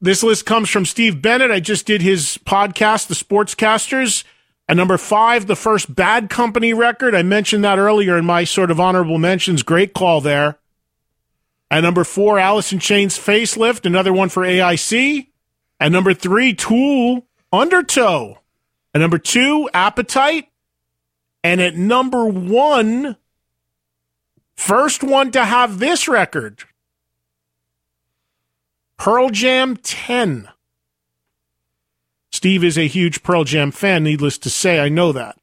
This list comes from Steve Bennett. I just did his podcast, The Sportscasters. At number five, the first Bad Company record. I mentioned that earlier in my sort of honorable mentions. Great call there. At number four, Alice in Chains Facelift, another one for AIC. At number three, Tool Undertow. At number two, Appetite. And at number one, first one to have this record, Pearl Jam 10. Steve is a huge Pearl Jam fan, needless to say. I know that.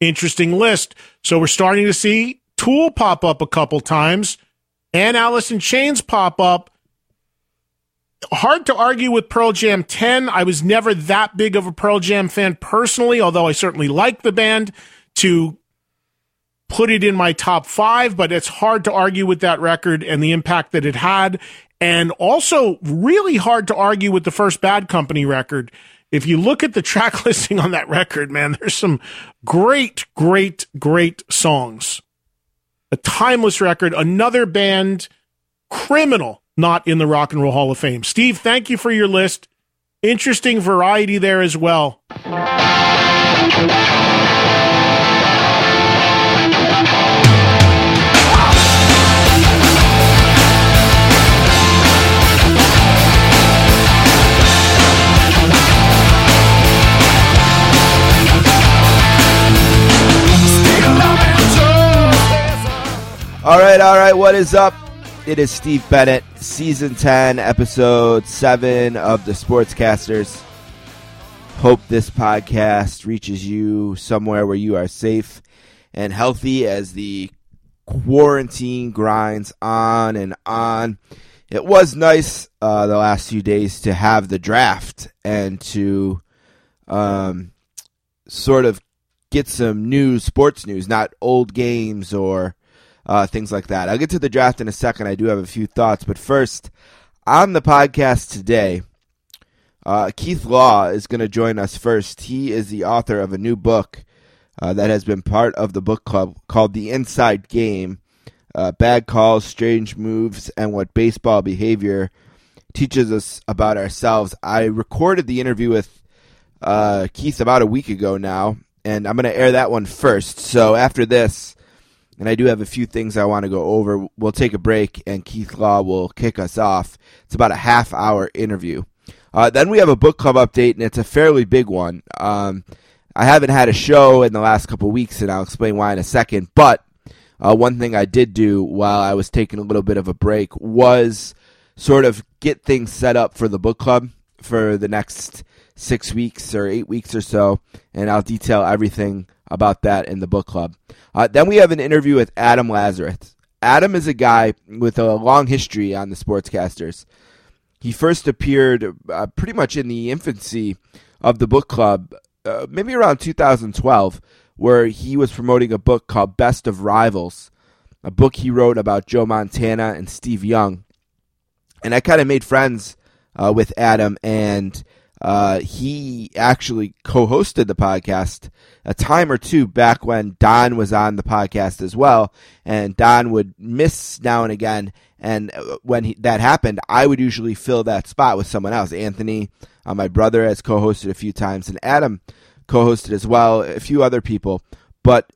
Interesting list. So we're starting to see Tool pop up a couple times and Alice in Chains pop up. Hard to argue with Pearl Jam 10. I was never that big of a Pearl Jam fan personally, although I certainly like the band to put it in my top five, but it's hard to argue with that record and the impact that it had. And also really hard to argue with the first Bad Company record. If you look at the track listing on that record, man, there's some great, great, great songs. A timeless record. Another band, criminal, not in the Rock and Roll Hall of Fame. Steve, thank you for your list. Interesting variety there as well. All right, all right. What is up? It is Steve Bennett, season 10, episode 7 of the Sportscasters. Hope this podcast reaches you somewhere where you are safe and healthy as the quarantine grinds on and on. It was nice uh, the last few days to have the draft and to um, sort of get some new sports news, not old games or uh, things like that. I'll get to the draft in a second. I do have a few thoughts, but first, on the podcast today, uh, Keith Law is going to join us first. He is the author of a new book uh, that has been part of the book club called The Inside Game uh, Bad Calls, Strange Moves, and What Baseball Behavior Teaches Us About Ourselves. I recorded the interview with uh, Keith about a week ago now, and I'm going to air that one first. So after this, and I do have a few things I want to go over. We'll take a break, and Keith Law will kick us off. It's about a half hour interview. Uh, then we have a book club update, and it's a fairly big one. Um, I haven't had a show in the last couple weeks, and I'll explain why in a second. But uh, one thing I did do while I was taking a little bit of a break was sort of get things set up for the book club for the next six weeks or eight weeks or so, and I'll detail everything about that in the book club. Uh, then we have an interview with Adam Lazarus. Adam is a guy with a long history on the Sportscasters. He first appeared uh, pretty much in the infancy of the book club, uh, maybe around 2012, where he was promoting a book called Best of Rivals, a book he wrote about Joe Montana and Steve Young. And I kind of made friends uh, with Adam, and uh, he actually co-hosted the podcast a time or two back when Don was on the podcast as well, and Don would miss now and again. And when he, that happened, I would usually fill that spot with someone else. Anthony, uh, my brother, has co-hosted a few times, and Adam co-hosted as well, a few other people. But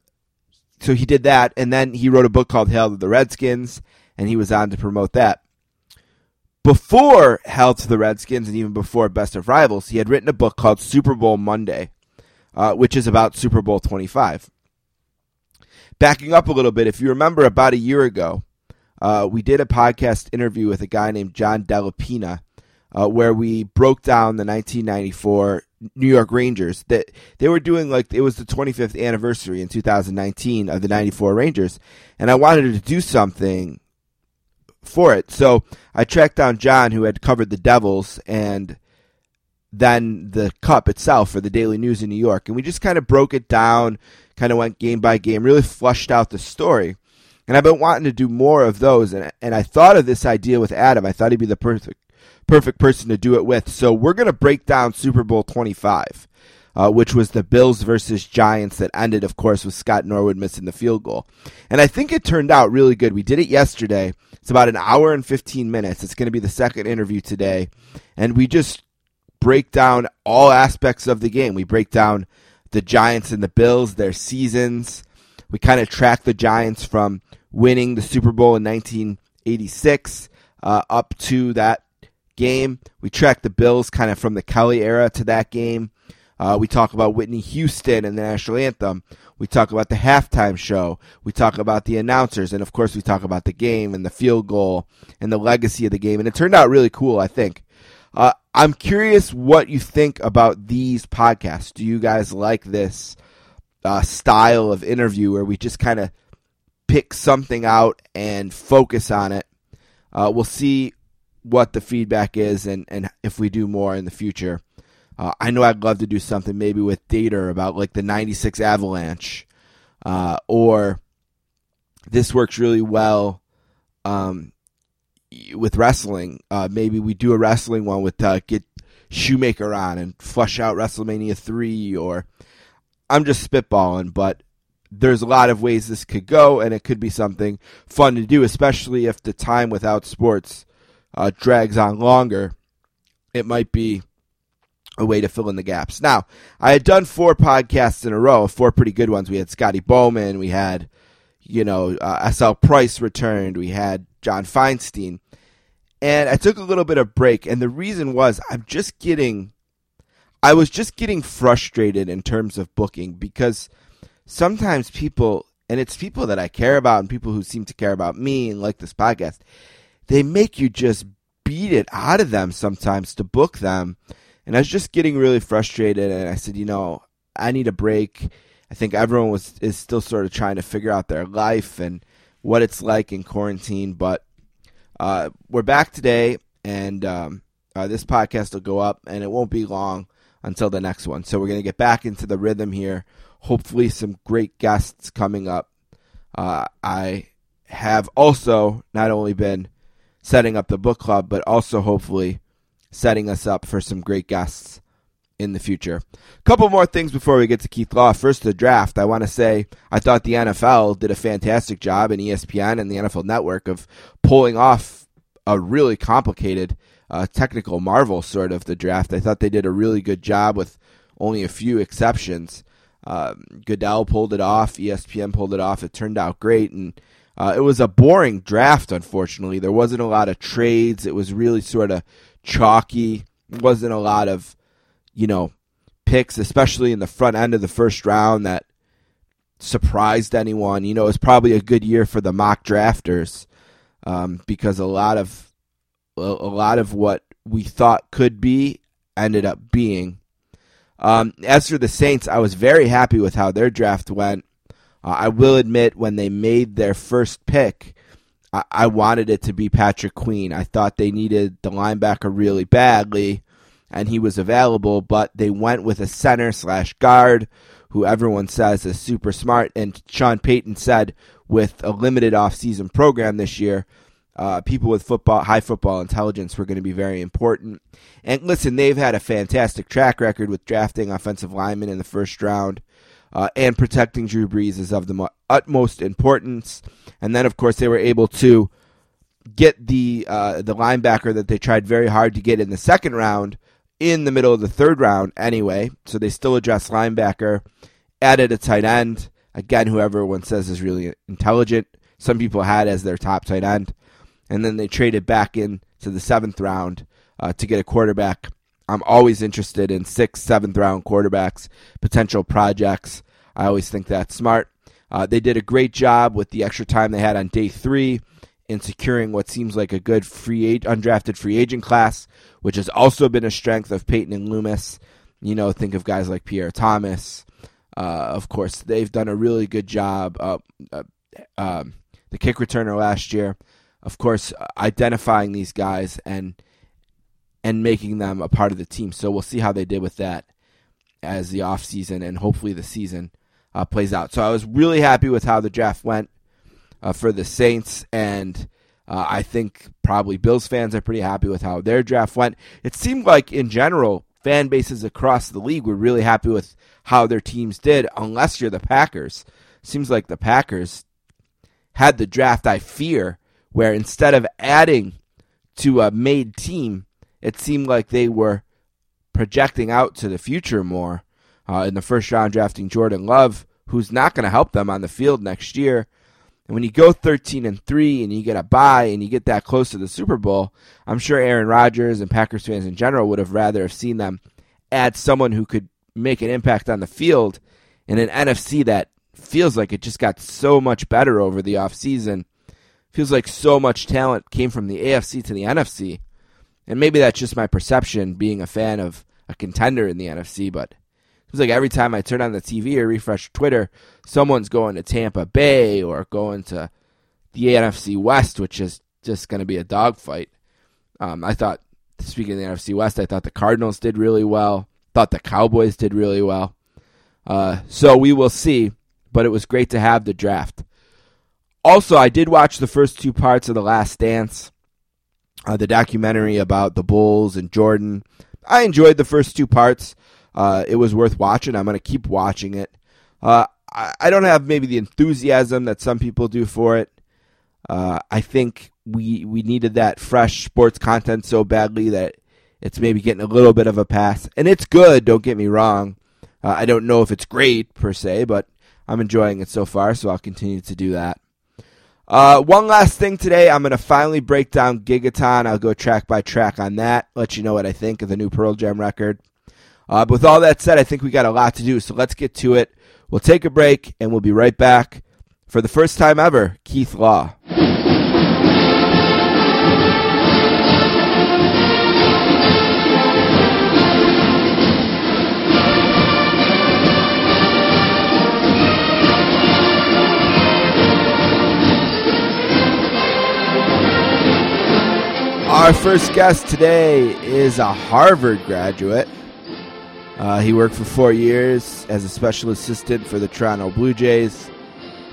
so he did that, and then he wrote a book called Hail to the Redskins, and he was on to promote that before Hail to the Redskins and even before Best of Rivals, he had written a book called Super Bowl Monday, uh, which is about Super Bowl 25. Backing up a little bit, if you remember about a year ago, uh, we did a podcast interview with a guy named John Dellapina uh, where we broke down the 1994 New York Rangers. That they were doing like it was the 25th anniversary in 2019 of the 94 Rangers, and I wanted to do something for it. So I tracked down John, who had covered the Devils and then the Cup itself for the Daily News in New York, and we just kind of broke it down, kind of went game by game, really flushed out the story. And I've been wanting to do more of those, and and I thought of this idea with Adam. I thought he'd be the perfect perfect person to do it with. So we're gonna break down Super Bowl twenty five. Uh, which was the Bills versus Giants that ended, of course, with Scott Norwood missing the field goal. And I think it turned out really good. We did it yesterday. It's about an hour and 15 minutes. It's going to be the second interview today. And we just break down all aspects of the game. We break down the Giants and the Bills, their seasons. We kind of track the Giants from winning the Super Bowl in 1986 uh, up to that game. We track the Bills kind of from the Kelly era to that game. Uh, we talk about Whitney Houston and the national anthem. We talk about the halftime show. We talk about the announcers. And of course, we talk about the game and the field goal and the legacy of the game. And it turned out really cool, I think. Uh, I'm curious what you think about these podcasts. Do you guys like this uh, style of interview where we just kind of pick something out and focus on it? Uh, we'll see what the feedback is and, and if we do more in the future. Uh, I know I'd love to do something maybe with Dater about like the 96 Avalanche. Uh, or this works really well um, with wrestling. Uh, maybe we do a wrestling one with uh, get Shoemaker on and flush out WrestleMania 3 or I'm just spitballing, but there's a lot of ways this could go, and it could be something fun to do, especially if the time without sports uh, drags on longer. It might be a way to fill in the gaps. Now, I had done four podcasts in a row, four pretty good ones. We had Scotty Bowman, we had, you know, uh, SL Price returned, we had John Feinstein, and I took a little bit of break. And the reason was I'm just getting, I was just getting frustrated in terms of booking because sometimes people, and it's people that I care about and people who seem to care about me and like this podcast, they make you just beat it out of them sometimes to book them and I was just getting really frustrated. And I said, you know, I need a break. I think everyone was is still sort of trying to figure out their life and what it's like in quarantine. But uh, we're back today, and um, uh, this podcast will go up, and it won't be long until the next one. So we're going to get back into the rhythm here. Hopefully, some great guests coming up. Uh, I have also not only been setting up the book club, but also hopefully setting us up for some great guests in the future. A couple more things before we get to Keith Law. First, the draft. I want to say I thought the NFL did a fantastic job, and ESPN and the NFL Network of pulling off a really complicated uh, technical marvel sort of the draft. I thought they did a really good job with only a few exceptions. Um, Goodell pulled it off. ESPN pulled it off. It turned out great, and uh, it was a boring draft. Unfortunately, there wasn't a lot of trades. It was really sort of chalky. wasn't a lot of, you know, picks, especially in the front end of the first round that surprised anyone. You know, it was probably a good year for the mock drafters um, because a lot of a lot of what we thought could be ended up being. Um, as for the Saints, I was very happy with how their draft went. Uh, I will admit, when they made their first pick, I, wanted it to be Patrick Queen. I thought they needed the linebacker really badly, and he was available, but they went with a center slash guard who everyone says is super smart. And Sean Payton said with a limited offseason program this year, uh, people with football, high football intelligence were going to be very important. And listen, they've had a fantastic track record with drafting offensive linemen in the first round uh, and protecting Drew Brees is of the utmost importance. And then, of course, they were able to get the uh, the linebacker that they tried very hard to get in the second round in the middle of the third round anyway. So they still addressed linebacker, added a tight end. Again, whoever one says is really intelligent. Some people had as their top tight end. And then they traded back in to the seventh round uh, to get a quarterback I'm always interested in sixth, seventh round quarterbacks, potential projects. I always think that's smart. Uh, they did a great job with the extra time they had on day three in securing what seems like a good free undrafted free agent class, which has also been a strength of Payton and Loomis. You know, think of guys like Pierre Thomas. Uh, of course, they've done a really good job. Uh, um, the kick returner last year, of course, identifying these guys and and making them a part of the team. So we'll see how they did with that as the offseason and hopefully the season uh, plays out. So I was really happy with how the draft went uh, for the Saints, and uh, I think probably Bills fans are pretty happy with how their draft went. It seemed like, in general, fan bases across the league were really happy with how their teams did, unless you're the Packers. Seems like the Packers had the draft I fear, where instead of adding to a made team, it seemed like they were projecting out to the future more. Uh, in the first round, drafting Jordan Love, who's not going to help them on the field next year. And when you go 13 and 3 and you get a bye and you get that close to the Super Bowl, I'm sure Aaron Rodgers and Packers fans in general would have rather have seen them add someone who could make an impact on the field in an NFC that feels like it just got so much better over the offseason. Feels like so much talent came from the AFC to the NFC. And maybe that's just my perception being a fan of a contender in the NFC, but it was like every time I turn on the TV or refresh Twitter, someone's going to Tampa Bay or going to the NFC West, which is just going to be a dogfight. Um, I thought, speaking of the NFC West, I thought the Cardinals did really well. Thought the Cowboys did really well. Uh, so we will see, but it was great to have the draft. Also, I did watch the first two parts of The Last Dance, uh, the documentary about the Bulls and Jordan. I enjoyed the first two parts. Uh, it was worth watching. I'm going to keep watching it. Uh, I, I, don't have maybe the enthusiasm that some people do for it. Uh, I think we we needed that fresh sports content so badly that it's maybe getting a little bit of a pass. And it's good. Don't get me wrong. Uh, I don't know if it's great per se, but I'm enjoying it so far, so I'll continue to do that. Uh, one last thing today, I'm going to finally break down Gigaton. I'll go track by track on that, let you know what I think of the new Pearl Jam record. Uh, but with all that said, I think we got a lot to do, so let's get to it. We'll take a break, and we'll be right back. For the first time ever, Keith Law. Our first guest today is a Harvard graduate. Uh, he worked for four years as a special assistant for the Toronto Blue Jays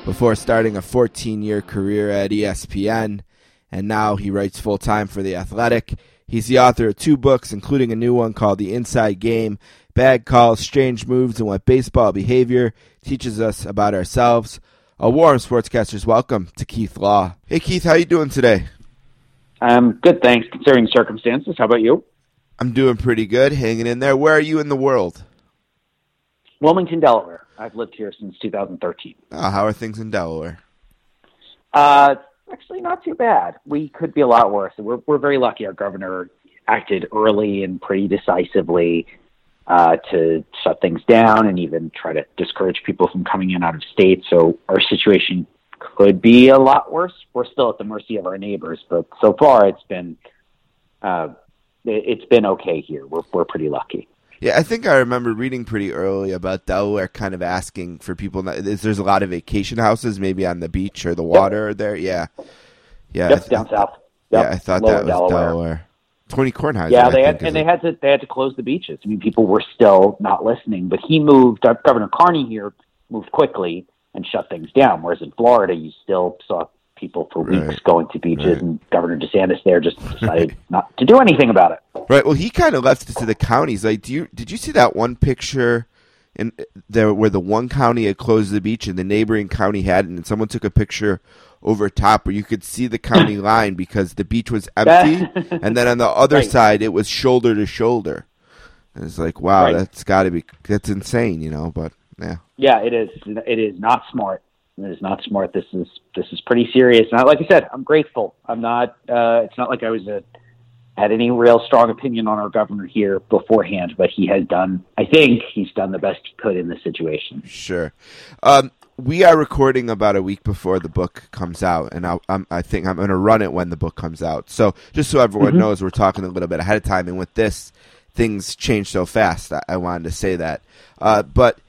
before starting a 14 year career at ESPN, and now he writes full time for The Athletic. He's the author of two books, including a new one called The Inside Game Bad Calls, Strange Moves, and What Baseball Behavior Teaches Us About Ourselves. A warm sportscasters welcome to Keith Law. Hey Keith, how you doing today? I'm good, thanks, considering circumstances. How about you? I'm doing pretty good, hanging in there. Where are you in the world? Wilmington, Delaware. I've lived here since 2013. Oh, how are things in Delaware? Uh, actually, not too bad. We could be a lot worse. We're we're very lucky. Our governor acted early and pretty decisively uh, to shut things down and even try to discourage people from coming in out of state. So our situation could be a lot worse. We're still at the mercy of our neighbors, but so far it's been uh, it's been okay here. We're we're pretty lucky. Yeah, I think I remember reading pretty early about Delaware kind of asking for people. Not, there's a lot of vacation houses, maybe on the beach or the water yep. there. Yeah, yeah, yep, down south. Yep. Yeah, I thought Lower that was Delaware. Delaware. Tony Kornheiser. Yeah, they had, and they had to they had to close the beaches. I mean, people were still not listening, but he moved. Governor Carney here moved quickly and shut things down. Whereas in Florida, you still saw people for weeks right. going to beaches, right. and Governor DeSantis there just decided not to do anything about it. Right. Well, he kind of left it to the counties. Like, do you did you see that one picture? And there, where the one county had closed the beach and the neighboring county hadn't, and someone took a picture over top where you could see the county line because the beach was empty, and then on the other right. side it was shoulder to shoulder. And it's like, wow, right. that's got to be that's insane, you know. But yeah, yeah, it is. It is not smart. It is not smart. This is this is pretty serious. Not like I said, I'm grateful. I'm not. Uh, it's not like I was a had any real strong opinion on our governor here beforehand, but he has done. I think he's done the best he could in this situation. Sure. Um, we are recording about a week before the book comes out, and I, I think I'm going to run it when the book comes out. So just so everyone mm-hmm. knows, we're talking a little bit ahead of time, and with this, things change so fast. I, I wanted to say that. Uh, but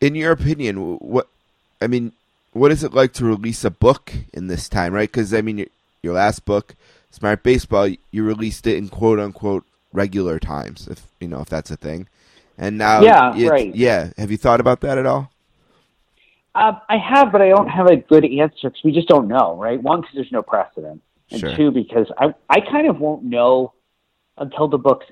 in your opinion, what I mean, what is it like to release a book in this time, right? Because I mean, your, your last book, Smart Baseball, you released it in quote unquote regular times, if you know if that's a thing. And now, yeah, right, yeah. Have you thought about that at all? Uh, I have, but I don't have a good answer because we just don't know, right? One, because there's no precedent, and sure. two, because I I kind of won't know until the book's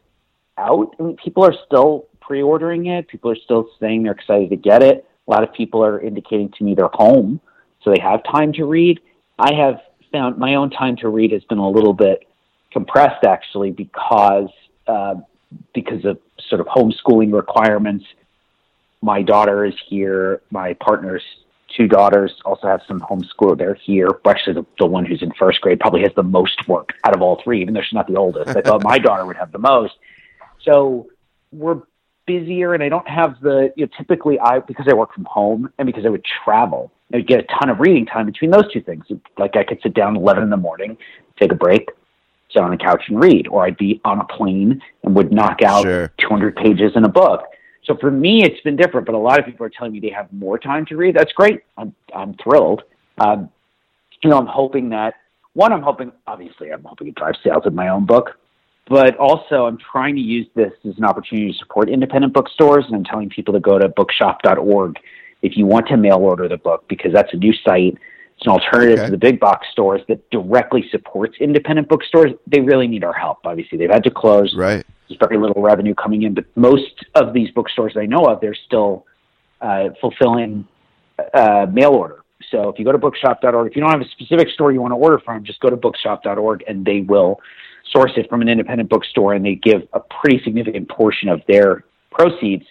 out. I mean, people are still pre-ordering it. People are still saying they're excited to get it. A lot of people are indicating to me they're home, so they have time to read. I have found my own time to read has been a little bit compressed actually because uh, because of sort of homeschooling requirements. My daughter is here. My partner's two daughters also have some homeschool. They're here. Actually, the, the one who's in first grade probably has the most work out of all three, even though she's not the oldest. I thought my daughter would have the most. So we're busier, and I don't have the. You know, typically, I because I work from home and because I would travel, I would get a ton of reading time between those two things. Like I could sit down at eleven in the morning, take a break, sit on the couch and read, or I'd be on a plane and would knock out Sure. 200 pages in a book. So for me, it's been different, but a lot of people are telling me they have more time to read. That's great. I'm, I'm thrilled. Um, you know, I'm hoping that one, I'm hoping, obviously, I'm hoping to drive sales of my own book, but also I'm trying to use this as an opportunity to support independent bookstores. And I'm telling people to go to bookshop.org if you want to mail order the book because that's a new site. It's an alternative Okay. to the big box stores that directly supports independent bookstores. They really need our help. Obviously, they've had to close. Right. There's very little revenue coming in, but most of these bookstores I know of, they're still uh, fulfilling uh, mail order. So if you go to bookshop.org, if you don't have a specific store you want to order from, just go to bookshop.org and they will source it from an independent bookstore and they give a pretty significant portion of their proceeds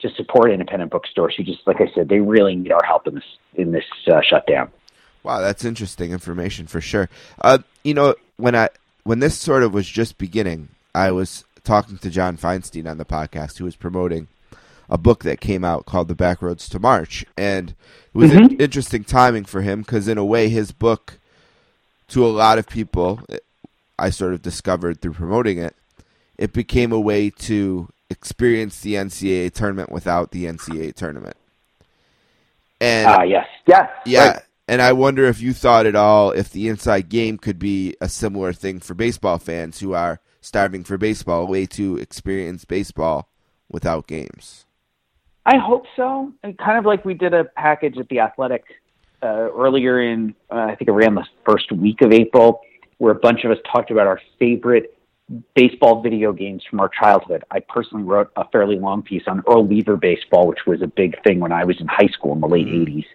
to support independent bookstores who just, like I said, they really need our help in this in this uh, shutdown. Wow, that's interesting information for sure. Uh, you know, when I when this sort of was just beginning, I was talking to John Feinstein on the podcast, who was promoting a book that came out called "The Backroads to March," and it was in- interesting timing for him because, in a way, his book, to a lot of people, I sort of discovered through promoting it, it became a way to experience the NCAA tournament without the NCAA tournament. And Ah, yes, yes, yeah, right. and I wonder if you thought at all if the inside game could be a similar thing for baseball fans who are starving for baseball, a way to experience baseball without games. I hope so. And kind of like we did a package at the Athletic uh, earlier in, uh, I think it ran the first week of April, where a bunch of us talked about our favorite baseball video games from our childhood. I personally wrote a fairly long piece on Earl Weaver baseball, which was a big thing when I was in high school in the late 80s.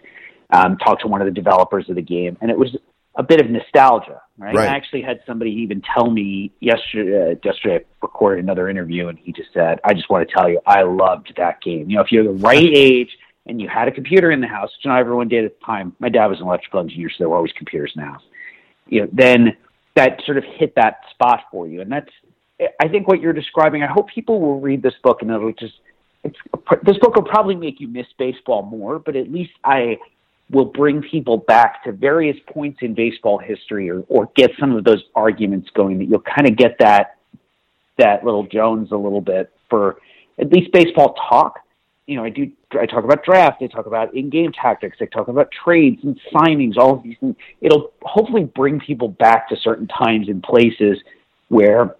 Um, talked to one of the developers of the game, and it was a bit of nostalgia, right? Right. I actually had somebody even tell me yesterday, uh, yesterday I recorded another interview, and he just said, I just want to tell you, I loved that game. You know, if you're the right age and you had a computer in the house, which not everyone did at the time, my dad was an electrical engineer, so there were always computers in the house, you know, then that sort of hit that spot for you. And that's, I think what you're describing, I hope people will read this book and it'll just, it's, this book will probably make you miss baseball more, but at least I will bring people back to various points in baseball history or, or get some of those arguments going that you'll kind of get that, that little Jones a little bit for at least baseball talk. You know, I do, I talk about draft, I talk about in-game tactics, I talk about trades and signings, all of these things. It'll hopefully bring people back to certain times and places where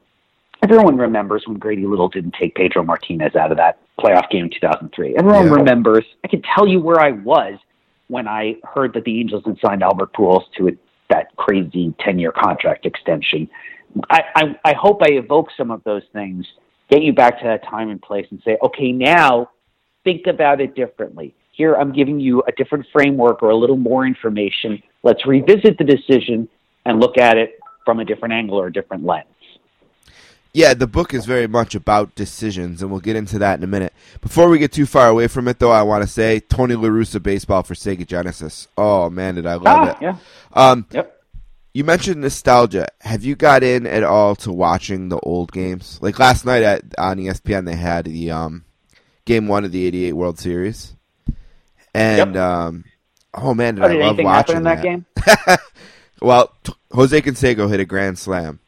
everyone remembers when Grady Little didn't take Pedro Martinez out of that playoff game in 2003. Everyone Yeah. remembers. I can tell you where I was when I heard that the Angels had signed Albert Pujols to a, that crazy 10-year contract extension. I, I, I hope I evoke some of those things, get you back to that time and place, and say, okay, now think about it differently. Here, I'm giving you a different framework or a little more information. Let's revisit the decision and look at it from a different angle or a different lens. Yeah, the book is very much about decisions, and we'll get into that in a minute. Before we get too far away from it, though, I want to say Tony La Russa baseball for Sega Genesis. Oh man, did I love Ah, it! yeah. Um, Yep. you mentioned nostalgia. Have you got in at all to watching the old games? Like last night at on ESPN, they had the um, game one of the '88 World Series, and um, oh man, did Oh, I did love watching in that game? well, t- Jose Canseco hit a grand slam.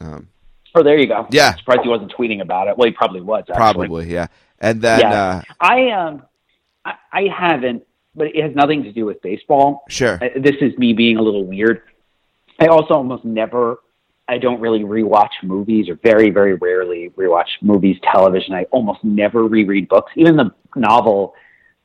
Um, Oh, there you go. Yeah. Surprised he wasn't tweeting about it. Well, he probably was. Actually. probably, yeah. And then, Yeah. uh, I um, I, I haven't, but it has nothing to do with baseball. sure, Uh, This is me being a little weird. I also almost never. I don't really rewatch movies, or very, very rarely rewatch movies, television. I almost never reread books. Even the novel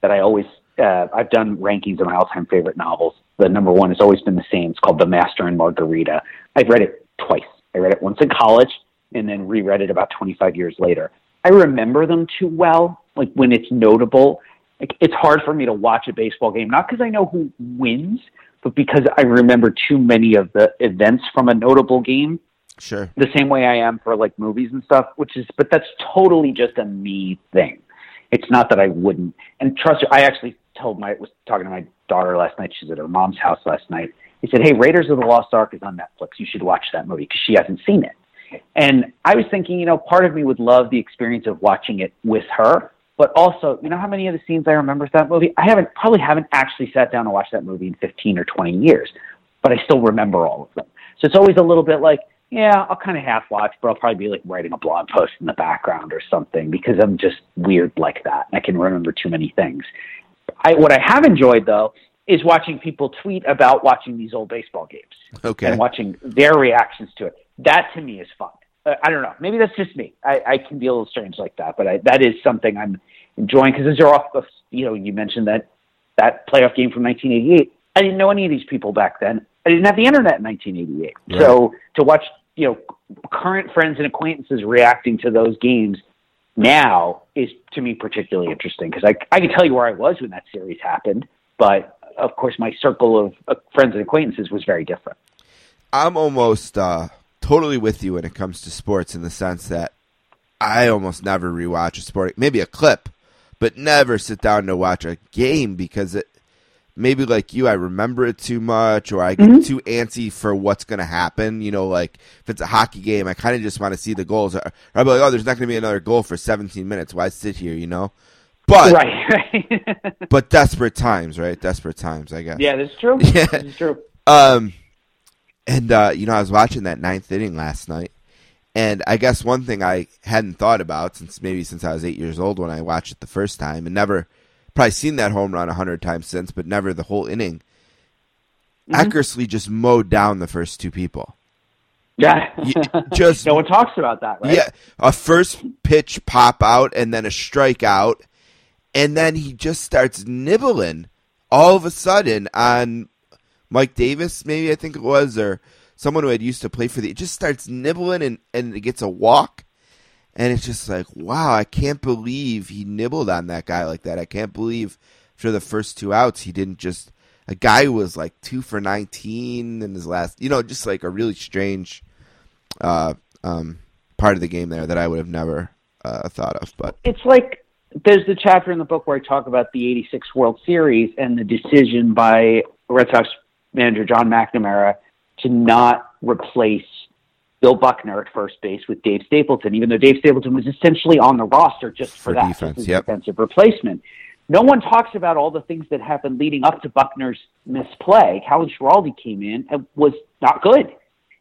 that I always uh, I've done rankings of my all-time favorite novels. The number one has always been the same. It's called The Master and Margarita. I've read it twice. I read it once in college, and then reread it about 25 years later. I remember them too well. Like when it's notable, like it's hard for me to watch a baseball game, not because I know who wins, but because I remember too many of the events from a notable game. Sure. The same way I am for like movies and stuff, which is, but that's totally just a me thing. It's not that I wouldn't. And trust me, I actually told my was talking to my daughter last night. She's at her mom's house last night. He said, "Hey, Raiders of the Lost Ark is on Netflix. You should watch that movie because she hasn't seen it." And I was thinking, you know, part of me would love the experience of watching it with her, but also, you know, how many of the scenes I remember from that movie? I haven't probably haven't actually sat down and watched that movie in 15 or 20 years, but I still remember all of them. So it's always a little bit like, yeah, I'll kind of half watch, but I'll probably be like writing a blog post in the background or something because I'm just weird like that. I can remember too many things. I, what I have enjoyed though is watching people tweet about watching these old baseball games Okay. and watching their reactions to it. That to me is fun. Uh, I don't know. Maybe that's just me. I, I can be a little strange like that, but I, that is something I'm enjoying because as you're off the, you know, you mentioned that that playoff game from 1988. I didn't know any of these people back then. I didn't have the internet in 1988. Right. So to watch, you know, current friends and acquaintances reacting to those games now is to me particularly interesting because I, I can tell you where I was when that series happened, but of course my circle of uh, friends and acquaintances was very different. I'm almost uh, totally with you when it comes to sports in the sense that I almost never rewatch a sport, maybe a clip, but never sit down to watch a game because it maybe like you, I remember it too much or I get too antsy for what's going to happen. You know, like if it's a hockey game, I kind of just want to see the goals. Or I'll be like, oh, there's not going to be another goal for 17 minutes. Why sit here, you know? But Right, right. but desperate times, right? Desperate times, I guess. yeah, that's true. Yeah. That's true. Um, and uh, you know, I was watching that ninth inning last night, and I guess one thing I hadn't thought about since maybe since I was eight years old when I watched it the first time, and never probably seen that home run a hundred times since, but never the whole inning. Eckersley just mowed down the first two people. Yeah. Just no one talks about that, right? yeah, a first pitch pop out and then a strikeout, and then he just starts nibbling all of a sudden on Mike Davis, maybe I think it was, or someone who had used to play for the. It just starts nibbling and and it gets a walk, and it's just like wow, I can't believe he nibbled on that guy like that. I can't believe for the first two outs he didn't just a guy was like two for nineteen in his last. You know, just like a really strange uh, um, part of the game there that I would have never uh, thought of. But It's like there's the chapter in the book where I talk about the 86 World Series and the decision by Red Sox manager John McNamara to not replace Bill Buckner at first base with Dave Stapleton, even though Dave Stapleton was essentially on the roster just for, For that defense, yep. defensive replacement. No one talks about all the things that happened leading up to Buckner's misplay. Calvin Schiraldi came in and was not good.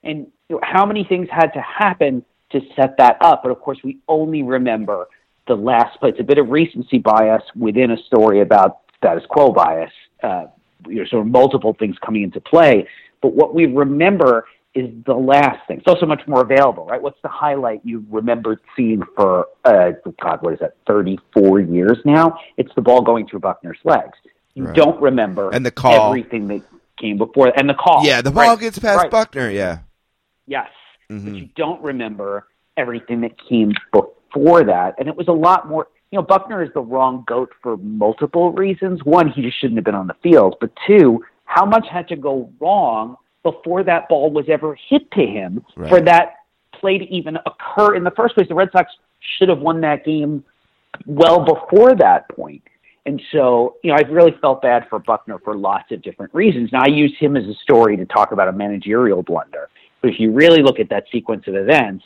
And how many things had to happen to set that up? But of course, we only remember the last play. It's a bit of recency bias within a story about status quo bias. Uh, you know, sort of multiple things coming into play. But what we remember is the last thing. It's also much more available, right? What's the highlight you remember seeing for, uh, God, what is that, 34 years now? It's the ball going through Buckner's legs. You Right. don't remember And the call. everything that came before, and the call. yeah, the ball Right, gets past right. Buckner. Yeah, Yes. Mhm. But you don't remember everything that came before that. And it was a lot more, you know, Buckner is the wrong goat for multiple reasons. One, he just shouldn't have been on the field. But two, how much had to go wrong before that ball was ever hit to him Right. for that play to even occur in the first place? The Red Sox should have won that game well before that point. And so, you know, I've really felt bad for Buckner for lots of different reasons. Now, I use him as a story to talk about a managerial blunder. But if you really look at that sequence of events,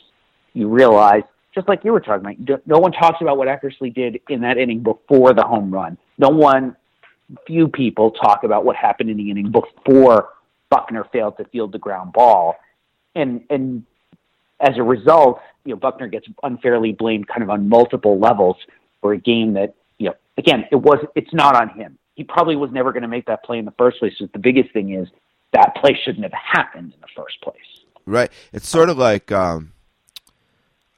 you realize, just like you were talking about, no one talks about what Eckersley did in that inning before the home run. No one, few people talk about what happened in the inning before Buckner failed to field the ground ball. And, and as a result, you know, Buckner gets unfairly blamed kind of on multiple levels for a game that, you know, again, it was it's not on him. He probably was never going to make that play in the first place. So the biggest thing is that play shouldn't have happened in the first place. right. It's sort of like um,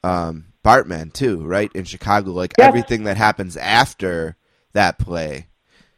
um, Bartman too, right? In Chicago, like Yeah. everything that happens after that play,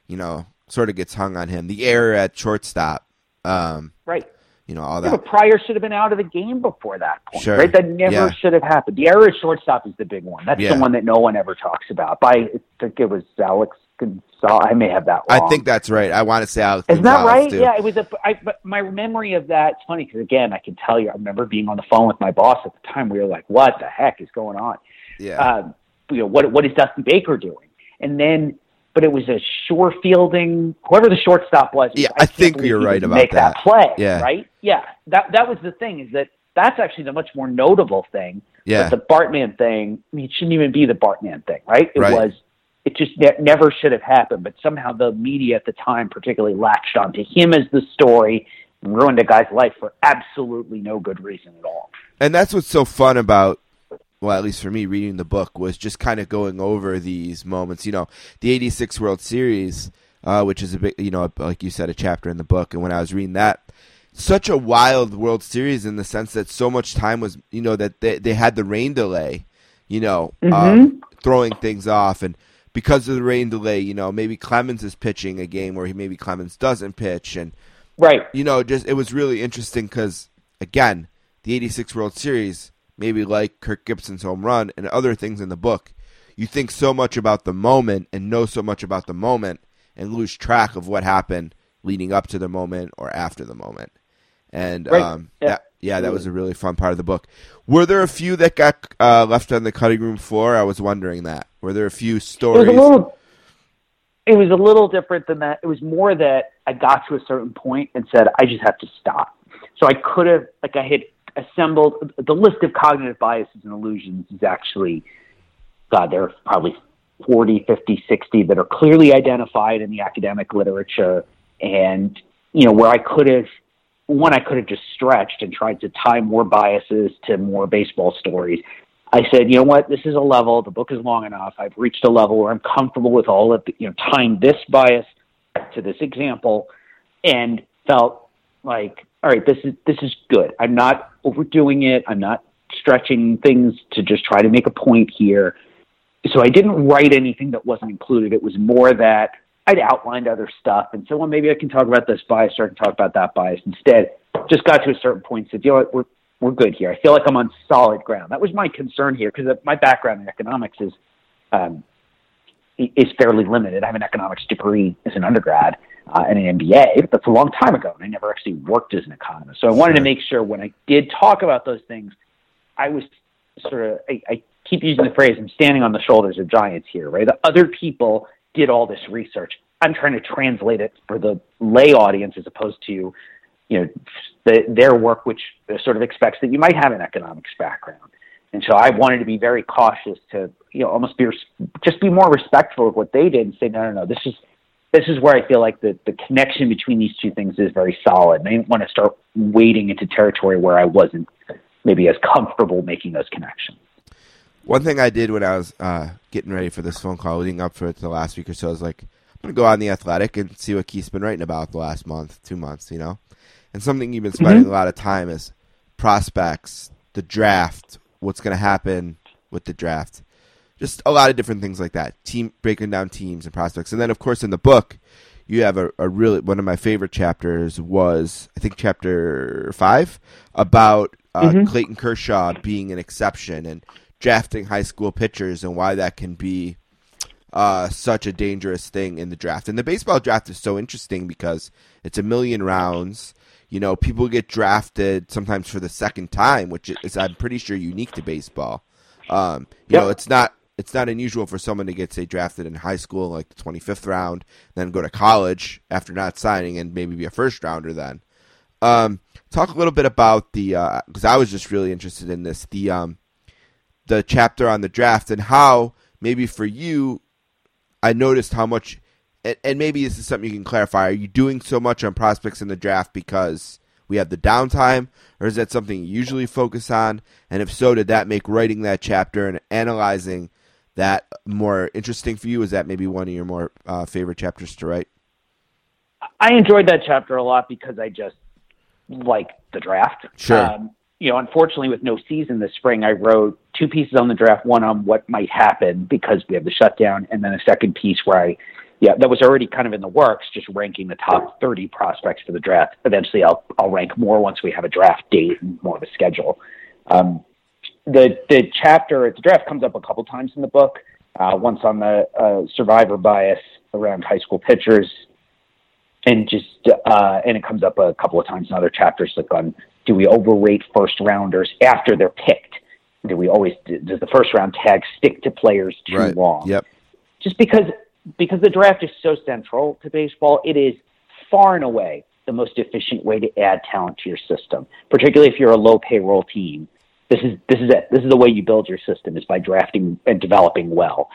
you know, sort of gets hung on him. The error at shortstop. Um, Right. you know all Yeah, that. but Prior should have been out of the game before that point, Sure. right? That never Yeah. should have happened. The error at shortstop is the big one. That's Yeah. the one that no one ever talks about. By I think it was Alex Gonzalez. I may have that I think that's right. I want to say Alex. Isn't that right? too. Yeah, it was a. I, but my memory of that. It's funny because again, I can tell you. I remember being on the phone with my boss at the time. We were like, "What the heck is going on?" Yeah. Um, you know, what what is Dusty Baker doing? And then, but it was a sure fielding. Whoever the shortstop was. Yeah, I, I think you're right about make that. play. Yeah. Right. Yeah. That that was the thing. Is that that's actually the much more notable thing. yeah. But the Bartman thing, I mean, it shouldn't even be the Bartman thing, right? It Right. was, it just ne- never should have happened. But somehow the media at the time particularly latched onto him as the story and ruined a guy's life for absolutely no good reason at all. and that's what's so fun about well at least for me reading the book was just kind of going over these moments you know the 86 world series uh, which is a big you know like you said a chapter in the book and when i was reading that such a wild world series in the sense that so much time was you know that they, they had the rain delay you know um, throwing things off and because of the rain delay you know maybe clemens is pitching a game where he maybe clemens doesn't pitch and Right. you know, just it was really interesting because again, the '86 World Series, maybe like Kirk Gibson's home run and other things in the book, you think so much about the moment and know so much about the moment and lose track of what happened leading up to the moment or after the moment. And Right. um, Yeah. that, yeah, that was a really fun part of the book. Were there a few that got uh, left on the cutting room floor? I was wondering that. Were there a few It was stories? a little. It was a little different than that. It was more that I got to a certain point and said, I just have to stop. So I could have, like, I had assembled the list of cognitive biases and illusions is actually, God, there are probably 40, 50, 60 that are clearly identified in the academic literature. And, you know, where I could have, one, I could have just stretched and tried to tie more biases to more baseball stories. I said, you know what, this is a level, the book is long enough. I've reached a level where I'm comfortable with all of the, you know, tying this bias to this example and felt like, all right, this is, this is good. I'm not overdoing it. I'm not stretching things to just try to make a point here. So I didn't write anything that wasn't included. It was more that I'd outlined other stuff and so well, maybe I can talk about this bias or I can talk about that bias instead. Just got to a certain point, said, you know what, we're we're good here. I feel like I'm on solid ground. That was my concern here because my background in economics is um, is fairly limited. I have an economics degree as an undergrad uh, and an MBA, but that's a long time ago, and I never actually worked as an economist. So I wanted to make sure when I did talk about those things, I was sort of I, I keep using the phrase "I'm standing on the shoulders of giants" here, right? The other people did all this research. I'm trying to translate it for the lay audience as opposed to you know the, their work, which sort of expects that you might have an economics background. And so I wanted to be very cautious to, you know, almost be just be more respectful of what they did and say, no, no, no, this is this is where I feel like the the connection between these two things is very solid. And I didn't want to start wading into territory where I wasn't maybe as comfortable making those connections. One thing I did when I was uh, getting ready for this phone call, leading up for it the last week or so, is like I'm gonna go on the Athletic and see what Keith's been writing about the last month, two months, you know. And something you've been spending a lot of time is prospects, the draft, what's gonna happen with the draft, just a lot of different things like that. Team breaking down teams and prospects, and then of course in the book you have a, a really one of my favorite chapters was I think chapter five about uh, Clayton Kershaw being an exception and drafting high school pitchers and why that can be uh, such a dangerous thing in the draft. And the baseball draft is so interesting because it's a million rounds. You know, people get drafted sometimes for the second time, which is I'm pretty sure unique to baseball. Um, you Yep. know, it's not it's not unusual for someone to get say drafted in high school like the 25th round, then go to college after not signing and maybe be a first rounder then. Um, talk a little bit about the because I was just really interested in this the um, the chapter on the draft and how maybe for you, I noticed how much, and, and maybe this is something you can clarify. Are you doing so much on prospects in the draft because we have the downtime, or is that something you usually focus on? And if so, did that make writing that chapter and analyzing that more interesting for you? Is that maybe one of your more uh, favorite chapters to write? I enjoyed that chapter a lot because I just like the draft. Sure. Um, you know, unfortunately, with no season this spring, I wrote two pieces on the draft. One on what might happen because we have the shutdown, and then a second piece where I yeah, that was already kind of in the works, just ranking the top 30 prospects for the draft. Eventually, I'll I'll rank more once we have a draft date and more of a schedule. Um, the the chapter the draft comes up a couple times in the book. Uh, once on the uh, survivor bias around high school pitchers, and just uh, and it comes up a couple of times in other chapters, like on do we overrate first rounders after they're picked? Do we always does the first round tag stick to players too Right. long? Yep. Just because because the draft is so central to baseball, it is far and away the most efficient way to add talent to your system, particularly if you're a low payroll team. This is this is it. This is the way you build your system is by drafting and developing well,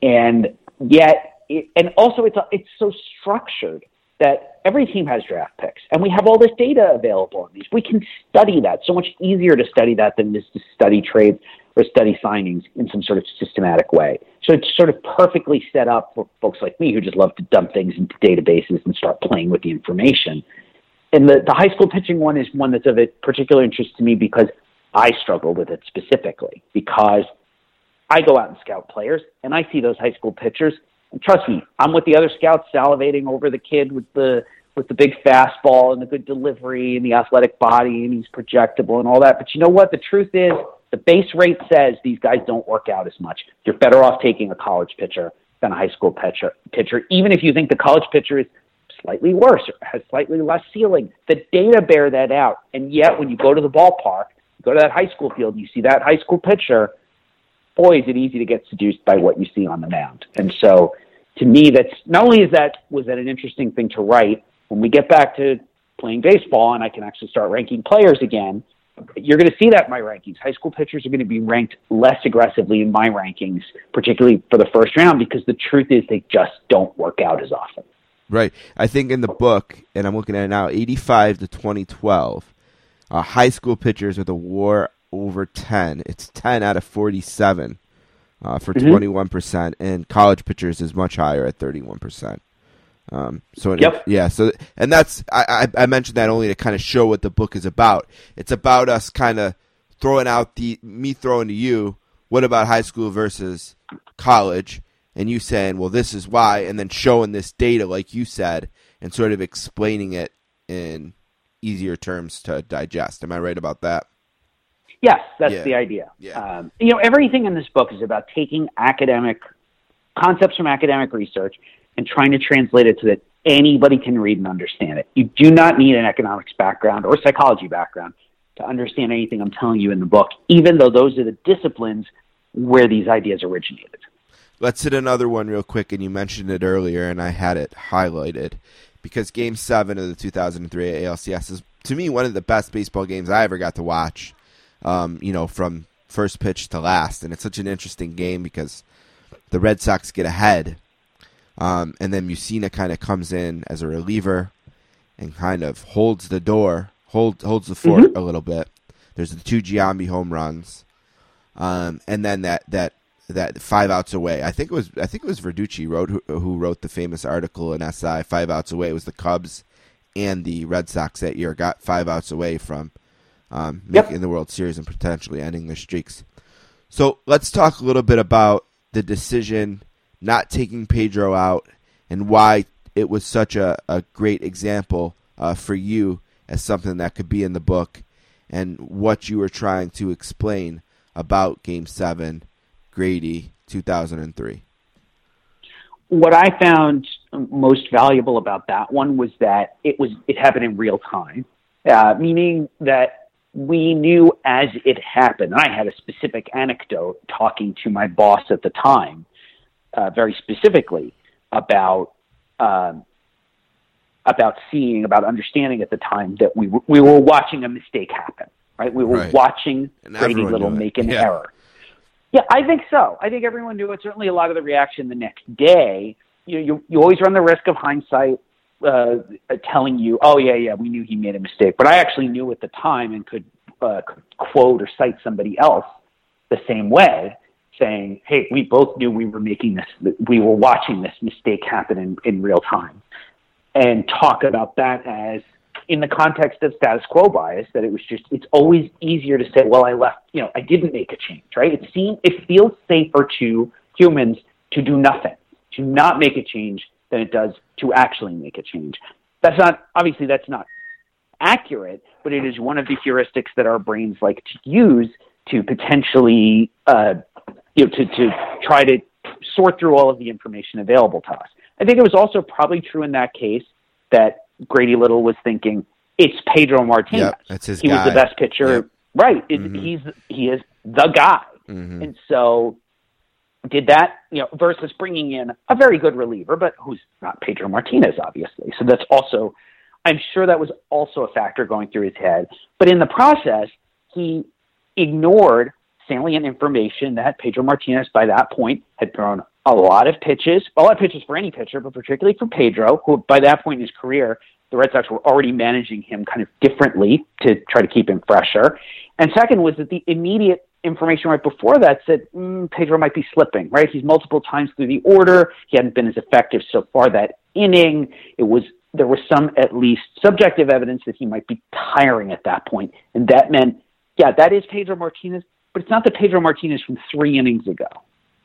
and yet it, and also it's it's so structured that every team has draft picks, and we have all this data available on these. We can study that so much easier to study that than just to study trades or study signings in some sort of systematic way. So it's sort of perfectly set up for folks like me who just love to dump things into databases and start playing with the information. And the, the high school pitching one is one that's of a particular interest to me because I struggle with it specifically because I go out and scout players and I see those high school pitchers. Trust me, I'm with the other scouts salivating over the kid with the with the big fastball and the good delivery and the athletic body and he's projectable and all that. But you know what? The truth is the base rate says these guys don't work out as much. You're better off taking a college pitcher than a high school pitcher pitcher, even if you think the college pitcher is slightly worse or has slightly less ceiling. The data bear that out. And yet when you go to the ballpark, you go to that high school field, you see that high school pitcher, boy, is it easy to get seduced by what you see on the mound. And so, to me, that's not only is that was that an interesting thing to write. When we get back to playing baseball and I can actually start ranking players again, you're going to see that in my rankings. High school pitchers are going to be ranked less aggressively in my rankings, particularly for the first round, because the truth is they just don't work out as often. Right. I think in the book, and I'm looking at it now, 85 to 2012, uh, high school pitchers with a WAR over 10. It's 10 out of 47 uh, for Mhm. 21%, and college pitchers is much higher at 31%. Um, so it- yeah, so and that's I, I I mentioned that only to kind of show what the book is about. It's about us kind of throwing out the me throwing to you. What about high school versus college? And you saying, well, this is why, and then showing this data, like you said, and sort of explaining it in easier terms to digest. Am I right about that? Yes, that's Yeah. the idea. Yeah. Um, you know, everything in this book is about taking academic concepts from academic research and trying to translate it so that anybody can read and understand it. You do not need an economics background or psychology background to understand anything I'm telling you in the book, even though those are the disciplines where these ideas originated. Let's hit another one real quick, and you mentioned it earlier, and I had it highlighted because Game Seven of the 2003 ALCS is to me one of the best baseball games I ever got to watch. Um, you know, from first pitch to last, and it's such an interesting game because the Red Sox get ahead, um, and then Mussina kind of comes in as a reliever and kind of holds the door, hold, holds the fort a little bit. There's the two Giambi home runs, um, and then that that that five outs away. I think it was I think it was Verducci wrote who, who wrote the famous article in SI. Five outs away it was the Cubs and the Red Sox that year got five outs away from um, Yep. making the World Series and potentially ending their streaks. So let's talk a little bit about the decision not taking Pedro out and why it was such a, a great example uh, for you as something that could be in the book and what you were trying to explain about Game 7, Grady, 2003. what I found most valuable about that one was that it was it happened in real time, uh, meaning that we knew as it happened. I had a specific anecdote talking to my boss at the time, uh, very specifically about um, about seeing, about understanding at the time that we w- we were watching a mistake happen. Right, we were Right. watching And Grady Little make an Yeah. error. Yeah, I think so. I think everyone knew it. Certainly, a lot of the reaction the next day. You you, you always run the risk of hindsight uh, telling you, "Oh yeah, yeah, we knew he made a mistake," but I actually knew at the time and could, uh, quote or cite somebody else the same way, saying, "Hey, we both knew we were making this. We were watching this mistake happen in, in real time," and talk about that as in the context of status quo bias that it was just it's always easier to say well i left you know i didn't make a change right it seems it feels safer to humans to do nothing to not make a change than it does to actually make a change. That's not obviously that's not accurate, but it is one of the heuristics that our brains like to use to potentially uh, you know to to try to sort through all of the information available to us. I think it was also probably true in that case that Grady Little was thinking it's Pedro Martinez. Yep, that's his he guy. was the best pitcher, Yep. right? It, Mhm. He's he is the guy, Mhm. and so did that you know versus bringing in a very good reliever, but who's not Pedro Martinez, obviously. So that's also, I'm sure that was also a factor going through his head. But in the process, he ignored salient information that Pedro Martinez, by that point, had thrown a lot of pitches, a lot of pitches for any pitcher, but particularly for Pedro, who by that point in his career, the Red Sox were already managing him kind of differently to try to keep him fresher. And second was that the immediate information right before that said mm, Pedro might be slipping, right? He's multiple times through the order. He hadn't been as effective so far that inning. It was there was some at least subjective evidence that he might be tiring at that point, and that meant, yeah, that is Pedro Martinez, but it's not the Pedro Martinez from three innings ago,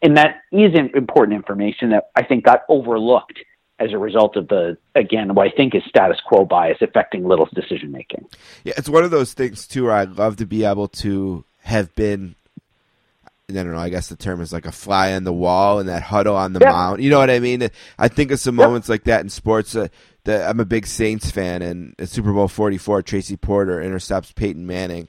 and that is im- important information that I think got overlooked as a result of the again what I think is status quo bias affecting Little's decision making. Yeah, it's one of those things too where I'd love to be able to have been. I don't know. I guess the term is like a fly on the wall and that huddle on the Yeah. mound. You know what I mean? I think of some moments like that in sports. Uh, that I'm a big Saints fan, and Super Bowl 44, Tracy Porter intercepts Peyton Manning,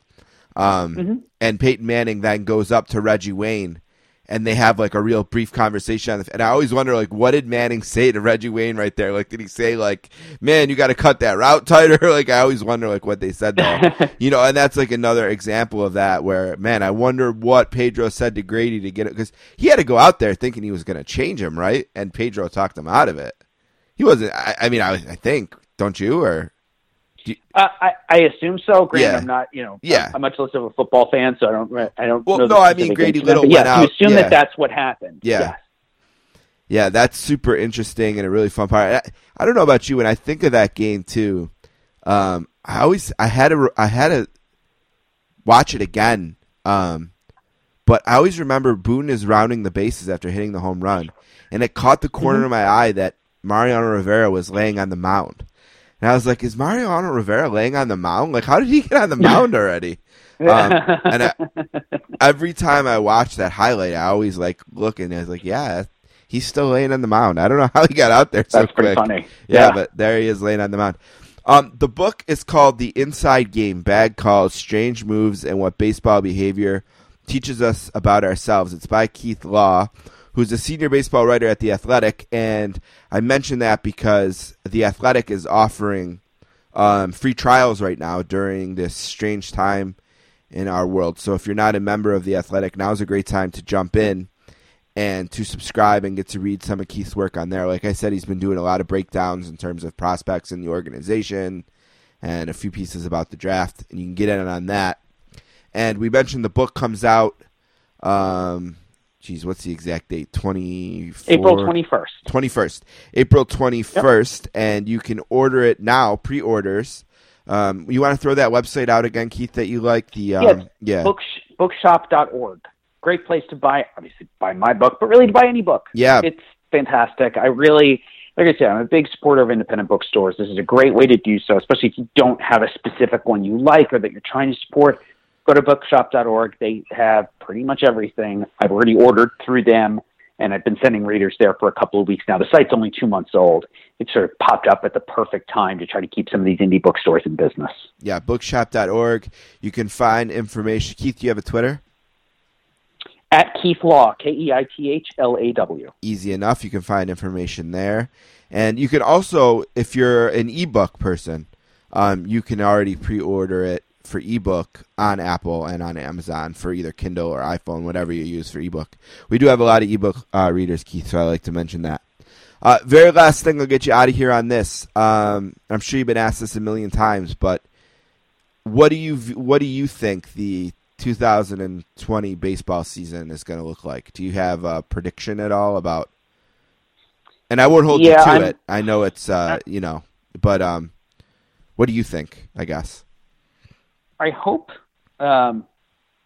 um, Mhm. and Peyton Manning then goes up to Reggie Wayne, and they have like a real brief conversation. On the, and I always wonder, like, what did Manning say to Reggie Wayne right there? Like, did he say like, "Man, you got to cut that route tighter"? like, I always wonder like what they said there. you know, and that's like another example of that where, man, I wonder what Pedro said to Grady to get it because he had to go out there thinking he was going to change him, right? And Pedro talked him out of it. He wasn't. I, I mean, I, I think, don't you? Or Uh, I, I assume so. Granted, Yeah. I'm not, you know, Yeah. I'm, much less of a football fan, so I don't, I don't. Well, no, I mean, Grady Little but yes, went you assume yeah. that that's what happened. Yeah. Yes. Yeah, that's super interesting and a really fun part. I, I don't know about you, when I think of that game too, um, I always I had to I had to watch it again. Um, but I always remember Boone is rounding the bases after hitting the home run, and it caught the corner of my eye that Mariano Rivera was laying on the mound. And I was like, "Is Mariano Rivera laying on the mound? Like, how did he get on the mound already?" Um, and I, every time I watch that highlight, I always like look and I was like, "Yeah, he's still laying on the mound. I don't know how he got out there so That's pretty quick. funny. Yeah, Yeah. but there he is laying on the mound. Um, the book is called The Inside Game: Bad Calls, Strange Moves, and What Baseball Behavior Teaches Us About Ourselves. It's by Keith Law, who's a senior baseball writer at The Athletic, and I mention that because The Athletic is offering um, free trials right now during this strange time in our world. So if you're not a member of The Athletic, now's a great time to jump in and to subscribe and get to read some of Keith's work on there. Like I said, he's been doing a lot of breakdowns in terms of prospects in the organization and a few pieces about the draft, and you can get in on that. And we mentioned the book comes out. Um, geez, what's the exact date? Twenty April 21st. 21st, April 21st, and you can order it now, pre-orders. Um, you want to throw that website out again, Keith, that you like? The um, Yes. yeah, Book, bookshop.org. Great place to buy, obviously, buy my book, but really to buy any book. Yeah. It's fantastic. I really, like I said, I'm a big supporter of independent bookstores. This is a great way to do so, especially if you don't have a specific one you like or that you're trying to support. Go to bookshop.org. They have pretty much everything. I've already ordered through them, and I've been sending readers there for a couple of weeks now. The site's only two months old. It sort of popped up at the perfect time to try to keep some of these indie bookstores in business. yeah, bookshop.org. You can find information. Keith, do you have a Twitter? At Keith Law, K E I T H L A W. Easy enough. You can find information there. And you can also, if you're an ebook person, um, you can already pre-order it for ebook on Apple and on Amazon for either Kindle or iPhone, whatever you use for ebook. We do have a lot of ebook uh, readers, Keith, so I like to mention that. Uh, very last thing, I'll get you out of here on this. Um, I'm sure you've been asked this a million times, but what do you what do you think the 2020 baseball season is going to look like? Do you have a prediction at all about? And I won't hold Yeah, you to I'm- it. I know it's uh, you know, but um, what do you think? I guess. I hope um,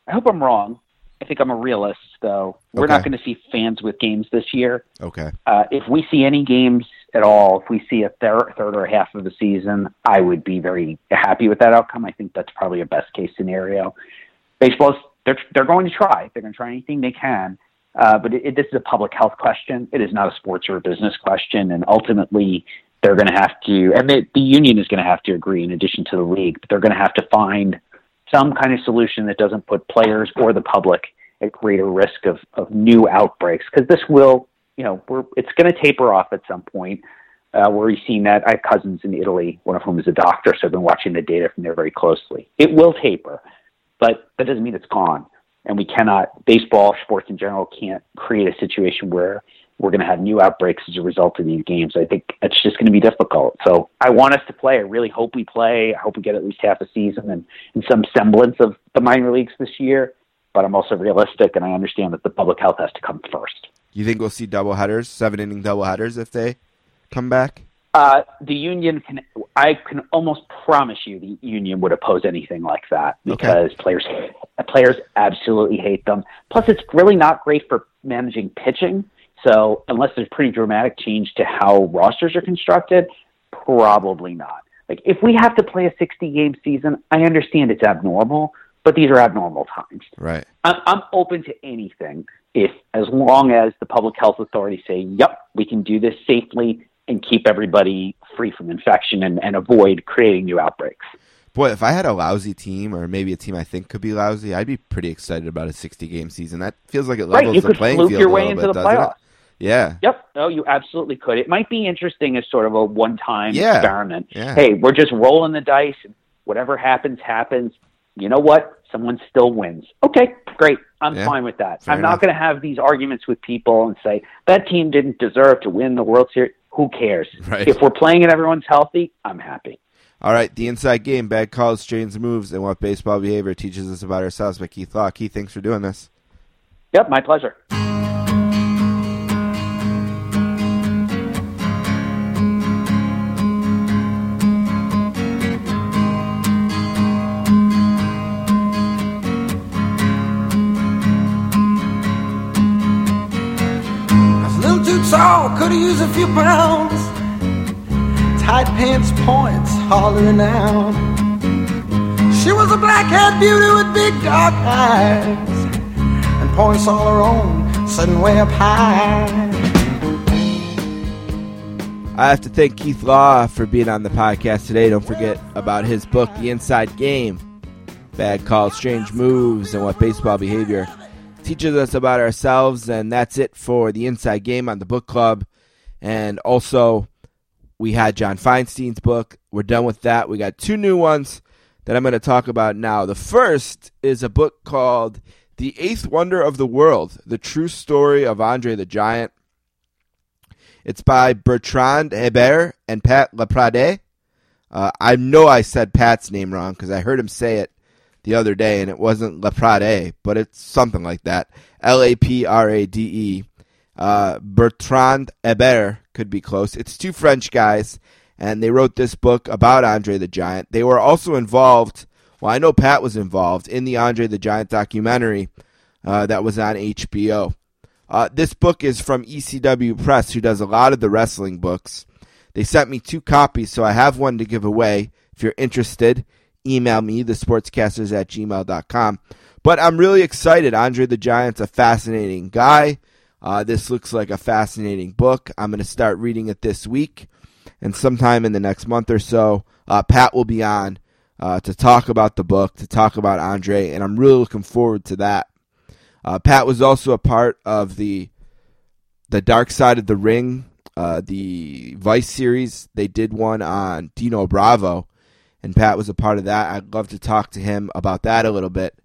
I hope I'm wrong. I think I'm a realist, though. We're Okay. not going to see fans with games this year. Okay. Uh, if we see any games at all. If we see a third, third or a half of the season, I would be very happy with that outcome. I think that's probably a best case scenario. Baseball's they're they're going to try. They're going to try anything they can. Uh, but it, it, this is a public health question. It is not a sports or a business question, and ultimately they're going to have to, and the, the union is going to have to agree in addition to the league. But they're going to have to find some kind of solution that doesn't put players or the public at greater risk of, of new outbreaks because this will, you know, we're, it's going to taper off at some point. Uh, we've seen that. I have cousins in Italy, one of whom is a doctor, so I've been watching the data from there very closely. It will taper, but that doesn't mean it's gone. And we cannot, baseball, sports in general, can't create a situation where we're going to have new outbreaks as a result of these games. I think it's just going to be difficult. So I want us to play. I really hope we play. I hope we get at least half a season and, and some semblance of the minor leagues this year but I'm also realistic and I understand that the public health has to come first. You think we'll see double headers, seven inning double headers if they come back? Uh, the union can. I can almost promise you, the union would oppose anything like that because okay. players players absolutely hate them. Plus, it's really not great for managing pitching. So, unless there's pretty dramatic change to how rosters are constructed, probably not. Like, if we have to play a 60 game season, I understand it's abnormal, but these are abnormal times. Right. I'm, I'm open to anything if, as long as the public health authorities say, "Yep, we can do this safely and keep everybody free from infection and, and avoid creating new outbreaks." Boy, if I had a lousy team, or maybe a team I think could be lousy, I'd be pretty excited about a 60 game season. That feels like it levels right, you the could playing fluke field your way a into bit, the playoffs. it? Yeah. Yep. No, you absolutely could. It might be interesting as sort of a one-time Yeah. experiment. Yeah. Hey, we're just rolling the dice. and Whatever happens, happens. You know what? Someone still wins. Okay, great. I'm Yeah. fine with that. Fair I'm enough. not going to have these arguments with people and say that team didn't deserve to win the World Series. Who cares? Right. If we're playing and everyone's healthy, I'm happy. All right, the inside game, bad calls, strange moves, and what baseball behavior teaches us about ourselves by Keith Law. Keith, thanks for doing this. Yep, my pleasure. Too tall, could've used a few pounds. Tight pants points, hollering out. She was a black-haired beauty with big dark eyes and points all her own, sitting way up high. I have to thank Keith Law for being on the podcast today. Don't forget about his book, The Inside Game Bad Calls, Strange Moves, and What Baseball Behavior teaches us about ourselves. And that's it for The Inside Game on the book club. And also, we had John Feinstein's book. We're done with that. We got two new ones that I'm going to talk about now. The first is a book called The Eighth Wonder of the World The True Story of Andre the Giant. It's by Bertrand Hebert and Pat Laprade. Uh, I know I said Pat's name wrong because I heard him say it the other day, and it wasn't Laprade, but it's something like that. L A P R A D E. Uh, Bertrand Hebert could be close. It's two French guys, and they wrote this book about Andre the Giant. They were also involved. Well, I know Pat was involved in the Andre the Giant documentary uh, that was on HBO. Uh, this book is from ECW Press, who does a lot of the wrestling books. They sent me two copies, so I have one to give away. If you're interested, email me, thesportscasters at gmail.com. But I'm really excited. Andre the Giant's a fascinating guy. Uh, this looks like a fascinating book. I'm going to start reading it this week. And sometime in the next month or so, uh, Pat will be on uh, to talk about the book, to talk about Andre, and I'm really looking forward to that. Uh, Pat was also a part of the the Dark Side of the Ring, uh, the Vice series. They did one on Dino Bravo, and Pat was a part of that. I'd love to talk to him about that a little bit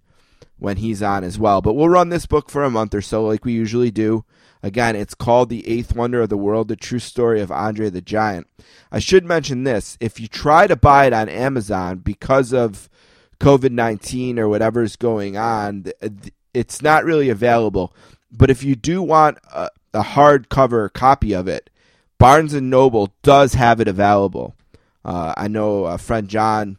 when he's on as well. But we'll run this book for a month or so, like we usually do. Again, it's called The Eighth Wonder of the World, the true story of Andre the Giant. I should mention this if you try to buy it on Amazon because of COVID 19 or whatever's going on, it's not really available. But if you do want a, a hardcover copy of it, Barnes and Noble does have it available. Uh, I know a friend John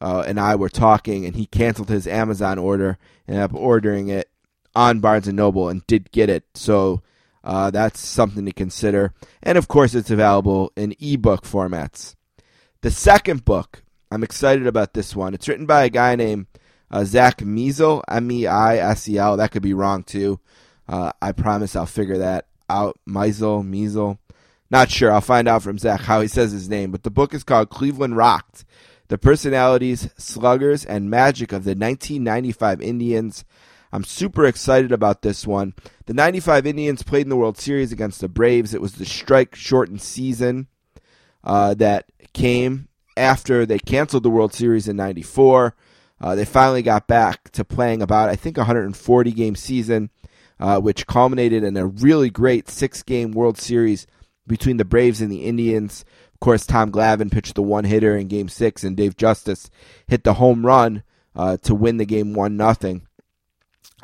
uh, and I were talking, and he canceled his Amazon order and ended up ordering it on Barnes and Noble and did get it. So Uh, that's something to consider. And of course, it's available in ebook formats. The second book, I'm excited about this one. It's written by a guy named uh, Zach Meisel, M E I S E L. That could be wrong too. Uh, I promise I'll figure that out. Meisel, Meisel. Not sure. I'll find out from Zach how he says his name. But the book is called Cleveland Rocked The Personalities, Sluggers, and Magic of the 1995 Indians. I'm super excited about this one. The 95 Indians played in the World Series against the Braves. It was the strike shortened season uh, that came after they canceled the World Series in 94. Uh, they finally got back to playing about, I think, 140 game season, uh, which culminated in a really great six game World Series between the Braves and the Indians. Of course, Tom Glavine pitched the one hitter in Game Six, and Dave Justice hit the home run uh, to win the game one nothing.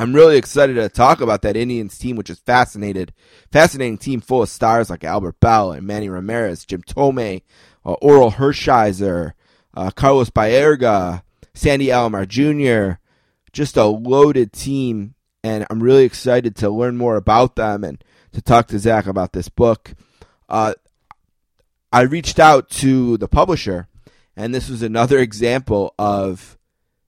I'm really excited to talk about that Indians team, which is fascinated, fascinating team full of stars like Albert Belle and Manny Ramirez, Jim Thome, uh, Orel Hershiser, uh, Carlos Baerga, Sandy Alomar Jr. Just a loaded team, and I'm really excited to learn more about them and to talk to Zach about this book. Uh, I reached out to the publisher, and this was another example of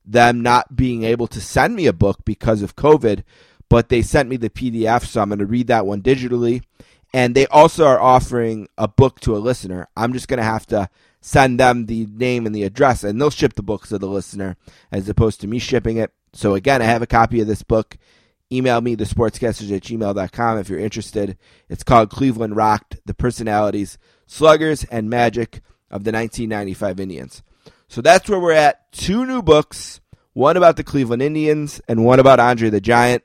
them not being able to send me a book because of COVID, but they sent me the PDF, so I'm going to read that one digitally. And they also are offering a book to a listener. I'm just going to have to send them the name and the address, and they'll ship the book to the listener as opposed to me shipping it. So, again, I have a copy of this book. Email me, thesportscasters at gmail.com, if you're interested. It's called Cleveland Rocked The Personalities, Sluggers, and Magic of the 1995 Indians. So that's where we're at. Two new books, one about the Cleveland Indians and one about Andre the Giant.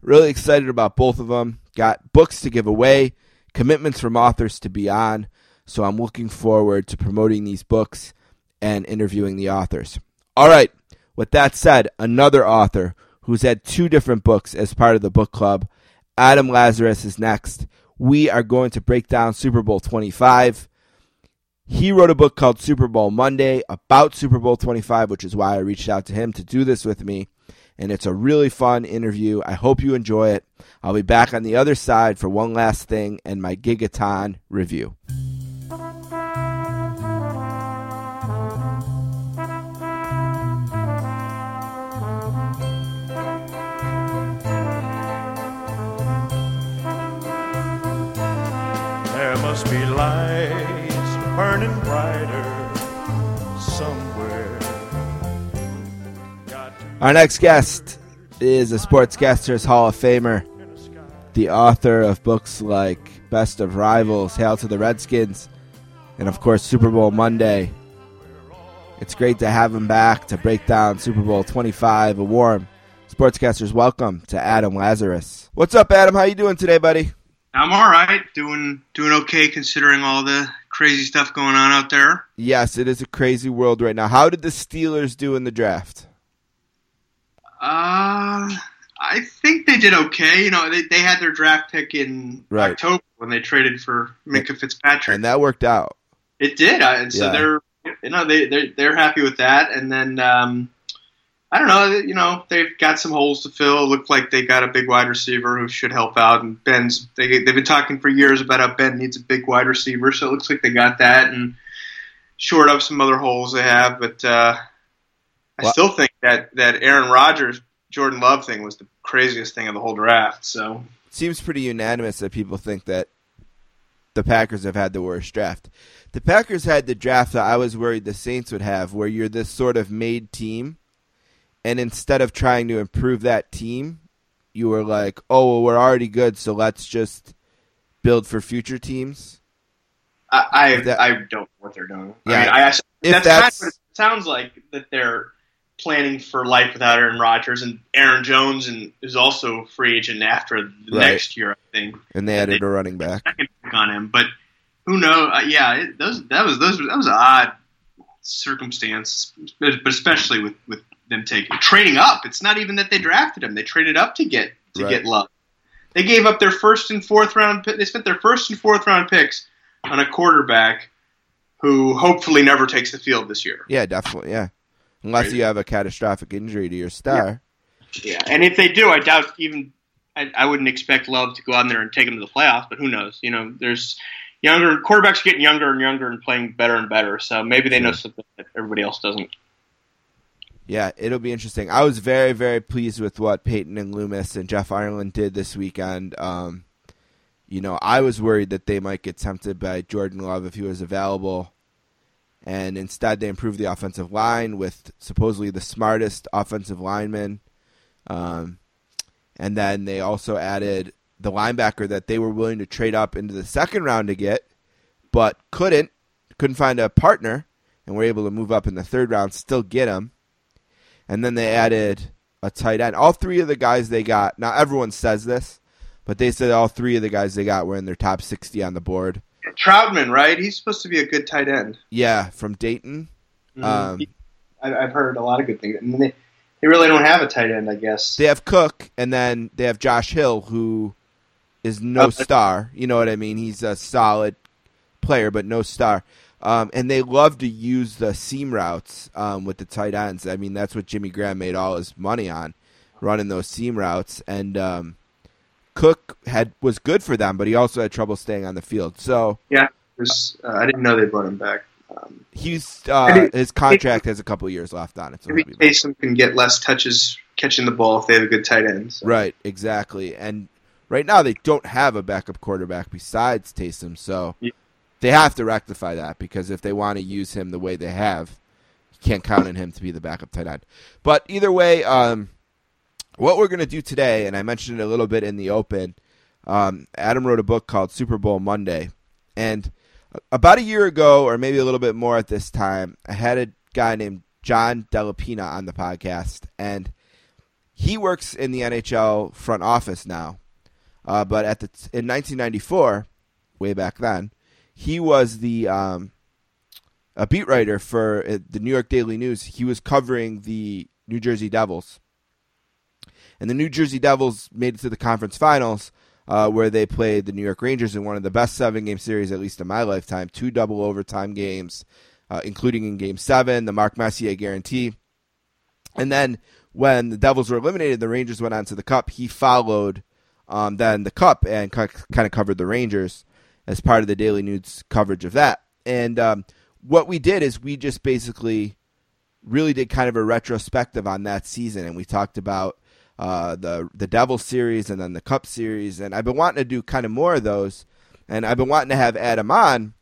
Really excited about both of them. Got books to give away, commitments from authors to be on. So I'm looking forward to promoting these books and interviewing the authors. All right. With that said, another author who's had two different books as part of the book club, Adam Lazarus, is next. We are going to break down Super Bowl 25. He wrote a book called Super Bowl Monday about Super Bowl 25, which is why I reached out to him to do this with me. And it's a really fun interview. I hope you enjoy it. I'll be back on the other side for one last thing and my Gigaton review. Must be lights burning brighter somewhere. Our next guest is a Sportscasters Hall of Famer, the author of books like Best of Rivals, Hail to the Redskins, and of course Super Bowl Monday. It's great to have him back to break down Super Bowl 25. A warm Sportscasters welcome to Adam Lazarus. What's up, Adam? How you doing today, buddy? I'm all right, doing doing okay considering all the crazy stuff going on out there. Yes, it is a crazy world right now. How did the Steelers do in the draft? Uh, I think they did okay. You know, they, they had their draft pick in Right. October when they traded for Minkah Fitzpatrick. And that worked out. it did, and so Yeah. they're you know they they're, they're happy with that. And then um, I don't know, you know, they've got some holes to fill. It looked like they got a big wide receiver who should help out. And Ben's they they've been talking for years about how Ben needs a big wide receiver, so it looks like they got that and shored up some other holes they have. But uh, I still think that that Aaron Rodgers Jordan Love thing was the craziest thing of the whole draft. So seems pretty unanimous that people think that the Packers have had the worst draft. The Packers had the draft that I was worried the Saints would have, where you're this sort of made team, and instead of trying to improve that team, you were like, oh, well, we're already good, so let's just build for future teams. I I, That- I don't know what they're doing. Yeah. I mean, I actually, that's, that's- kind of what it sounds like that they're planning for life without Aaron Rodgers and Aaron Jones and is also free agent after the Right. next year, I think. And they added a running back. Second pick on him, but who knows? Uh, yeah, it, those that was those that was an odd circumstance, but especially with with them taking trading up. It's not even that they drafted him; they traded up to get to Right. get Love. They gave up their first and fourth round. They spent their first and fourth round picks on a quarterback who hopefully never takes the field this year. Yeah, definitely, yeah. Unless Crazy. you have a catastrophic injury to your star. Yeah, and if they do, I doubt even I, I wouldn't expect Love to go out there and take them to the playoffs, but who knows? You know, there's younger quarterbacks are getting younger and younger and playing better and better. So maybe they know something that everybody else doesn't. Yeah, it'll be interesting. I was very, very pleased with what Payton and Loomis and Jeff Ireland did this weekend. Um, you know, I was worried that they might get tempted by Jordan Love if he was available. And instead, they improved the offensive line with supposedly the smartest offensive lineman. Um, and then they also added the linebacker that they were willing to trade up into the second round to get, but couldn't, couldn't find a partner, and were able to move up in the third round, still get him. And then they added a tight end. All three of the guys they got, now everyone says this, but they said all three of the guys they got were in their top 60 on the board. Trautman, right? He's supposed to be a good tight end. Yeah, from Dayton. Mhm. Um, I, I've heard a lot of good things. And they, they really don't have a tight end, I guess. They have Cook, and then they have Josh Hill, who is no Oh, star. You know what I mean? He's a solid player, but no star. Um, and they love to use the seam routes um, with the tight ends. I mean, that's what Jimmy Graham made all his money on, running those seam routes. And um, Cook had was good for them, but he also had trouble staying on the field. So Yeah, there's, uh, I didn't know they brought him back. Um, he's uh, his contract has a couple years left on it. So maybe Taysom can get less touches catching the ball if they have a good tight end. So. Right, exactly. And right now they don't have a backup quarterback besides Taysom, so Yeah. They have to rectify that because if they want to use him the way they have, you can't count on him to be the backup tight end. But either way, um, what we're going to do today, and I mentioned it a little bit in the open, um, Adam wrote a book called Super Bowl Monday. And about a year ago, or maybe a little bit more at this time, I had a guy named John Dellapina on the podcast, and he works in the NHL front office now. Uh, but at the in 1994, way back then, he was the um, a beat writer for uh, the New York Daily News. He was covering the New Jersey Devils, and the New Jersey Devils made it to the conference finals, uh, where they played the New York Rangers in one of the best seven game series, at least in my lifetime. Two double overtime games, uh, including in Game Seven, the Mark Messier guarantee. And then when the Devils were eliminated, the Rangers went on to the Cup. He followed um, then the Cup and kind of covered the Rangers as part of the Daily News coverage of that. And um, what we did is we just basically really did kind of a retrospective on that season, and we talked about uh, the the Devils series and then the Cup series. And I've been wanting to do kind of more of those, and I've been wanting to have Adam on.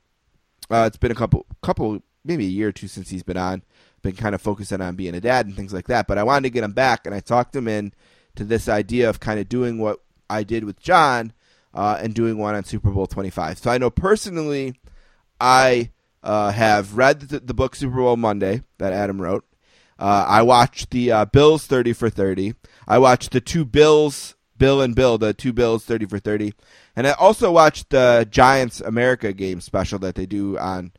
Uh, it's been a couple couple maybe a year or two since he's been on been kind of focusing on being a dad and things like that. But I wanted to get him back, and I talked him in to this idea of kind of doing what I did with John uh, and doing one on Super Bowl 25. So I know personally, I uh, have read the, the book Super Bowl Monday that Adam wrote. Uh, I watched the uh, Bills 30 for 30. I watched the two Bills, Bill and Bill, the two Bills 30 for 30. And I also watched the Giants America game special that they do on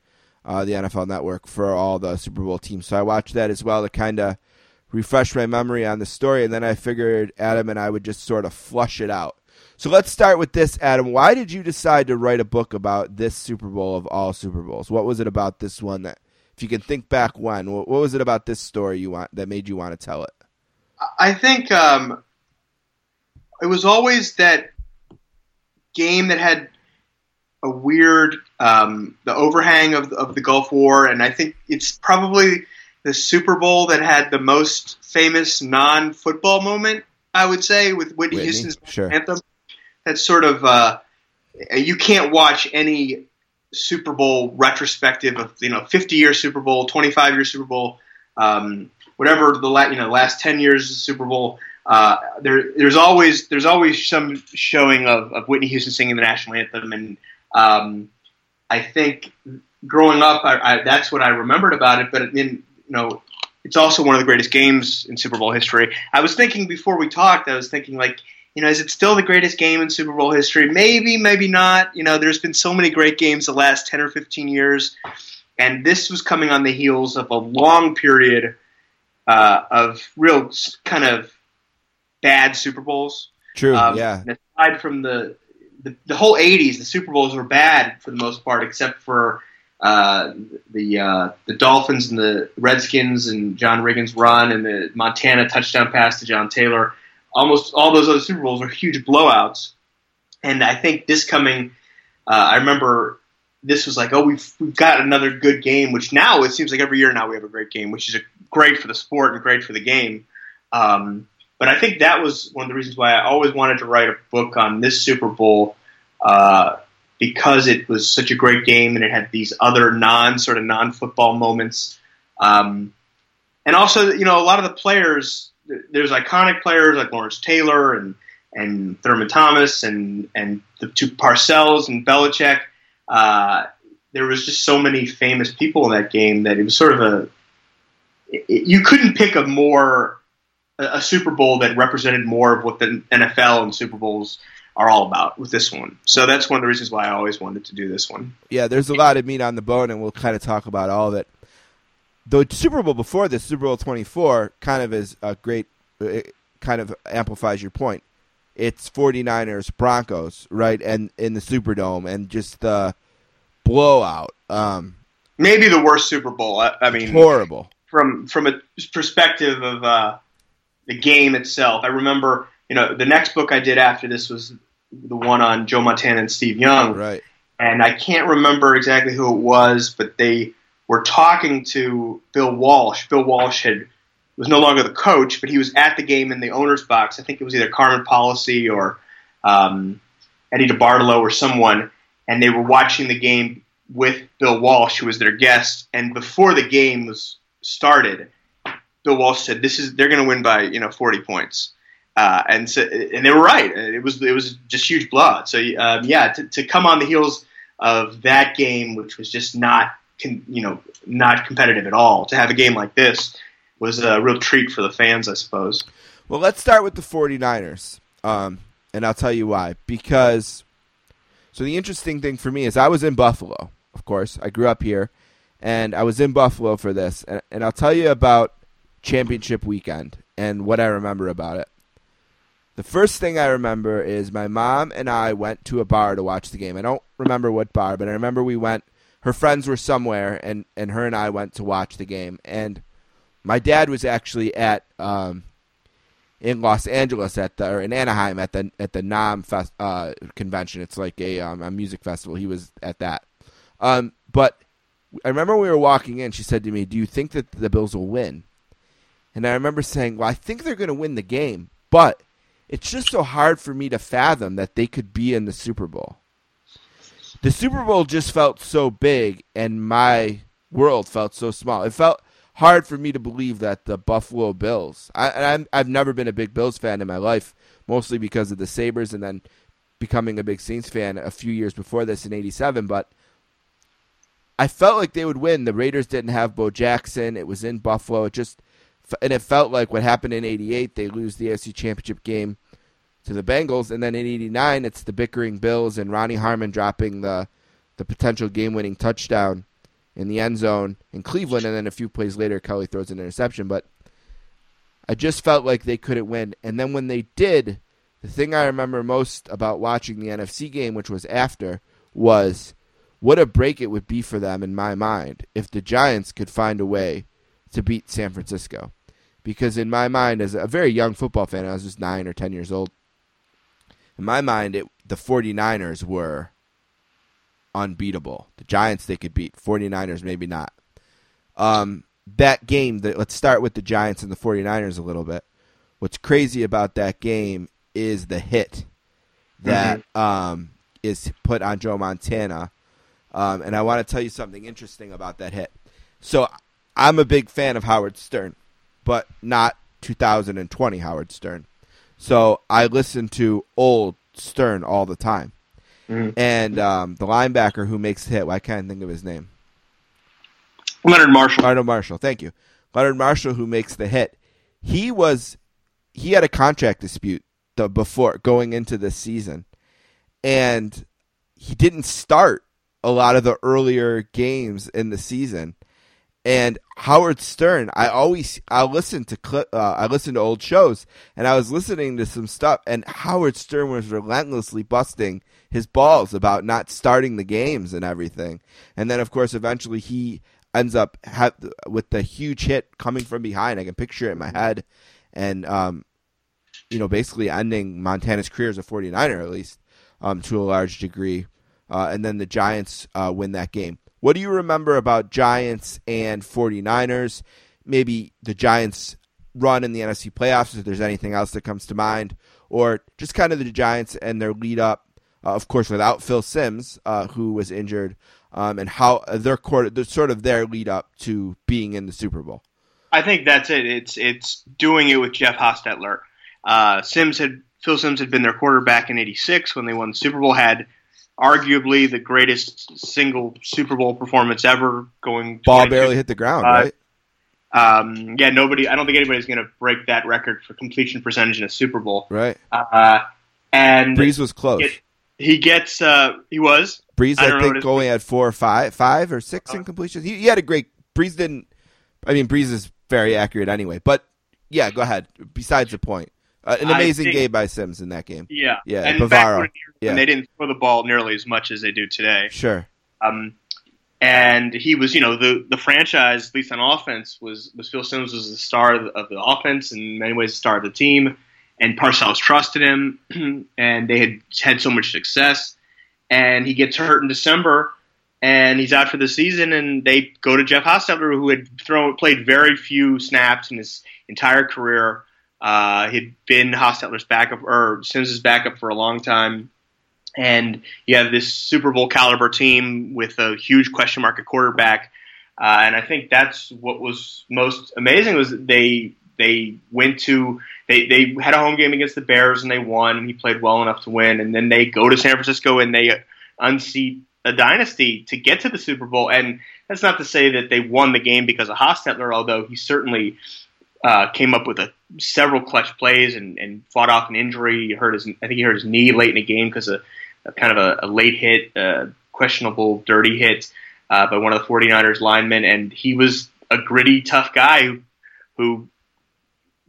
uh, the NFL Network for all the Super Bowl teams. So I watched that as well to kind of refresh my memory on the story. And then I figured Adam and I would just sort of flush it out. So let's start with this, Adam. Why did you decide to write a book about this Super Bowl of all Super Bowls? What was it about this one that, if you can think back when, what was it about this story you want that made you want to tell it? I think um, it was always that game that had a weird um, the overhang of of the Gulf War, and I think it's probably the Super Bowl that had the most famous non football moment. I would say with Whitney, Whitney, Houston's sure. anthem. That's sort of uh, you can't watch any Super Bowl retrospective of you know 50 year Super Bowl, 25 year Super Bowl, um, whatever the you know last 10 years of Super Bowl. Uh, there, there's always there's always some showing of, of Whitney Houston singing the national anthem, and um, I think growing up, I, I, that's what I remembered about it. But I mean, you know, it's also one of the greatest games in Super Bowl history. I was thinking before we talked, I was thinking like, you know, is it still the greatest game in Super Bowl history? Maybe, maybe not. You know, there's been so many great games the last 10 or 15 years, and this was coming on the heels of a long period uh, of real kind of bad Super Bowls. True, Um, yeah. aside from the, the the whole '80s, the Super Bowls were bad for the most part, except for uh, the uh, the Dolphins and the Redskins and John Riggins' run and the Montana touchdown pass to John Taylor. Almost all those other Super Bowls were huge blowouts. And I think this coming, uh, I remember this was like, oh, we've we've got another good game. Which now it seems like every year now we have a great game, which is great for the sport and great for the game. Um, but I think that was one of the reasons why I always wanted to write a book on this Super Bowl. Uh, because it was such a great game and it had these other non sort of non football moments. Um, and also, you know, a lot of the players, there's iconic players like Lawrence Taylor and, and Thurman Thomas and, and the two Parcells and Belichick. Uh, there was just so many famous people in that game that it was sort of a, it, you couldn't pick a more, a, Super Bowl that represented more of what the NFL and Super Bowls are all about with this one. So that's one of the reasons why I always wanted to do this one. Yeah, there's a lot of meat on the bone, and we'll kind of talk about all of it. The Super Bowl before this, Super Bowl 24, kind of is a great, it kind of amplifies your point. It's 49ers Broncos, right? And in the Superdome, and just the blowout. Um, Maybe the worst Super Bowl. I, I mean, horrible. From from a perspective of uh, the game itself, I remember you know, the next book I did after this was the one on Joe Montana and Steve Young. Right. And I can't remember exactly who it was, but they were talking to Bill Walsh. Bill Walsh had was no longer the coach, but he was at the game in the owner's box. I think it was either Carmen Policy or um, Eddie DeBartolo or someone, and they were watching the game with Bill Walsh, who was their guest. And before the game was started, Bill Walsh said, "This is they're going to win by you know 40 points." Uh, and so, and they were right. It was it was just huge blood. So um, yeah, to, to come on the heels of that game, which was just not you know not competitive at all, to have a game like this was a real treat for the fans, I suppose. Well, let's start with the 49ers. Um, and I'll tell you why. Because so the interesting thing for me is I was in Buffalo, of course. I grew up here, and I was in Buffalo for this. And, and I'll tell you about championship weekend and what I remember about it. The first thing I remember is my mom and I went to a bar to watch the game. I don't remember what bar, but I remember we went. Her friends were somewhere, and, and her and I went to watch the game. And my dad was actually at um, in Los Angeles at the or in Anaheim at the at the NAMM fest, uh, convention. It's like a um, a music festival. He was at that. Um, but I remember we were walking in. She said to me, "Do you think that the Bills will win?" And I remember saying, "Well, I think they're going to win the game, but." it's just so hard for me to fathom that they could be in the Super Bowl. The Super Bowl just felt so big, and my world felt so small. It felt hard for me to believe that the Buffalo Bills. I, i have never been a big Bills fan in my life, mostly because of the Sabres, and then becoming a big Saints fan a few years before this in '87. But I felt like they would win. The Raiders didn't have Bo Jackson. It was in Buffalo. It just and it felt like what happened in '88. They lose the AFC Championship game to the Bengals, and then in '89 it's the bickering Bills and Ronnie Harmon dropping the the potential game-winning touchdown in the end zone in Cleveland, and then a few plays later Kelly throws an interception. But I just felt like they couldn't win, and then when they did, the thing I remember most about watching the NFC game, which was after, was what a break it would be for them in my mind if the Giants could find a way to beat San Francisco. Because in my mind, as a very young football fan, I was just nine or ten years old. In my mind, it, the 49ers were unbeatable. The Giants they could beat. 49ers maybe not. Um, that game, that, let's start with the Giants and the 49ers a little bit. What's crazy about that game is the hit that mm-hmm. um, is put on Joe Montana. Um, and I want to tell you something interesting about that hit. So I'm a big fan of Howard Stern, but not 2020 Howard Stern. So I listen to old Stern all the time. Mm-hmm. And um, the linebacker who makes the hit, well, I can't think of his name. Leonard Marshall. Leonard Marshall, thank you. Leonard Marshall, who makes the hit, he was he had a contract dispute the, before going into this season, and he didn't start a lot of the earlier games in the season. And Howard Stern, I always I listen to uh, I listen to old shows, and I was listening to some stuff, and Howard Stern was relentlessly busting his balls about not starting the games and everything. And then, of course, eventually he ends up ha- with the huge hit coming from behind. I can picture it in my head, and um, you know, basically ending Montana's career as a 49er, at least um, to a large degree. Uh, and then the Giants uh, win that game. What do you remember about Giants and 49ers? Maybe the Giants run in the NFC playoffs, if there's anything else that comes to mind, or just kind of the Giants and their lead up, uh, of course, without Phil Simms, uh, who was injured, um, and how their quarter, the, sort of their lead up to being in the Super Bowl. I think that's it. It's it's doing it with Jeff Hostetler. Uh, Simms had Phil Simms had been their quarterback in '86 when they won the Super Bowl. Had arguably the greatest single Super Bowl performance ever. Going ball barely hit the ground, uh, right? Um, yeah, nobody. I don't think anybody's going to break that record for completion percentage in a Super Bowl. Right. Uh, and Brees was close. It, he gets. Uh, he was. Brees, I, I think, only had four or five, five or six in completions. He, he had a great. Brees didn't. I mean, Brees is very accurate anyway. But yeah, go ahead. Besides the point, uh, an amazing think, game by Simms in that game. Yeah, yeah. And Bavaro. yeah. they didn't throw the ball nearly as much as they do today. Sure. Um, and he was, you know, the the franchise, at least on offense, was was Phil Simms was the star of the, of the offense in many ways, the star of the team. And Parcells trusted him, and they had had so much success. And he gets hurt in December, and he's out for the season. And they go to Jeff Hostetler, who had thrown played very few snaps in his entire career. Uh, he'd been Hostetler's backup or Simms' backup for a long time, and you have this Super Bowl caliber team with a huge question mark at quarterback. Uh, and I think that's what was most amazing was they they went to they they had a home game against the Bears and they won and he played well enough to win. And then they go to San Francisco and they unseat a dynasty to get to the Super Bowl. And that's not to say that they won the game because of Hostetler although he certainly uh, came up with a, several clutch plays and, and fought off an injury. He hurt his, I think he hurt his knee late in the game because of, of, kind of a, a late hit, uh, questionable, dirty hit uh, by one of the 49ers linemen. And he was a gritty, tough guy who, who,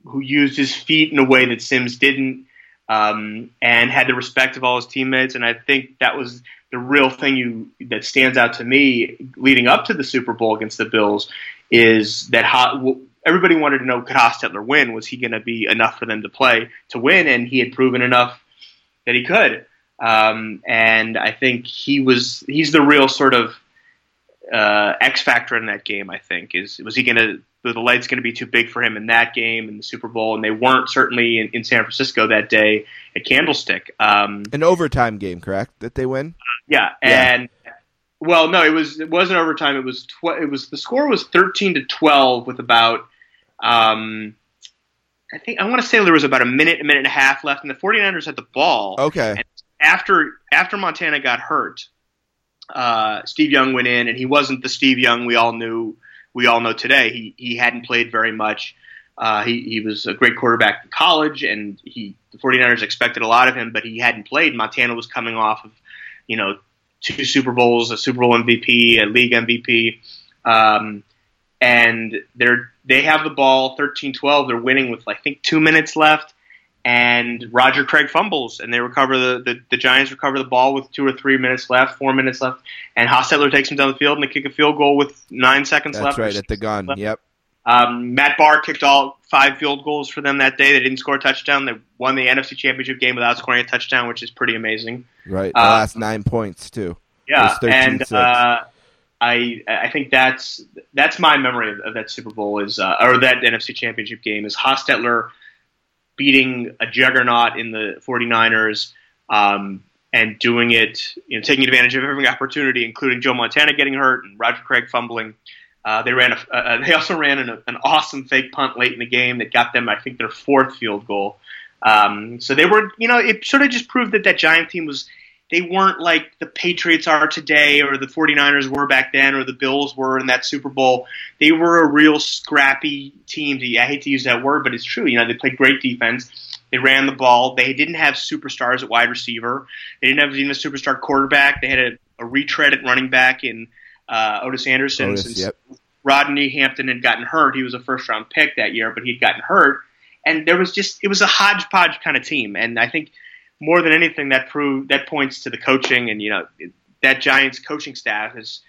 who used his feet in a way that Simms didn't. Um, and had the respect of all his teammates, and I think that was the real thing you that stands out to me leading up to the Super Bowl against the Bills is that hot, everybody wanted to know could Hostetler win? Was he going to be enough for them to play to win? And he had proven enough that he could. Um, and I think he was he's the real sort of uh, X factor in that game. I think is was he going to the lights going to be too big for him in that game in the Super Bowl, and they weren't certainly in, in San Francisco that day at Candlestick. Um, An overtime game, correct? That they win. Yeah, and well, no, it was it wasn't overtime. It was tw- it was the score was thirteen to twelve with about um, I think I want to say there was about a minute, a minute and a half left, and the 49ers had the ball. Okay. And after after Montana got hurt, uh, Steve Young went in, and he wasn't the Steve Young we all knew we all know today. He he hadn't played very much. Uh, he he was a great quarterback in college, and he the 49ers expected a lot of him, but he hadn't played. Montana was coming off of you know two Super Bowls, a Super Bowl MVP, a league MVP. Um, and they're they have the ball 13-12. They're winning with I think two minutes left, and Roger Craig fumbles, and they recover the, the, the Giants recover the ball with two or three minutes left, four minutes left, and Hostetler takes them down the field and they kick a field goal with nine seconds That's left. Right at the gun. Left. Yep. Um, Matt Bahr kicked all five field goals for them that day. They didn't score a touchdown. They won the NFC Championship game without scoring a touchdown, which is pretty amazing. Right, the uh, last nine points too. Yeah, and uh, I I think that's that's my memory of, of that Super Bowl is uh, or that NFC Championship game is Hostetler beating a juggernaut in the 49ers um, and doing it, you know, taking advantage of every opportunity, including Joe Montana getting hurt and Roger Craig fumbling. Uh, they ran a, uh, they also ran an, an, awesome fake punt late in the game that got them, I think, their fourth field goal. Um, so they were, you know, it sort of just proved that that Giant team was they weren't like the Patriots are today or the 49ers were back then or the Bills were in that Super Bowl. They were a real scrappy team. I hate to use that word, but it's true. You know, they played great defense. They ran the ball. They didn't have superstars at wide receiver. They didn't have even a superstar quarterback. They had a, a retread at running back in uh, Ottis Anderson. Otis, since yep. Rodney Hampton had gotten hurt. He was a first round pick that year, but he'd gotten hurt. And there was just, it was a hodgepodge kind of team. And I think – more than anything, that prove that points to the coaching, and you know that Giants coaching staff is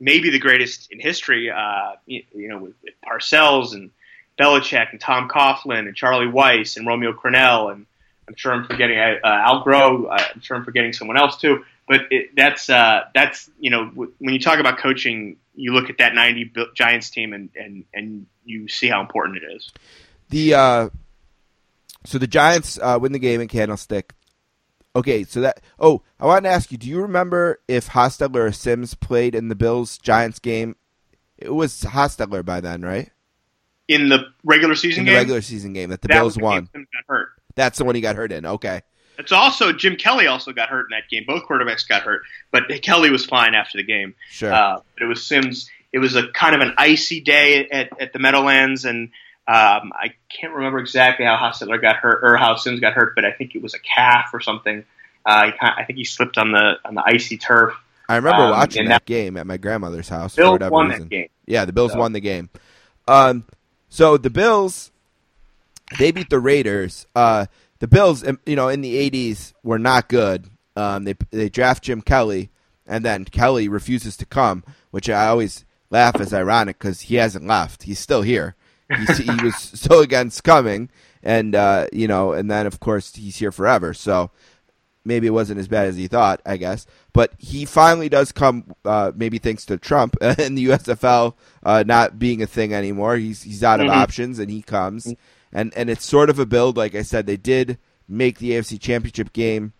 maybe the greatest in history. Uh, you, you, know, with, with, Parcells and Belichick and Tom Coughlin and Charlie Weis and Romeo Crennel and I'm sure I'm forgetting uh, Al Groh. I'm sure I'm forgetting someone else too. But it, that's uh, that's you know when you talk about coaching, you look at that '90 Giants team and and and you see how important it is. The uh, so the Giants uh, win the game in Candlestick. Okay, so that oh, I wanted to ask you, do you remember if Hostetler or Simms played in the Bills Giants game? It was Hostetler by then, right? In the regular season in game, the regular season game that the that Bills the won. game Simms got hurt. That's the one he got hurt in. Okay. It's also Jim Kelly also got hurt in that game. Both quarterbacks got hurt, but Kelly was fine after the game. Sure. Uh, but it was Simms. It was a kind of an icy day at, at the Meadowlands, and um, I can't remember exactly how Hostetler got hurt or how Simms got hurt, but I think it was a calf or something. Uh, I think he slipped on the on the icy turf. I remember Um, watching that, that- game at my grandmother's house for whatever won reason. that game. Yeah, the Bills So- won the game. Um, so the Bills, they beat the Raiders. Uh, the Bills, um, you know, in the '80s were not good. Um, they they draft Jim Kelly, and then Kelly refuses to come, which I always laugh as ironic because he hasn't left. He's still here. He's, he was so against coming, and uh, you know, and then of course he's here forever. So maybe it wasn't as bad as he thought, I guess. But he finally does come, uh, maybe thanks to Trump and the USFL uh, not being a thing anymore. He's he's out of Mhm. options, and he comes, and and it's sort of a build. Like I said, they did make the AFC Championship game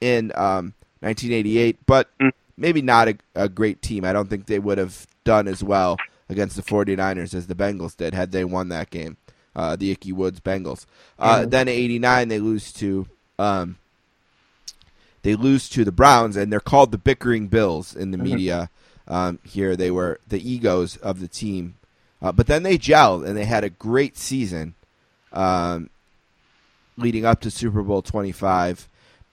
in um, 1988, but Mm. maybe not a, a great team. I don't think they would have done as well against the 49ers as the Bengals did had they won that game. Uh, the Ickey Woods Bengals. Uh, Then in '89 they lose to um, they lose to the Browns, and they're called the bickering Bills in the media. Um, here they were the egos of the team, uh, but then they gelled and they had a great season, um, leading up to Super Bowl twenty five,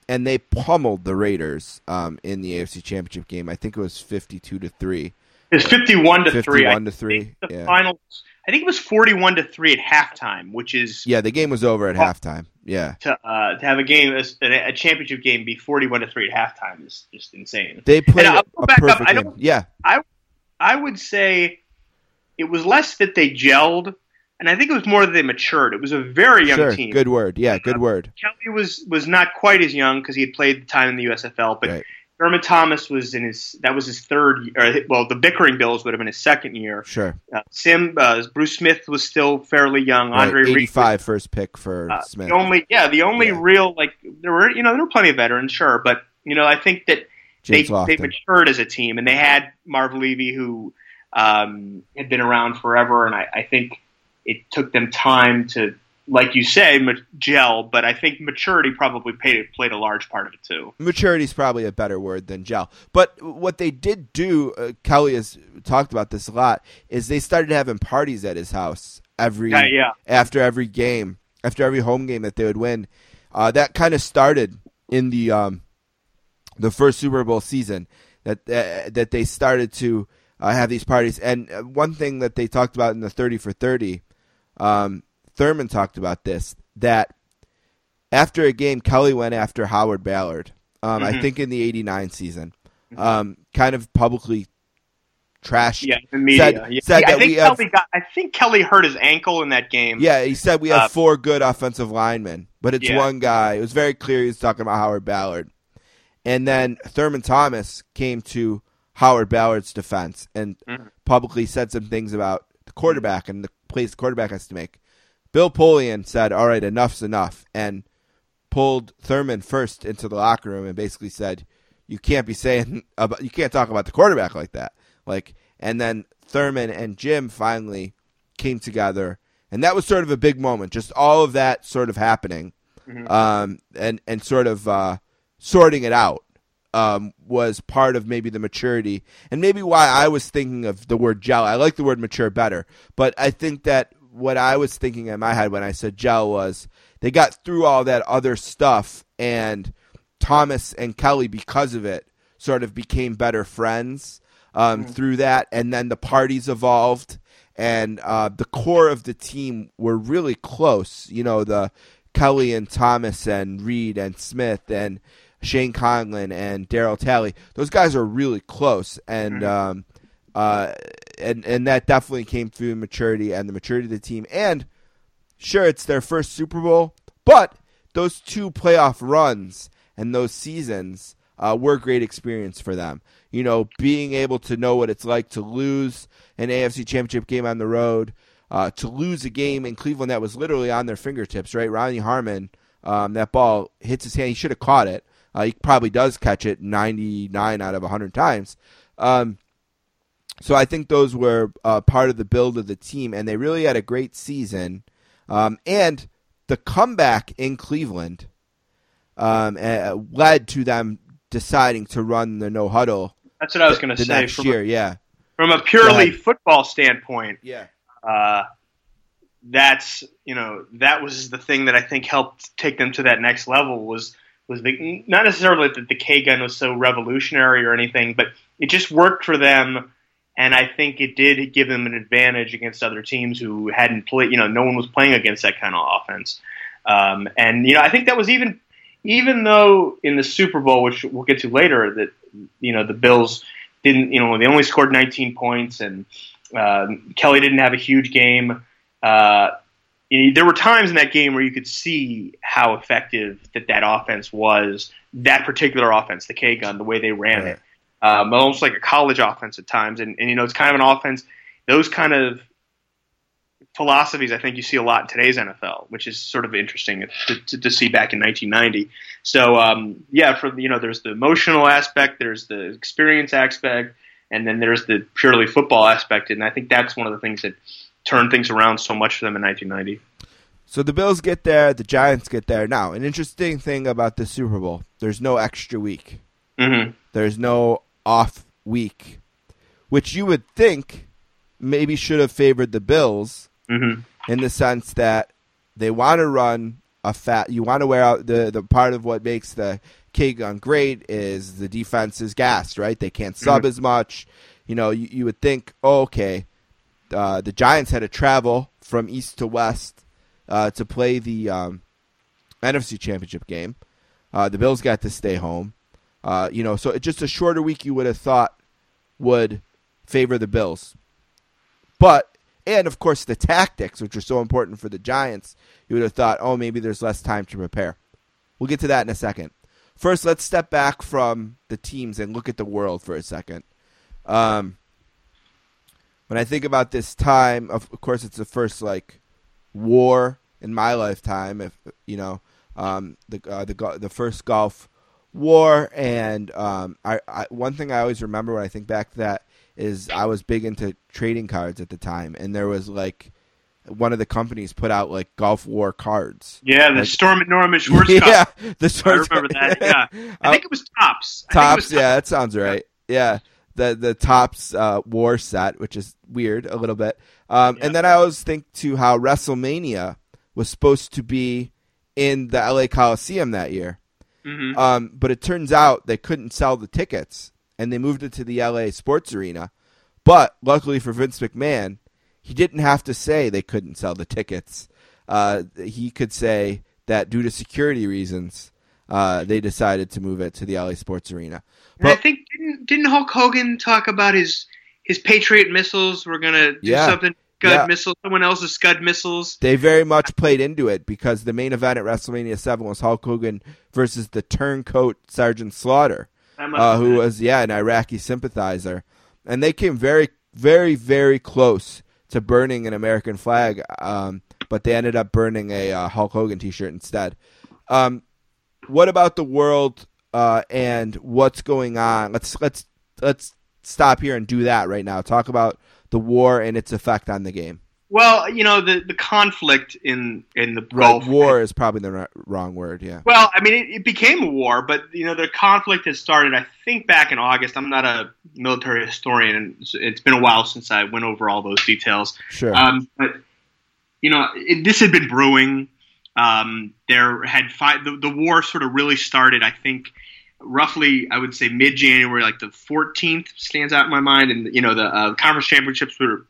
and they pummeled the Raiders um, in the AFC Championship game. I think it was fifty two to three. It's fifty-one to three. 51 to three, The yeah. final. I think it was forty-one to three at halftime, which is Yeah, the game was over at halftime. Yeah, to uh, to have a game, a, a championship game, be forty-one to three at halftime is just insane. they played a, a back up. perfect I game. don't- Yeah, I I would say it was less that they gelled, and I think it was more that they matured. It was a very young sure. team. Good word. Yeah, good word. Kelly was was not quite as young because he had played the time in the USFL, but Right. Thurman Thomas was in his that was his third. Or, well, the Bickering Bills would have been his second year. Sure. Uh, Sim uh, Bruce Smith was still fairly young. Right, Andre Reed was first pick for uh, Smith. The only, yeah, the only Yeah. real like there were, you know, there were plenty of veterans, sure, but you know, I think that they James they Lofton. matured as a team, and they had Marv Levy, who um, had been around forever, and I, I think it took them time to, like you say, ma- gel. But I think maturity probably played played a large part of it too. maturity is probably a better word than gel. But what they did do, uh, Kelly has talked about this a lot, is they started having parties at his house every Yeah, yeah. after every game, after every home game that they would win. Uh, that kind of started in the um, the first Super Bowl season that uh, that they started to uh, have these parties. And uh, one thing that they talked about in the thirty for thirty, um, Thurman talked about this that after a game, Kelly went after Howard Ballard. Um, I Mhm. think in the '89 season, um, kind of publicly trashed. Yeah, the media. Said- yeah. said I that think we have- got. I think Kelly hurt his ankle in that game. Yeah, he said we have Uh, four good offensive linemen, but it's Yeah. one guy. It was very clear he was talking about Howard Ballard. And then Thurman Thomas came to Howard Ballard's defense and Mhm. publicly said some things about the quarterback and the plays the quarterback has to make. Bill Polian said, "All right, enough's enough," and pulled Thurman first into the locker room and basically said, "You can't be saying about you can't talk about the quarterback like that." Like, and then Thurman and Jim finally came together, and that was sort of a big moment. Just all of that sort of happening, um, and and sort of uh, sorting it out um, was part of maybe the maturity, and maybe why I was thinking of the word gel. I like the word mature better, but I think that what I was thinking in my head when I said gel was they got through all that other stuff, and Thomas and Kelly, because of it, sort of became better friends um, through that, and then the parties evolved, and uh, the core of the team were really close. You know, the Kelly and Thomas and Reed and Smith and Shane Conlan and Darryl Talley. Those guys are really close, and um, uh, and and that definitely came through maturity and the maturity of the team. And sure, it's their first Super Bowl, but those two playoff runs and those seasons uh, were great experience for them. You know, being able to know what it's like to lose an AFC Championship game on the road, uh, to lose a game in Cleveland that was literally on their fingertips. Right, Ronnie Harmon, um, that ball hits his hand. He should have caught it. Uh, he probably does catch it 99 out of 100 times. Um, so I think those were uh, part of the build of the team, and they really had a great season. Um, and the comeback in Cleveland um, uh, led to them deciding to run the no huddle. That's what I was going to say. next From year, a, yeah, from a purely football standpoint, yeah, uh, that's you know that was the thing that I think helped take them to that next level was was the, not necessarily that the K gun was so revolutionary or anything, but it just worked for them, and I think it did give them an advantage against other teams who hadn't played. You know, no one was playing against that kind of offense, um, and you know I think that was even even though in the Super Bowl, which we'll get to later, that you know the Bills didn't, you know, they only scored 19 points, and uh, Kelly didn't have a huge game. Uh, there were times in that game where you could see how effective that that offense was. That particular offense, the K gun, the way they ran Right. it, um, almost like a college offense at times. And, and you know, it's kind of an offense. Those kind of philosophies, I think you see a lot in today's NFL, which is sort of interesting to, to, to see back in 1990. So um, yeah, for you know, there's the emotional aspect, there's the experience aspect, and then there's the purely football aspect, and I think that's one of the things that turned things around so much for them in 1990. So the Bills get there, the Giants get there. Now, an interesting thing about the Super Bowl: there's no extra week. hmm There's no off week, which you would think maybe should have favored the Bills hmm in the sense that they want to run a fat. You want to wear out the the part of what makes the K gun great is the defense is gassed, right? They can't sub as much. You know, you, you would think, oh, okay, uh, the Giants had to travel from east to west uh, to play the um, NFC Championship game. Uh, the Bills got to stay home. Uh, you know, so just a shorter week you would have thought would favor the Bills. But and of course the tactics, which are so important for the Giants, you would have thought, oh, maybe there's less time to prepare. We'll get to that in a second. First, let's step back from the teams and look at the world for a second. Um, when I think about this time, of of course, it's the first like war in my lifetime. If you know, um, the uh, the the first Gulf War, and um, I, I one thing I always remember when I think back to that is I was big into trading cards at the time, and there was like one of the companies put out like Gulf War cards. Yeah, the Like- Storm at Norman Schwarzkopf. yeah, the I remember that. Yeah, I think it was Topps. Think Topps, yeah, that sounds right. Yeah, the the Topps uh, War set, which is weird a little bit. Um, And then I always think to how WrestleMania was supposed to be in the LA Coliseum that year, Mhm. um, but it turns out they couldn't sell the tickets, and they moved it to the LA Sports Arena. But luckily for Vince McMahon, he didn't have to say they couldn't sell the tickets. Uh, he could say that due to security reasons, uh, they decided to move it to the LA Sports Arena. And I think didn't didn't Hulk Hogan talk about his his Patriot missiles were gonna do Yeah. something Scud Yeah. missiles, someone else's Scud missiles. they very much played into it because the main event at WrestleMania 7 was Hulk Hogan versus the turncoat Sergeant Slaughter. Uh, who was yeah an Iraqi sympathizer, and they came very very very close to burning an American flag, um, but they ended up burning a uh, Hulk Hogan T-shirt instead. Um, what about the world uh, and what's going on? Let's let's let's stop here and do that right now. Talk about the war and its effect on the game. well, you know the the conflict in in the Right, Gulf war is probably the wrong word. Yeah. Well, I mean, it, it became a war, but you know, the conflict had started. I think back in August. I'm not a military historian, and it's- it's been a while since I went over all those details. Sure. Um, but you know, it, this had been brewing. Um, there had five. The, the war sort of really started. I think roughly, I would say mid January, like the 14th stands out in my mind. And you know, the uh, conference championships were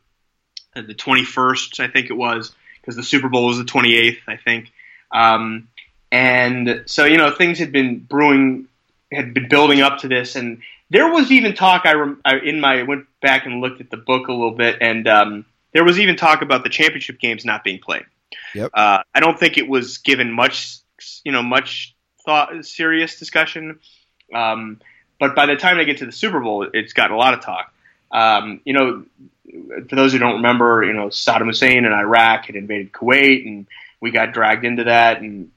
uh, the 21st, I think it was, because the Super Bowl was the 28th, I think. Um, and so you know, things had been brewing, had been building up to this, and there was even talk. I, rem, I in my went back and looked at the book a little bit, and um, there was even talk about the championship games not being played. Yep. Uh, I don't think it was given much, you know, much thought, serious discussion. Um, but by the time they get to the Super Bowl, it's gotten a lot of talk. Um, you know, for those who don't remember, you know, Saddam Hussein and Iraq had invaded Kuwait, and we got dragged into that. And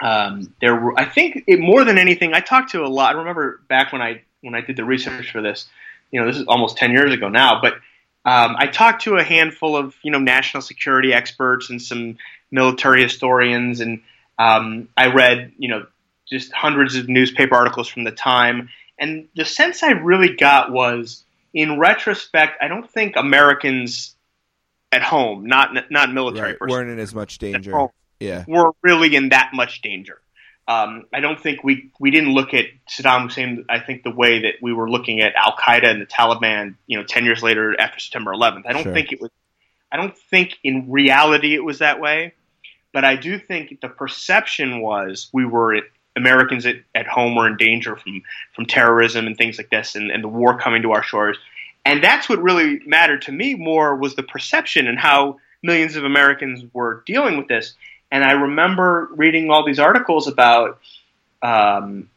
um, there were, I think, it, more than anything, I talked to a lot. I remember back when I when I did the research for this. You know, this is almost ten years ago now, but um, I talked to a handful of you know national security experts and some military historians, and um, I read you know just hundreds of newspaper articles from the time. And the sense I really got was, in retrospect, I don't think Americans at home, not not military, Right. Weren't in as much danger. home. Yeah. were really in that much danger. Um, I don't think we we didn't look at Saddam Hussein. I think the way that we were looking at Al Qaeda and the Taliban, you know, ten years later after September 11th. I don't Sure. think it was. I don't think in reality it was that way, but I do think the perception was we were Americans at, at home were in danger from from terrorism and things like this, and, and the war coming to our shores. And that's what really mattered to me more was the perception and how millions of Americans were dealing with this. And I remember reading all these articles about um,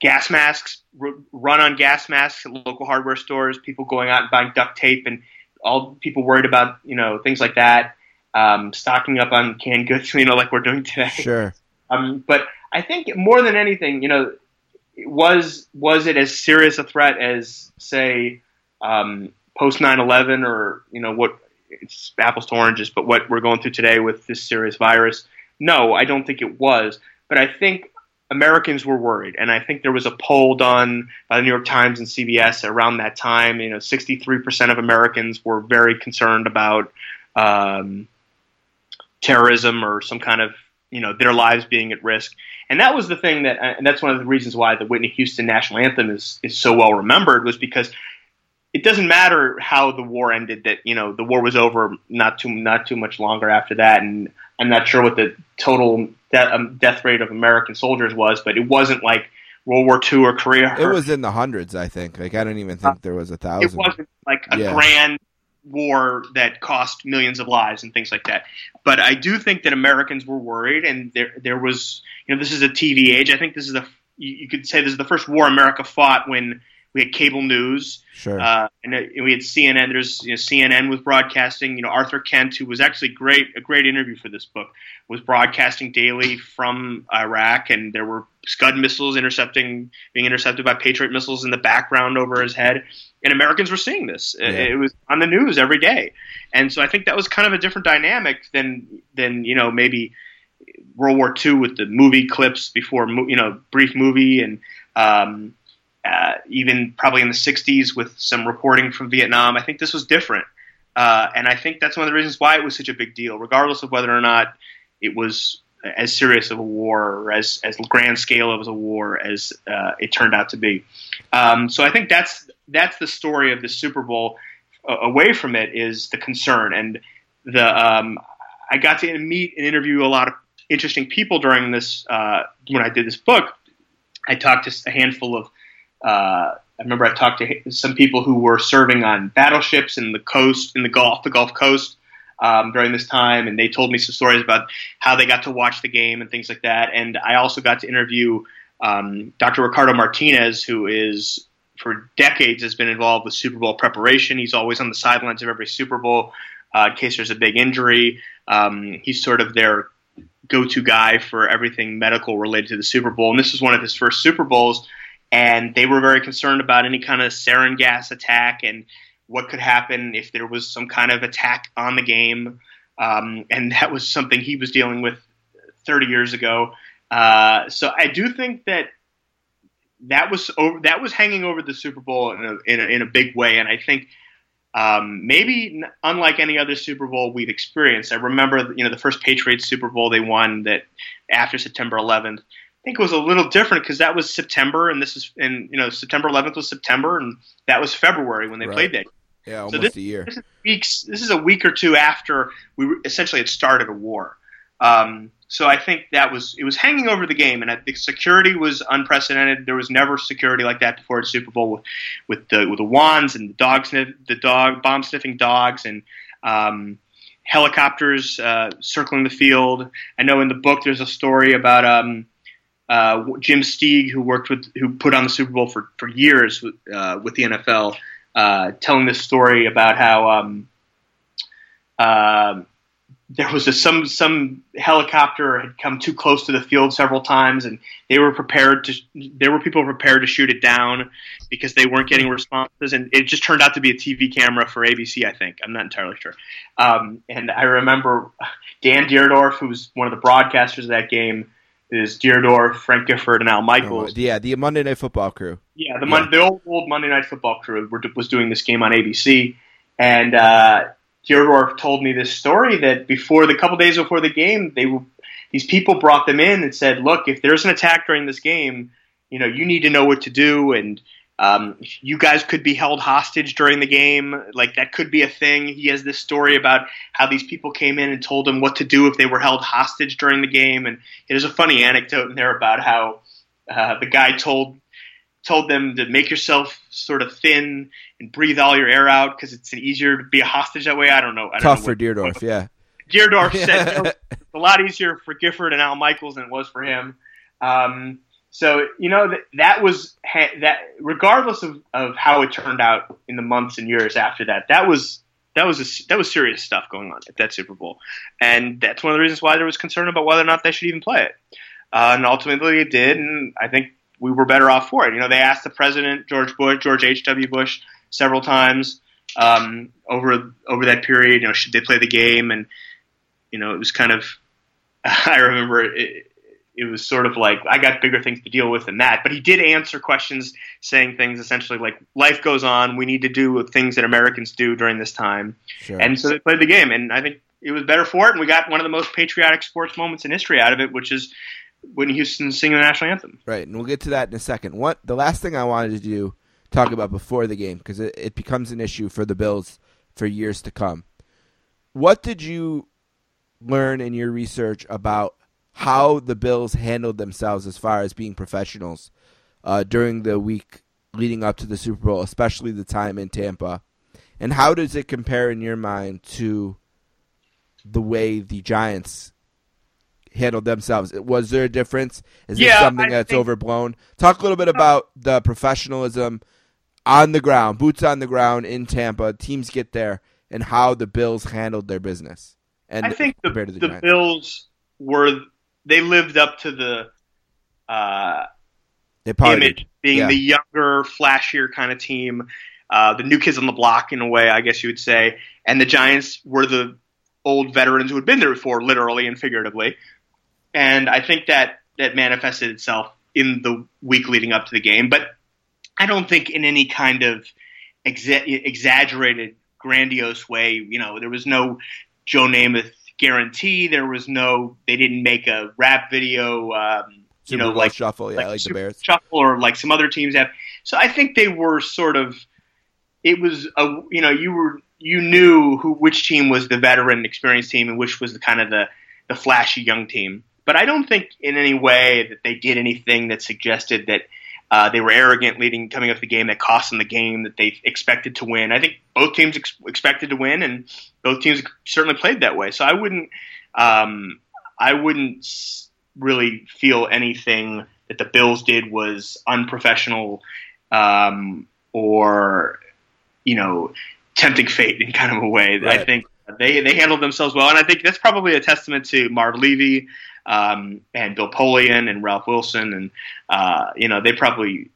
gas masks, r- run on gas masks at local hardware stores, people going out and buying duct tape, and all people worried about, you know, things like that, um, stocking up on canned goods, you know, like we're doing today. Sure. Um, but I think more than anything, you know, was was it as serious a threat as say um, post 9/11 or you know what it's apples to oranges, but what we're going through today with this serious virus? No, I don't think it was. But I think Americans were worried, and I think there was a poll done by the New York Times and CBS around that time. You know, 63% of Americans were very concerned about um, terrorism or some kind of you know their lives being at risk. And that was the thing that, and that's one of the reasons why the Whitney Houston national anthem is is so well remembered was because it doesn't matter how the war ended. That you know the war was over not too not too much longer after that, and I'm not sure what the total de- um, death rate of American soldiers was, but it wasn't like World War II or Korea. It was in the hundreds, I think. Like I don't even think there was a thousand. It wasn't like a Yeah. grand war that cost millions of lives and things like that. But I do think that Americans were worried, and there there was you know this is a TV age. I think this is the you, could say this is the first war America fought when we had cable news. Sure. Uh, and uh, we had CNN. There's you know, CNN was broadcasting. You know Arthur Kent, who was actually great, a great interview for this book, was broadcasting daily from Iraq, and there were Scud missiles intercepting, being intercepted by Patriot missiles in the background over his head. And Americans were seeing this. It- Yeah. It was on the news every day, and so I think that was kind of a different dynamic than than you know maybe World War II with the movie clips before you know brief movie and um, uh, even probably in the 60s with some reporting from Vietnam. I think this was different. Uh, and I think that's one of the reasons why it was such a big deal, regardless of whether or not it was as serious of a war or as, as grand scale of a war as uh, it turned out to be. Um, so I think that's that's the story of the Super Bowl. Uh, away from it is the concern and the um, I got to meet and interview a lot of interesting people during this uh, when I did this book. I talked to a handful of uh, I remember I talked to some people who were serving on battleships in the coast, in the Gulf, the Gulf Coast um, during this time, and they told me some stories about how they got to watch the game and things like that. And I also got to interview um, Dr. Ricardo Martinez, who is for decades has been involved with Super Bowl preparation. He's always on the sidelines of every Super Bowl uh, in case there's a big injury. Um, he's sort of their go-to guy for everything medical related to the Super Bowl, and this was one of his first Super Bowls and they were very concerned about any kind of sarin gas attack and what could happen if there was some kind of attack on the game. Um, and that was something he was dealing with 30 years ago. Uh, so I do think that that was over, that was hanging over the Super Bowl in a, in a, in a big way, and I think. Um, maybe n- unlike any other Super Bowl we've experienced. I remember, you know, the first Patriots Super Bowl they won that after September 11th. I think it was a little different because that was September, and this is, and you know, September 11th was September, and that was February when they Right. played that. yeah, so almost this- a year. This is weeks. This is a week or two after we essentially had started a war. Um, so I think that was it was hanging over the game, and I think security was unprecedented. There was never security like that before at Super Bowl with, with the with the wands and the dog sniff, the dog bomb sniffing dogs and um, helicopters uh, circling the field. I know in the book there's a story about um, uh, Jim Steeg, who worked with who put on the Super Bowl for for years with, uh, with the NFL, uh, telling this story about how. Um, uh, there was a, some some helicopter had come too close to the field several times, and they were prepared to. There were people prepared to shoot it down because they weren't getting responses, and it just turned out to be a TV camera for ABC. I think I'm not entirely sure. Um, and I remember Dan Dierdorf, who was one of the broadcasters of that game, is Dierdorf, Frank Gifford, and Al Michaels. Oh, yeah, the Monday Night Football crew. Yeah, the yeah. the old, old Monday Night Football crew were, was doing this game on ABC, and. Uh, Dierdorf told me this story that before the couple days before the game, they these people brought them in and said, "Look, if there's an attack during this game, you know, you need to know what to do, and um, you guys could be held hostage during the game. Like that could be a thing." He has this story about how these people came in and told him what to do if they were held hostage during the game, and there's a funny anecdote in there about how uh, the guy told told them to make yourself sort of thin and breathe all your air out because it's easier to be a hostage that way. I don't know. I don't Tough know for Dierdorf, yeah. Dierdorf said you know, it's a lot easier for Gifford and Al Michaels than it was for him. Um, so you know that that was that regardless of, of how it turned out in the months and years after that, that was that was a, that was serious stuff going on at that Super Bowl, and that's one of the reasons why there was concern about whether or not they should even play it. Uh, and ultimately, it did, and I think we were better off for it. You know, they asked the president, George Bush, George H. W. Bush, several times um, over over that period. You know, should they play the game? And you know, it was kind of. I remember it, it was sort of like I got bigger things to deal with than that. But he did answer questions, saying things essentially like life goes on. We need to do things that Americans do during this time. Sure. And so they played the game, and I think it was better for it. And we got one of the most patriotic sports moments in history out of it, which is Whitney Houston singing the national anthem. Right, and we'll get to that in a second. What the last thing I wanted to do talk about before the game because it, it becomes an issue for the Bills for years to come. What did you learn in your research about how the Bills handled themselves as far as being professionals uh, during the week leading up to the Super Bowl, especially the time in Tampa? And how does it compare in your mind to the way the Giants handled themselves. Was there a difference? Is yeah, this something I that's think... overblown? Talk a little bit about the professionalism on the ground, boots on the ground in Tampa. Teams get there, and how the Bills handled their business. And I think the, the, the Bills were they lived up to the uh, image being yeah. the younger, flashier kind of team, uh, the new kids on the block in a way, I guess you would say, and the Giants were the old veterans who had been there before, literally and figuratively and I think that that manifested itself in the week leading up to the game. But I don't think in any kind of exa- exaggerated, grandiose way. You know, there was no Joe Namath guarantee. There was no. They didn't make a rap video. Um, you know, like shuffle, yeah, like, like the Bears shuffle, or like some other teams have. So I think they were sort of. It was a you know you were you knew who which team was the veteran experienced team and which was the kind of the the flashy young team. But I don't think in any way that they did anything that suggested that uh, they were arrogant leading coming up the game that cost them the game that they expected to win. I think both teams ex- expected to win, and both teams certainly played that way. So I wouldn't, um, I wouldn't really feel anything that the Bills did was unprofessional um, or you know tempting fate in kind of a way. Right. I think they they handled themselves well, and I think that's probably a testament to Marv Levy um, and Bill Polian and Ralph Wilson, and uh, you know they probably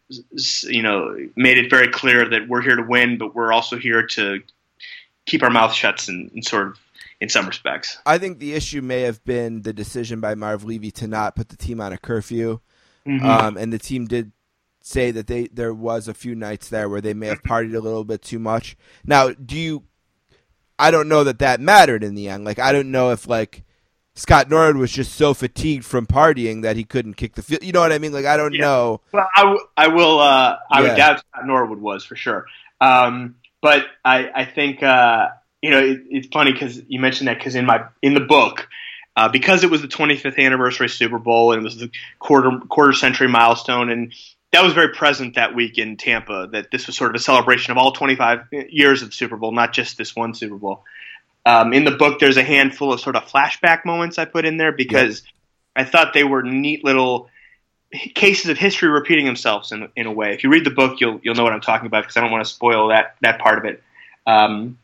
you know made it very clear that we're here to win, but we're also here to keep our mouths shut and, and sort of in some respects. I think the issue may have been the decision by Marv Levy to not put the team on a curfew, mm-hmm. um, and the team did say that they there was a few nights there where they may have partied a little bit too much. Now, do you? I don't know that that mattered in the end. Like, I don't know if like Scott Norwood was just so fatigued from partying that he couldn't kick the field. You know what I mean? Like I don't yeah. know. Well, I, w- I will. Uh, I yeah. would doubt Scott Norwood was for sure. Um, but I, I think uh, you know it, it's funny because you mentioned that because in my in the book uh, because it was the 25th anniversary Super Bowl and it was the quarter quarter century milestone, and that was very present that week in Tampa. That this was sort of a celebration of all 25 years of the Super Bowl, not just this one Super Bowl. Um, in the book, there's a handful of sort of flashback moments I put in there because I thought they were neat little cases of history repeating themselves in, in a way. If you read the book, you'll you'll know what I'm talking about because I don't want to spoil that that part of it. Um,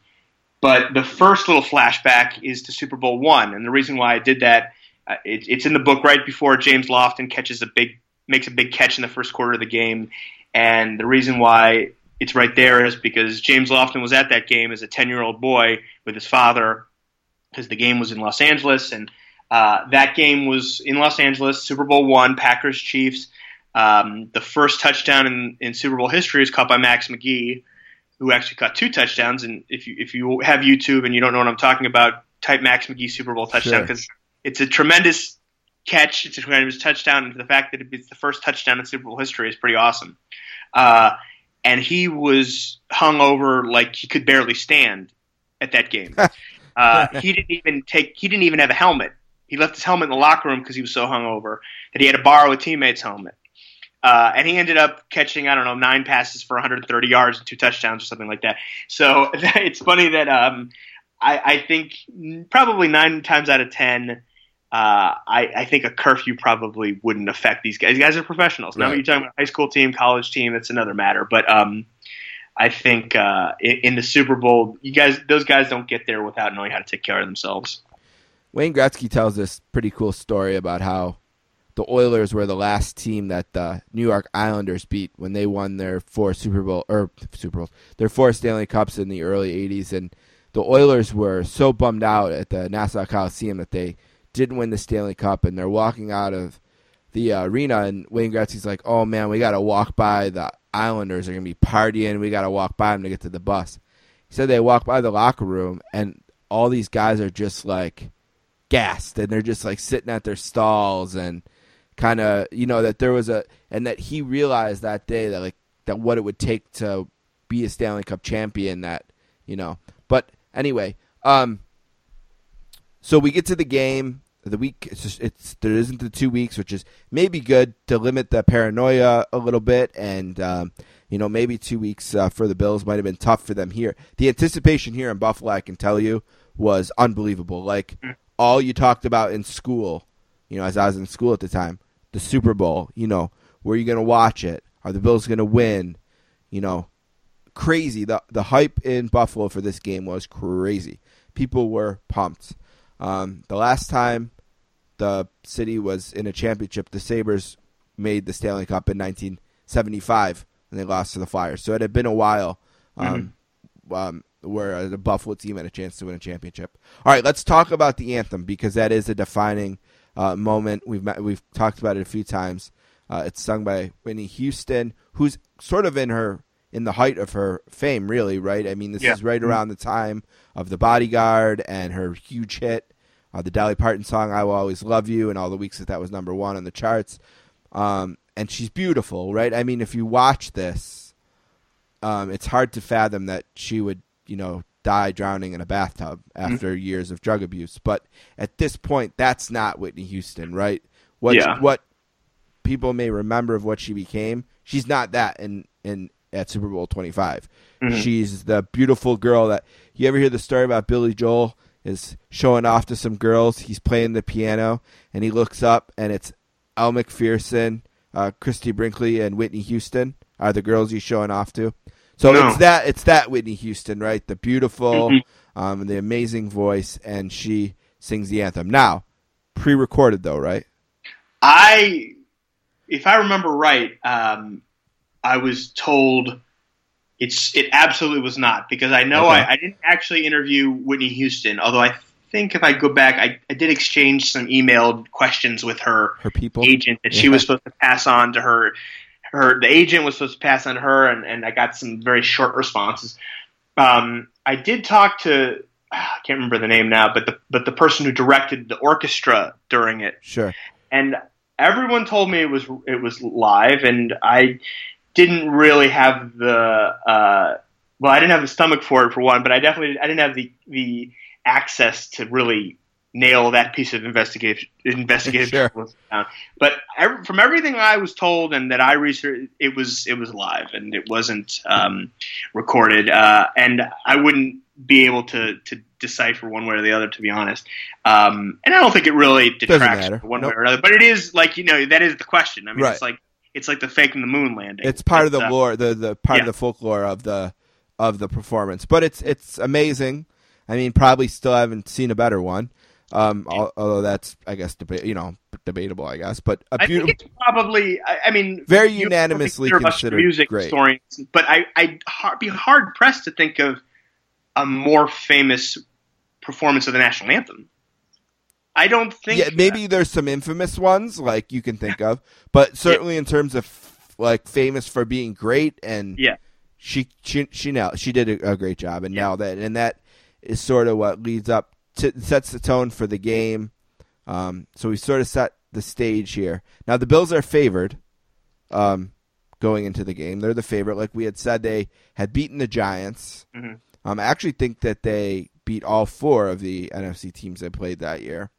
but the first little flashback is to Super Bowl one, and the reason why I did that, uh, it, it's in the book right before James Lofton catches a big makes a big catch in the first quarter of the game, and the reason why it's right there is because James Lofton was at that game as a 10 year old boy with his father because the game was in Los Angeles and uh, that game was in Los Angeles, Super Bowl one, Packers Chiefs. Um, the first touchdown in, in Super Bowl history is caught by Max McGee, who actually caught two touchdowns. And if you if you have YouTube and you don't know what I'm talking about, type Max McGee Super Bowl touchdown because sure. it's a tremendous catch. It's a tremendous touchdown, and the fact that it's the first touchdown in Super Bowl history is pretty awesome. Uh, and he was hung over like he could barely stand at that game. uh, he didn't even take. He didn't even have a helmet. He left his helmet in the locker room because he was so hungover that he had to borrow a teammate's helmet. Uh, and he ended up catching, I don't know, nine passes for 130 yards and two touchdowns or something like that. So it's funny that um, I, I, think probably nine times out of ten, uh, I, I, think a curfew probably wouldn't affect these guys. These guys are professionals. Right. Now, you're talking about high school team, college team, that's another matter. But um, I think uh, in, in, the Super Bowl, you guys, those guys don't get there without knowing how to take care of themselves. Wayne Gretzky tells this pretty cool story about how the Oilers were the last team that the New York Islanders beat when they won their four Super Bowl or Super Bowls, their four Stanley Cups in the early '80s, and the Oilers were so bummed out at the Nassau Coliseum that they didn't win the Stanley Cup, and they're walking out of the arena, and Wayne Gretzky's like, "Oh man, we got to walk by the Islanders. They're gonna be partying. We got to walk by them to get to the bus." He said they walk by the locker room, and all these guys are just like gassed and they're just like sitting at their stalls and kind of you know that there was a and that he realized that day that like that what it would take to be a Stanley Cup champion that you know but anyway um so we get to the game the week it's just it's there isn't the two weeks which is maybe good to limit the paranoia a little bit and um, you know maybe two weeks uh, for the bills might have been tough for them here the anticipation here in buffalo i can tell you was unbelievable like all you talked about in school, you know, as I was in school at the time, the Super Bowl, you know, where are you going to watch it? Are the Bills going to win? You know, crazy. The the hype in Buffalo for this game was crazy. People were pumped. Um, the last time the city was in a championship, the Sabres made the Stanley Cup in 1975 and they lost to the Flyers. So it had been a while. Um, mm-hmm. um, where the Buffalo team had a chance to win a championship. All right, let's talk about the anthem because that is a defining uh, moment. We've met, we've talked about it a few times. Uh, it's sung by Whitney Houston, who's sort of in her in the height of her fame, really, right? I mean, this yeah. is right mm-hmm. around the time of The Bodyguard and her huge hit, uh, the Dolly Parton song "I Will Always Love You," and all the weeks that that was number one on the charts. Um, and she's beautiful, right? I mean, if you watch this, um, it's hard to fathom that she would you know, die drowning in a bathtub mm-hmm. after mm-hmm. years of drug abuse. But at this point, that's not Whitney Houston, right? What yeah. what people may remember of what she became, she's not that in in at Super Bowl 25. Mm-hmm. She's the beautiful girl that you ever hear the story about Billy Joel is showing off to some girls. He's playing the piano and he looks up and it's Elle Macpherson, uh, Christie Brinkley, and Whitney Houston are the girls he's showing off to. So no. it's that it's that Whitney Houston, right? The beautiful, mm-hmm. um, the amazing voice, and she sings the anthem. Now, pre-recorded though, right? I, if I remember right, um, I was told it's it absolutely was not because I know okay. I, I, didn't actually interview Whitney Houston, although I think if I go back, I, I did exchange some emailed questions with her her people agent that yeah. she was supposed to pass on to her her the agent was supposed to pass on to her, and, and I got some very short responses. Um, I did talk to I can't remember the name now, but the but the person who directed the orchestra during it. Sure. And everyone told me it was it was live, and I didn't really have the uh, well, I didn't have the stomach for it for one, but I definitely I didn't have the the access to really nail that piece of investigative investigative Sure. down. But ev- from everything I was told and that I researched, it was it was live and it wasn't um, recorded. Uh, and I wouldn't be able to to decipher one way or the other, to be honest. Um, and I don't think it really detracts one Nope. way or another. But it is like you know that is the question. I mean, Right. it's like it's like the faking the moon landing. It's part of the uh, lore, the the part of the folklore of the of the performance. But it's it's amazing. I mean, probably still haven't seen a better one. Um, al- although that's I guess deba- you know debatable, I guess. But a I beautiful. think it's probably. I, I mean, Very unanimously consider us considered music great. historians, but I, I'd be hard pressed to think of a more famous performance of the national anthem. I don't think. yeah, maybe there's some infamous ones like you can think of, but certainly in terms of like famous for being great and Yeah. she she she now she did a, a great job and Yeah. now that and that is sort of what leads up to sets the tone for the game. Um, so we sort of set the stage here. Now the Bills are favored um, going into the game. They're the favorite, like we had said. They had beaten the Giants. Mhm. Um, I actually think that they beat all four of the NFC teams they played that year.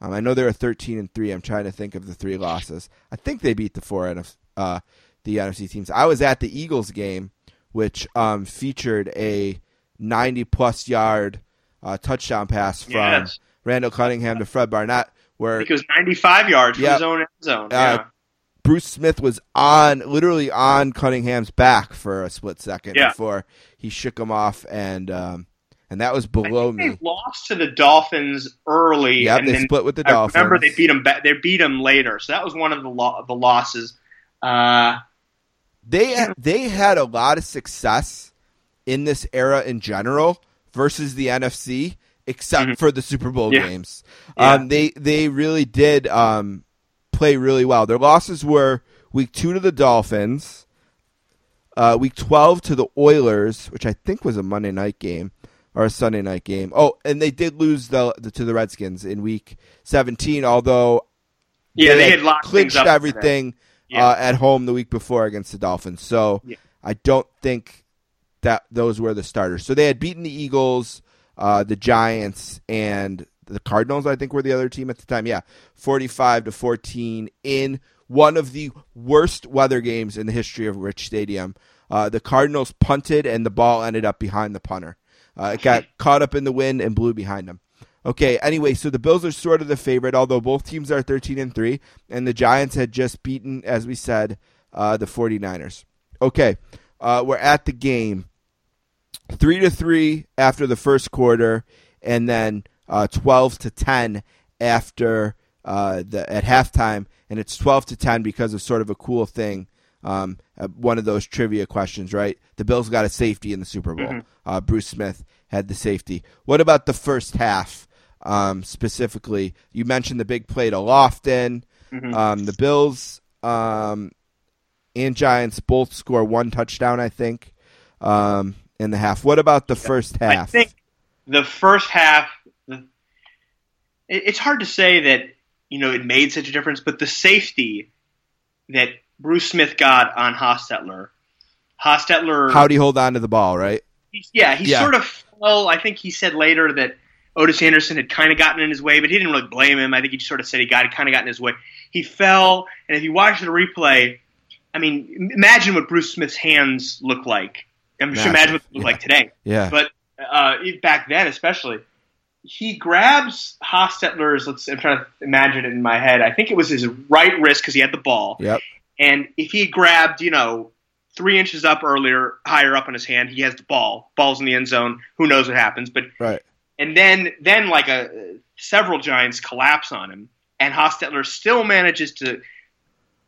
Um, I know they were thirteen and three. I'm trying to think of the three losses. I think they beat the four NFC, uh, the NFC teams. I was at the Eagles game, which um, featured a 90 plus yard uh, touchdown pass from Yes. Randall Cunningham to Fred Barnett, where because 95 yards from his own end zone. Uh, yeah. Bruce Smith was on, literally on Cunningham's back for a split second Yeah. before he shook him off, and um, and that was below me. they lost to the Dolphins early. Yep, and they then split with the I Dolphins. remember they beat them. They beat them later, so that was one of the lo- the losses. Uh, they they had a lot of success in this era in general versus the NFC, except Mhm. for the Super Bowl Yeah. games. Yeah. Um, they they really did um, play really well. Their losses were week two to the Dolphins, uh, week twelve to the Oilers, which I think was a Monday night game or a Sunday night game. Oh, and they did lose the, the to the Redskins in week seventeen, although yeah, they, had locked clinched everything Yeah. uh, at home the week before against the Dolphins. So Yeah. I don't think that those were the starters. So they had beaten the Eagles, uh, the Giants, and the Cardinals. I think were the other team at the time. Yeah, forty-five to fourteen in one of the worst weather games in the history of Rich Stadium. Uh, the Cardinals punted, and the ball ended up behind the punter. Uh, it got caught up in the wind and blew behind them. Okay, anyway, so the Bills are sort of the favorite, although both teams are 13 and 3, and the Giants had just beaten, as we said, uh, the 49ers. Okay, uh, we're at the game. 3 to 3 after the first quarter, and then uh, 12 to 10 after uh, the at halftime, and it's 12 to 10 because of sort of a cool thing. Um, uh, one of those trivia questions, right? The Bills got a safety in the Super Bowl. Uh, Bruce Smith had the safety. What about the first half um, specifically? You mentioned the big play to Lofton. Um, the Bills um, and Giants both score one touchdown, I think, um, in the half. What about the first half? I think the first half. It's hard to say that you know it made such a difference, but the safety that Bruce Smith got on Hostetler, Hostetler. How do you hold on to the ball, right? He- yeah, he Yeah. sort of fell. I think he said later that Ottis Anderson had kind of gotten in his way, but he didn't really blame him. I think he just sort of said he got kind of got in his way. He fell, and if you watch the replay, I mean, imagine what Bruce Smith's hands look like. I'm just Massive, imagine what they look yeah. like today. Yeah. But uh, back then, especially, he grabs Hostetler's. Let's. I'm trying to imagine it in my head. I think it was his right wrist because he had the ball. Yep. And if he grabbed, you know, three inches up earlier, higher up on his hand, he has the ball. Ball's in the end zone. Who knows what happens? But Right. and then then like a several giants collapse on him, and Hostetler still manages to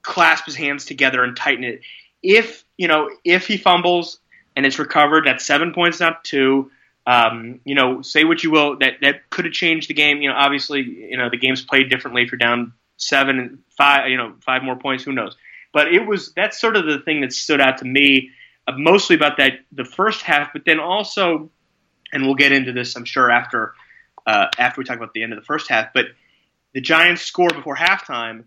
clasp his hands together and tighten it. If you know, if he fumbles and it's recovered, that's seven points, not two. Um, you know, say what you will, that that could have changed the game. You know, obviously, you know the game's played differently if you're down seven and five. You know, five more points. Who knows? But it was that's sort of the thing that stood out to me, uh, mostly about that the first half, but then also, and we'll get into this, I'm sure after uh, after we talk about the end of the first half. But the Giants scored before halftime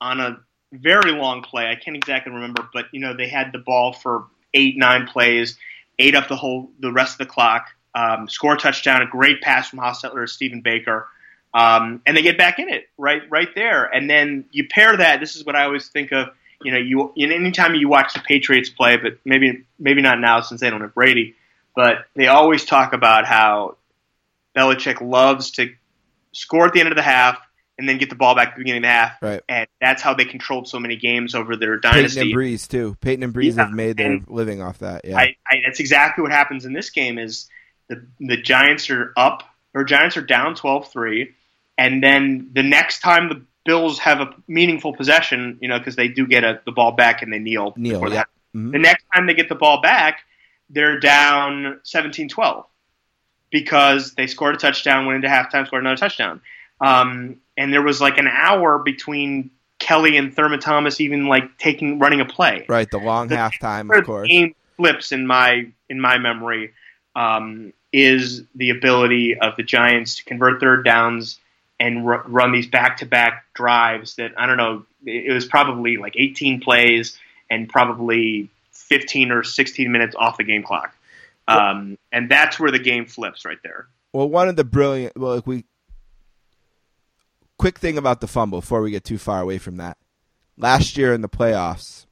on a very long play. I can't exactly remember, but you know they had the ball for eight, nine plays, ate up the whole the rest of the clock. Um, score a touchdown, a great pass from Hostetler to Stephen Baker. um, and they get back in it right right there. And then you pair that. This is what I always think of. You know, you, you anytime you watch the Patriots play, but maybe maybe not now since they don't have Brady, but they always talk about how Belichick loves to score at the end of the half and then get the ball back at the beginning of the half. Right. And that's how they controlled so many games over their Peyton dynasty. and Brees too. Peyton and Brees Yeah, have made their and living off that. Yeah. I, I, that's exactly what happens in this game. Is the the Giants are up or Giants are down 12-3, and then the next time the Bills have a meaningful possession, you know, because they do get a, the ball back and they kneel. Before Yeah. that. Mhm. The next time they get the ball back, they're down 17-12 because they scored a touchdown, went into halftime, scored another touchdown. Um, and there was like an hour between Kelly and Thurman Thomas even like taking running a play Right. The long The- halftime, of the course. game flips in my in my memory um, is the ability of the Giants to convert third downs and r- run these back to back drives that I don't know. It was probably like 18 plays and probably 15 or 16 minutes off the game clock, um, and that's where the game flips right there. Well, one of the brilliant. Well, like we. Quick thing about the fumble before we get too far away from that. Last year in the playoffs,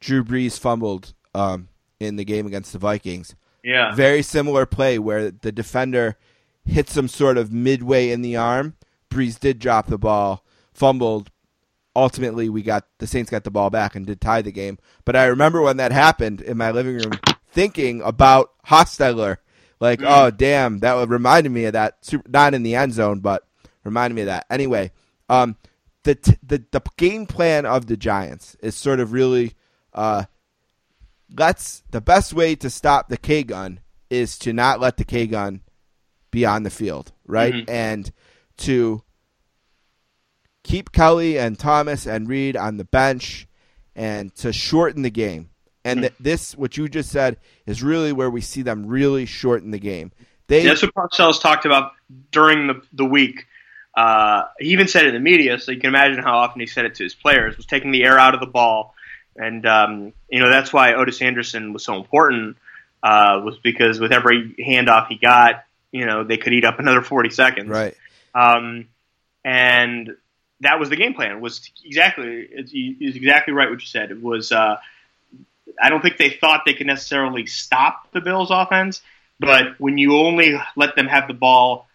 Drew Brees fumbled um, in the game against the Vikings. Yeah, Very similar play where the defender hits him sort of midway in the arm. Brees did drop the ball, fumbled. Ultimately, we got the Saints got the ball back and did tie the game. But I remember when that happened in my living room, thinking about Hostetler. Like, oh damn, that would reminded me of that. Super, not in the end zone, but reminded me of that. Anyway, um, the t- the the game plan of the Giants is sort of really uh, let's the best way to stop the K gun is to not let the K gun be on the field, right? Mhm. And to keep Kelly and Thomas and Reed on the bench and to shorten the game. And th- this, what you just said, is really where we see them really shorten the game. They That's what Parcells talked about during the the week. Uh, he even said it in the media, so you can imagine how often he said it to his players. Was taking the air out of the ball, and um, you know that's why Ottis Anderson was so important. Uh, was because with every handoff he got, you know they could eat up another forty seconds. right. Um, and that was the game plan. Was exactly it's, exactly right what you said. It was. Uh, I don't think they thought they could necessarily stop the Bills' offense, but when you only let them have the ball,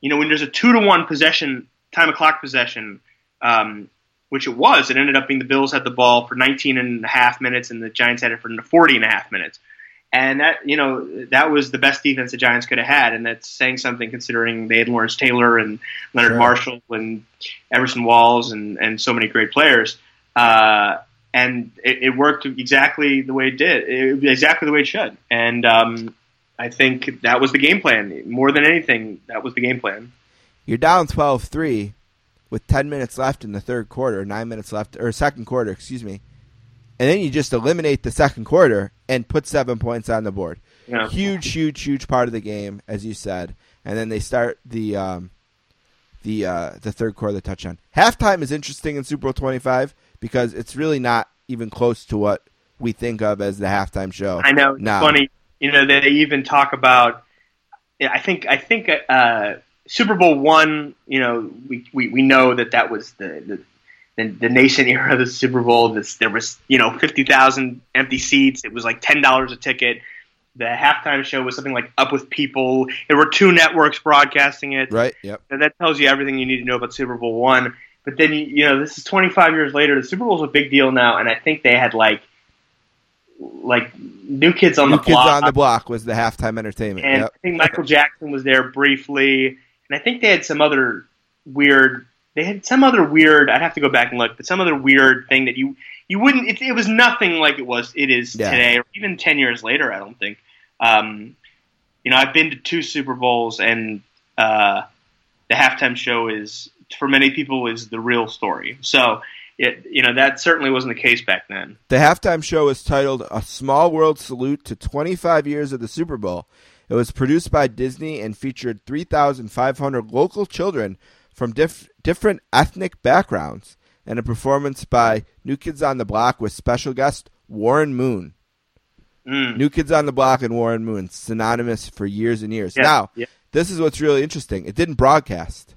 you know, when there's a two to one possession, time of clock possession, um, which it was, it ended up being the Bills had the ball for 19 and a half minutes and the Giants had it for 40 and a half minutes. And that, you know, that was the best defense the Giants could have had. And that's saying something considering they had Lawrence Taylor and Leonard Sure. Marshall and Everson Walls and, and so many great players. Uh, and it, it worked exactly the way it did, it, exactly the way it should. And um, I think that was the game plan. More than anything, that was the game plan. You're down 12-3 with 10 minutes left in the third quarter, 9 minutes left or second quarter, excuse me. And then you just eliminate the second quarter and put 7 points on the board. Yeah. Huge huge huge part of the game as you said. And then they start the um the uh the third quarter the touchdown. Halftime is interesting in Super Bowl 25 because it's really not even close to what we think of as the halftime show. I know. It's now. funny. You know, they even talk about. I think. I think uh, Super Bowl one. You know, we, we, we know that that was the the, the, the nascent era of the Super Bowl. This there was you know fifty thousand empty seats. It was like ten dollars a ticket. The halftime show was something like Up with People. There were two networks broadcasting it. Right? Yep. And that tells you everything you need to know about Super Bowl one. But then you, you know this is 25 years later. The Super Bowl is a big deal now, and I think they had like like New Kids on the block New the Kids Block, on the Block was the halftime entertainment. and Yep. I think Michael Jackson was there briefly, and I think they had some other weird. They had some other weird. I'd have to go back and look, but some other weird thing that you you wouldn't. It, it was nothing like it was. It is Yeah. today, or even 10 years later. I don't think. Um, you know, I've been to two Super Bowls, and uh, the halftime show is for many people is the real story. So, it, you know, that certainly wasn't the case back then. The halftime show is titled A Small World Salute to 25 Years of the Super Bowl. It was produced by Disney and featured 3,500 local children from dif- different ethnic backgrounds and a performance by New Kids on the Block with special guest Warren Moon. Mm. New Kids on the Block and Warren Moon, synonymous for years and years. Yeah, Now, yeah. this is what's really interesting. It didn't broadcast.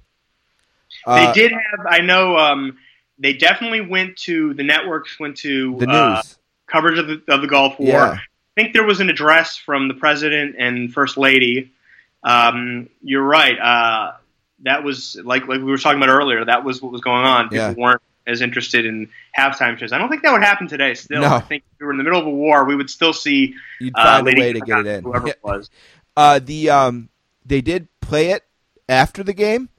Uh, they did have. I know. Um, they definitely went to the networks. Went to the uh, news. coverage of the of the Gulf War. Yeah. I think there was an address from the president and first lady. Um, you're right. Uh, that was like like we were talking about earlier. That was what was going on. People Yeah. weren't as interested in halftime shows. I don't think that would happen today. Still, No. I think if we were in the middle of a war, we would still see You'd uh, find a way to get it in. Whoever it was. Uh, the um, they did play it after the game,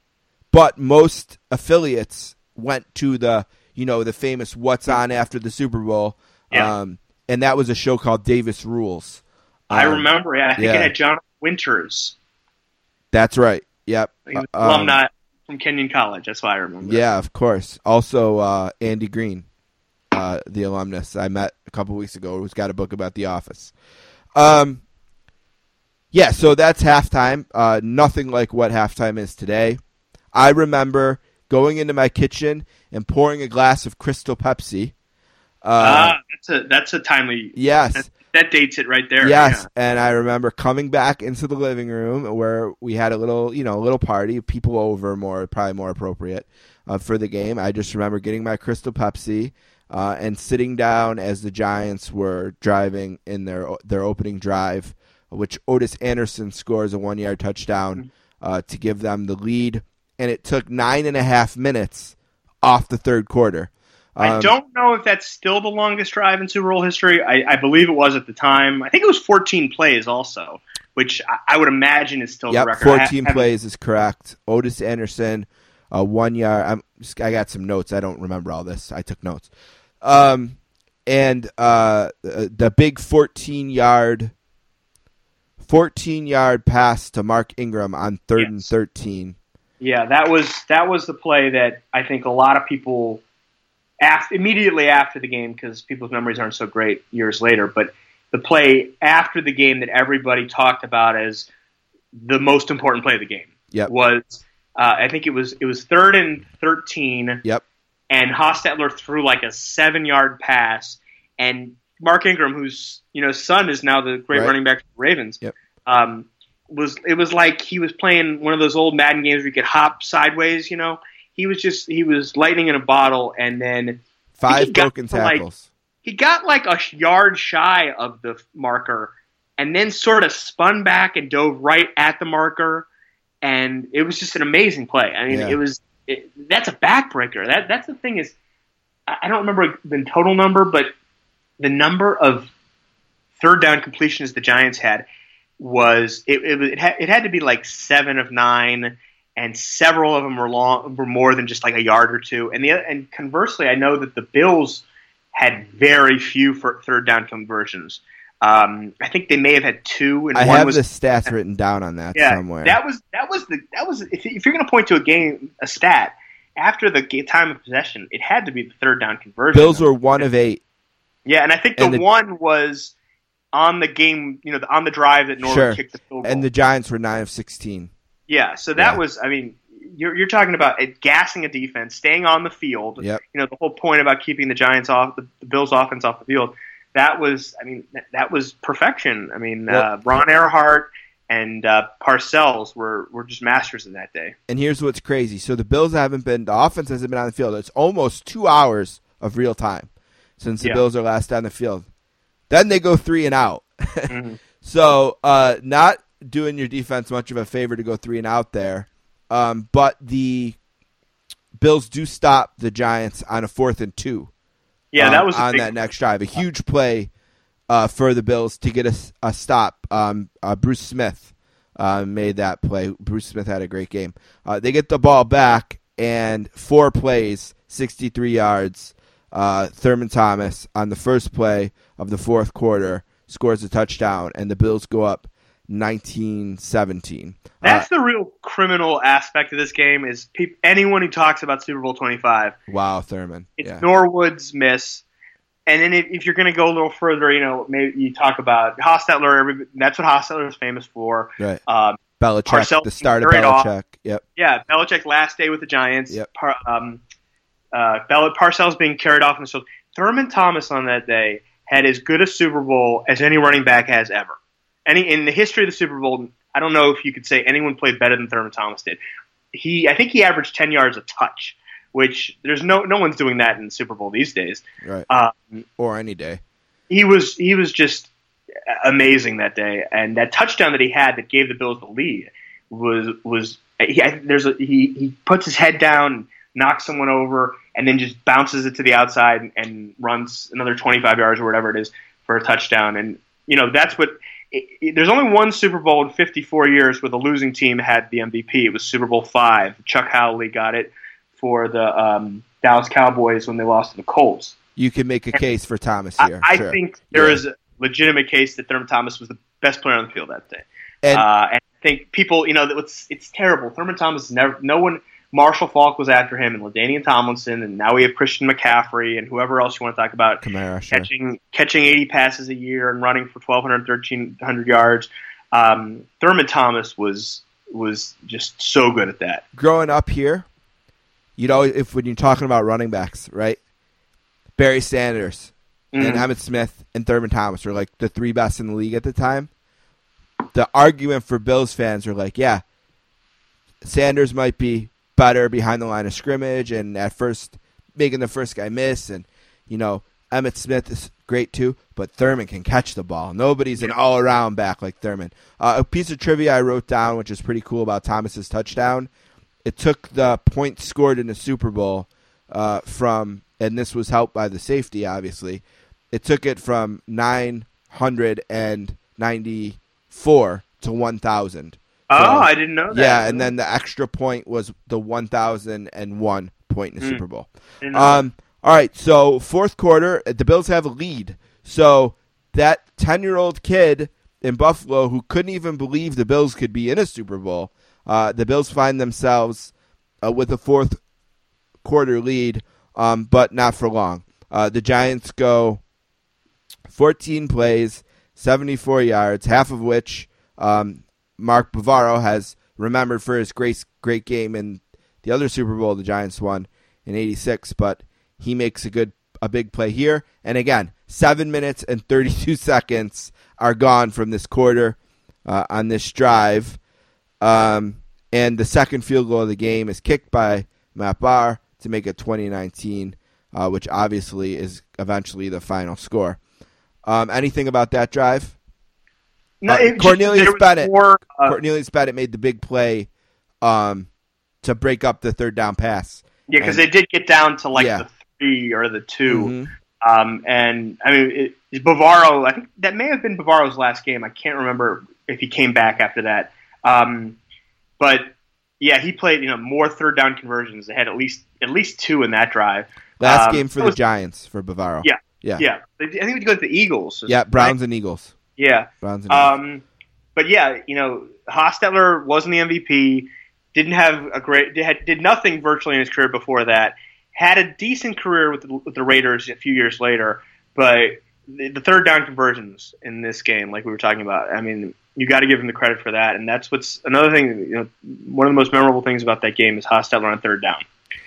but most affiliates went to the you know the famous "What's on after the Super Bowl," Yeah. um, and that was a show called Davis Rules. I Um, remember. Yeah, I think yeah. it had John Winters, That's right. Yep. Uh, um, alumni from Kenyon College. That's why I remember. Yeah, of course. Also, uh, Andy Greene, uh, the alumnus I met a couple weeks ago, who's got a book about The Office. Um, yeah, so that's halftime. Uh, nothing like what halftime is today. I remember going into my kitchen and pouring a glass of Crystal Pepsi. Uh, Ah, that's a that's a timely. yes. That, dates it right there. Yes, yeah. and I remember coming back into the living room where we had a little, you know, a little party, people over, more probably more appropriate uh, for the game. I just remember getting my Crystal Pepsi uh, and sitting down as the Giants were driving in their their opening drive, which Ottis Anderson scores a one yard touchdown uh, to give them the lead, and it took nine and a half minutes off the third quarter. I Um, don't know if that's still the longest drive in Super Bowl history. I, I believe it was at the time. I think it was 14 plays also, which I, I would imagine is still the Yep, record. I ha- 14 plays is correct. Ottis Anderson, uh, one yard. I'm, I got some notes. I don't remember all this. I took notes. Um, and uh, the the big 14 yard, 14 yard pass to Mark Ingram on third and 13. Yeah, that was that was the play that I think a lot of people after, immediately after the game because people's memories aren't so great years later, but the play after the game that everybody talked about as the most important play of the game Yep. was uh, I think it was it was third and thirteen. Yep. And Hostetler threw like a seven yard pass, and Mark Ingram, whose you know son is now the great Right. running back for the Ravens, Yep. um, was it was like he was playing one of those old Madden games where you could hop sideways. You know, he was just he was lightning in a bottle, and then Five broken to, like, tackles. he got like a yard shy of the marker and then sort of spun back and dove right at the marker and it was just an amazing play i mean Yeah. it was it, that's a backbreaker that that's the thing is i I don't remember the total number but the number of third down completions the giants had was it it, it, had, it had to be like seven of nine and several of them were long were more than just like a yard or two and the and conversely i know that the bills had very few for third down conversions. Um, I think they may have had two, and I one have was the stats written down on that yeah. somewhere. That was that was the that was if, if you're going to point to a game a stat after the time of possession, it had to be the third down conversion. Bills were one of eight. yeah, and I think the, the- one was on the game, you know, on the drive that Norwood Sure. kicked the field goal. And the Giants were nine of 16. Yeah, so that Yeah. was, I mean, you're, you're talking about it gassing a defense, staying on the field. Yep. You know, the whole point about keeping the Giants off, the, the Bills' offense off the field. That was, I mean, that, that was perfection. I mean, Well- uh, Ron Erhardt and uh, Parcells were, were just masters in that day. And here's what's crazy. So the Bills haven't been, the offense hasn't been on the field. It's almost two hours of real time since the Yeah. Bills are last on the field. Then they go three and out. Mhm. So uh, not doing your defense much of a favor to go three and out there. Um, but the Bills do stop the Giants on a fourth and two. Yeah, um, that was on big, that next drive. A huge play uh, for the Bills to get a stop. Um, uh, Bruce Smith uh, made that play. Bruce Smith had a great game. Uh, they get the ball back and four plays, 63 yards. Uh, Thurman Thomas on the first play of the fourth quarter scores a touchdown, and the Bills go up 19-17. Uh, That's the real criminal aspect of this game is peop anyone who talks about Super Bowl 25 wow, Thurman. It's Yeah. Norwood's miss. And then if, if you're going to go a little further, you know, maybe you talk about Hostetler. every- That's what Hostetler is famous for. Right. Um, Belichick, Parcells the start of off. Belichick. Yep. yeah, Belichick's last day with the Giants. Yep. Par, um, uh, Bel- Parcells being carried off in the field. Thurman Thomas on that day had as good a Super Bowl as any running back has ever. Any in the history of the Super Bowl, I don't know if you could say anyone played better than Thurman Thomas did. he I think he averaged ten yards a touch, which there's no no one's doing that in the Super Bowl these days. Right. Um, or any day. he was he was just amazing that day, and that touchdown that he had that gave the Bills the lead was was he, I- there's a, he he puts his head down, knocks someone over, and then just bounces it to the outside and runs another 25 yards or whatever it is for a touchdown, and you know that's what. It, it- there's only one Super Bowl in 54 years where the losing team had the MVP. It was Super Bowl five. Chuck Howley got it for the um, Dallas Cowboys when they lost to the Colts. You can make a case for Thomas here. I sure. think there Yeah. is a legitimate case that Thurman Thomas was the best player on the field that day. And- uh, and I think people, you know, it's it's terrible. Thurman Thomas never, no one. Marshall Faulk was after him, and LaDainian Tomlinson, and now we have Christian McCaffrey, and whoever else you want to talk about Kamara, sure. catching catching 80 passes a year and running for 1,200, 1,300 yards. Um, Thurman Thomas was was just so good at that. growing up here, you'd always if when you're talking about running backs, right? Barry Sanders and Mhm. Emmitt Smith and Thurman Thomas were like the three best in the league at the time. The argument for Bills fans were like, yeah, Sanders might be better behind the line of scrimmage and at first making the first guy miss and you know, Emmitt Smith is great too, but Thurman can catch the ball. Nobody's an all around back like Thurman. Uh, a piece of trivia I wrote down, which is pretty cool about Thomas's touchdown. It took the points scored in the Super Bowl uh, from, and this was helped by the safety, obviously. It took it from 994 to 1,000. Oh, So- I didn't know that. Yeah, and then the extra point was the 1,001 point in the Hmm. Super Bowl. Didn't know that. Um, all right, so fourth quarter, the Bills have a lead. So that 10 year old kid in Buffalo who couldn't even believe the Bills could be in a Super Bowl, uh, the Bills find themselves uh, with a fourth quarter lead, um, but not for long. Uh, the Giants go 14 plays, 74 yards, half of which um, Mark Bavaro has remembered for his great great game in the other Super Bowl the Giants won in '86. But he makes a good a big play here, and again, seven minutes and 32 seconds are gone from this quarter uh, on this drive. Um, and the second field goal of the game is kicked by Matt Bahr to make it 2019, uh, which obviously is eventually the final score. Um, anything about that drive? No, uh, it just- Cornelius there Bennett. more, uh, Cornelius Bennett made the big play um, to break up the third down pass. Yeah, because they did get down to like Yeah. the three or the 2 Mhm. Um, and I mean, it, Bavaro. I think that may have been Bavaro's last game. I can't remember if he came back after that. Um, but yeah, he played you know more third down conversions. They had at least at least two in that drive. Last Um, game for the was- Giants for Bavaro. Yeah. yeah, Yeah, I think we go to the Eagles. Yeah, Browns and Eagles. Yeah. Um, but yeah, you know, Hostetler wasn't the MVP. Didn't have a great did, did nothing virtually in his career before that. Had a decent career with the, with the Raiders a few years later, but the, the third down conversions in this game, like we were talking about, I mean, you got to give him the credit for that. And that's what's another thing. You know, one of the most memorable things about that game is Hostetler on third down.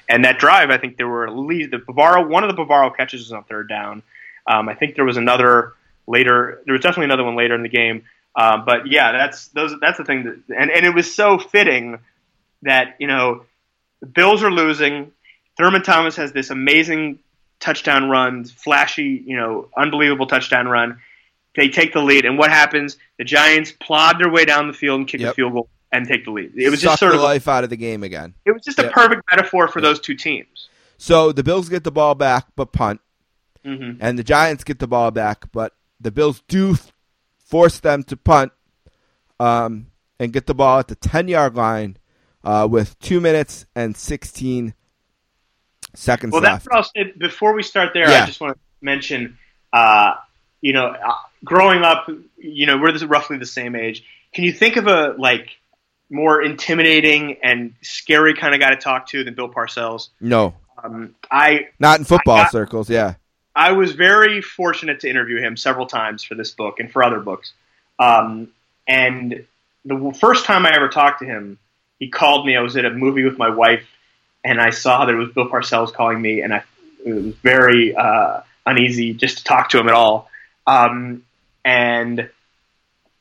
And that drive, I think there were at least the Bavaro. One of the Bavaro catches was on third down. Um, I think there was another later. There was definitely another one later in the game. Um, but yeah, that's those. That's the thing. That, and and it was so fitting that you know the Bills are losing. Thurman Thomas has this amazing touchdown run, flashy, you know, unbelievable touchdown run. They take the lead, and what happens? The Giants plod their way down the field and kick Yep. a field goal and take the lead. It was Suck just sort the of life out of the game again. it was just a perfect metaphor for those two teams. So the Bills get the ball back, but punt, hmm and the Giants get the ball back, but the Bills do force them to punt um, and get the ball at the ten yard line uh, with two minutes and sixteen seconds Well, left. that's what I'll say. Before we start there, Yeah. I just want to mention, uh, you know, uh, growing up, you know, we're this, roughly the same age. Can you think of a like more intimidating and scary kind of guy to talk to than Bill Parcells? no, Um, I not in football got- circles. Yeah, I was very fortunate to interview him several times for this book and for other books. Um, and the first time I ever talked to him, he called me. I was at a movie with my wife, and I saw that it was Bill Parcells calling me, and I it was very uh, uneasy just to talk to him at all. Um, and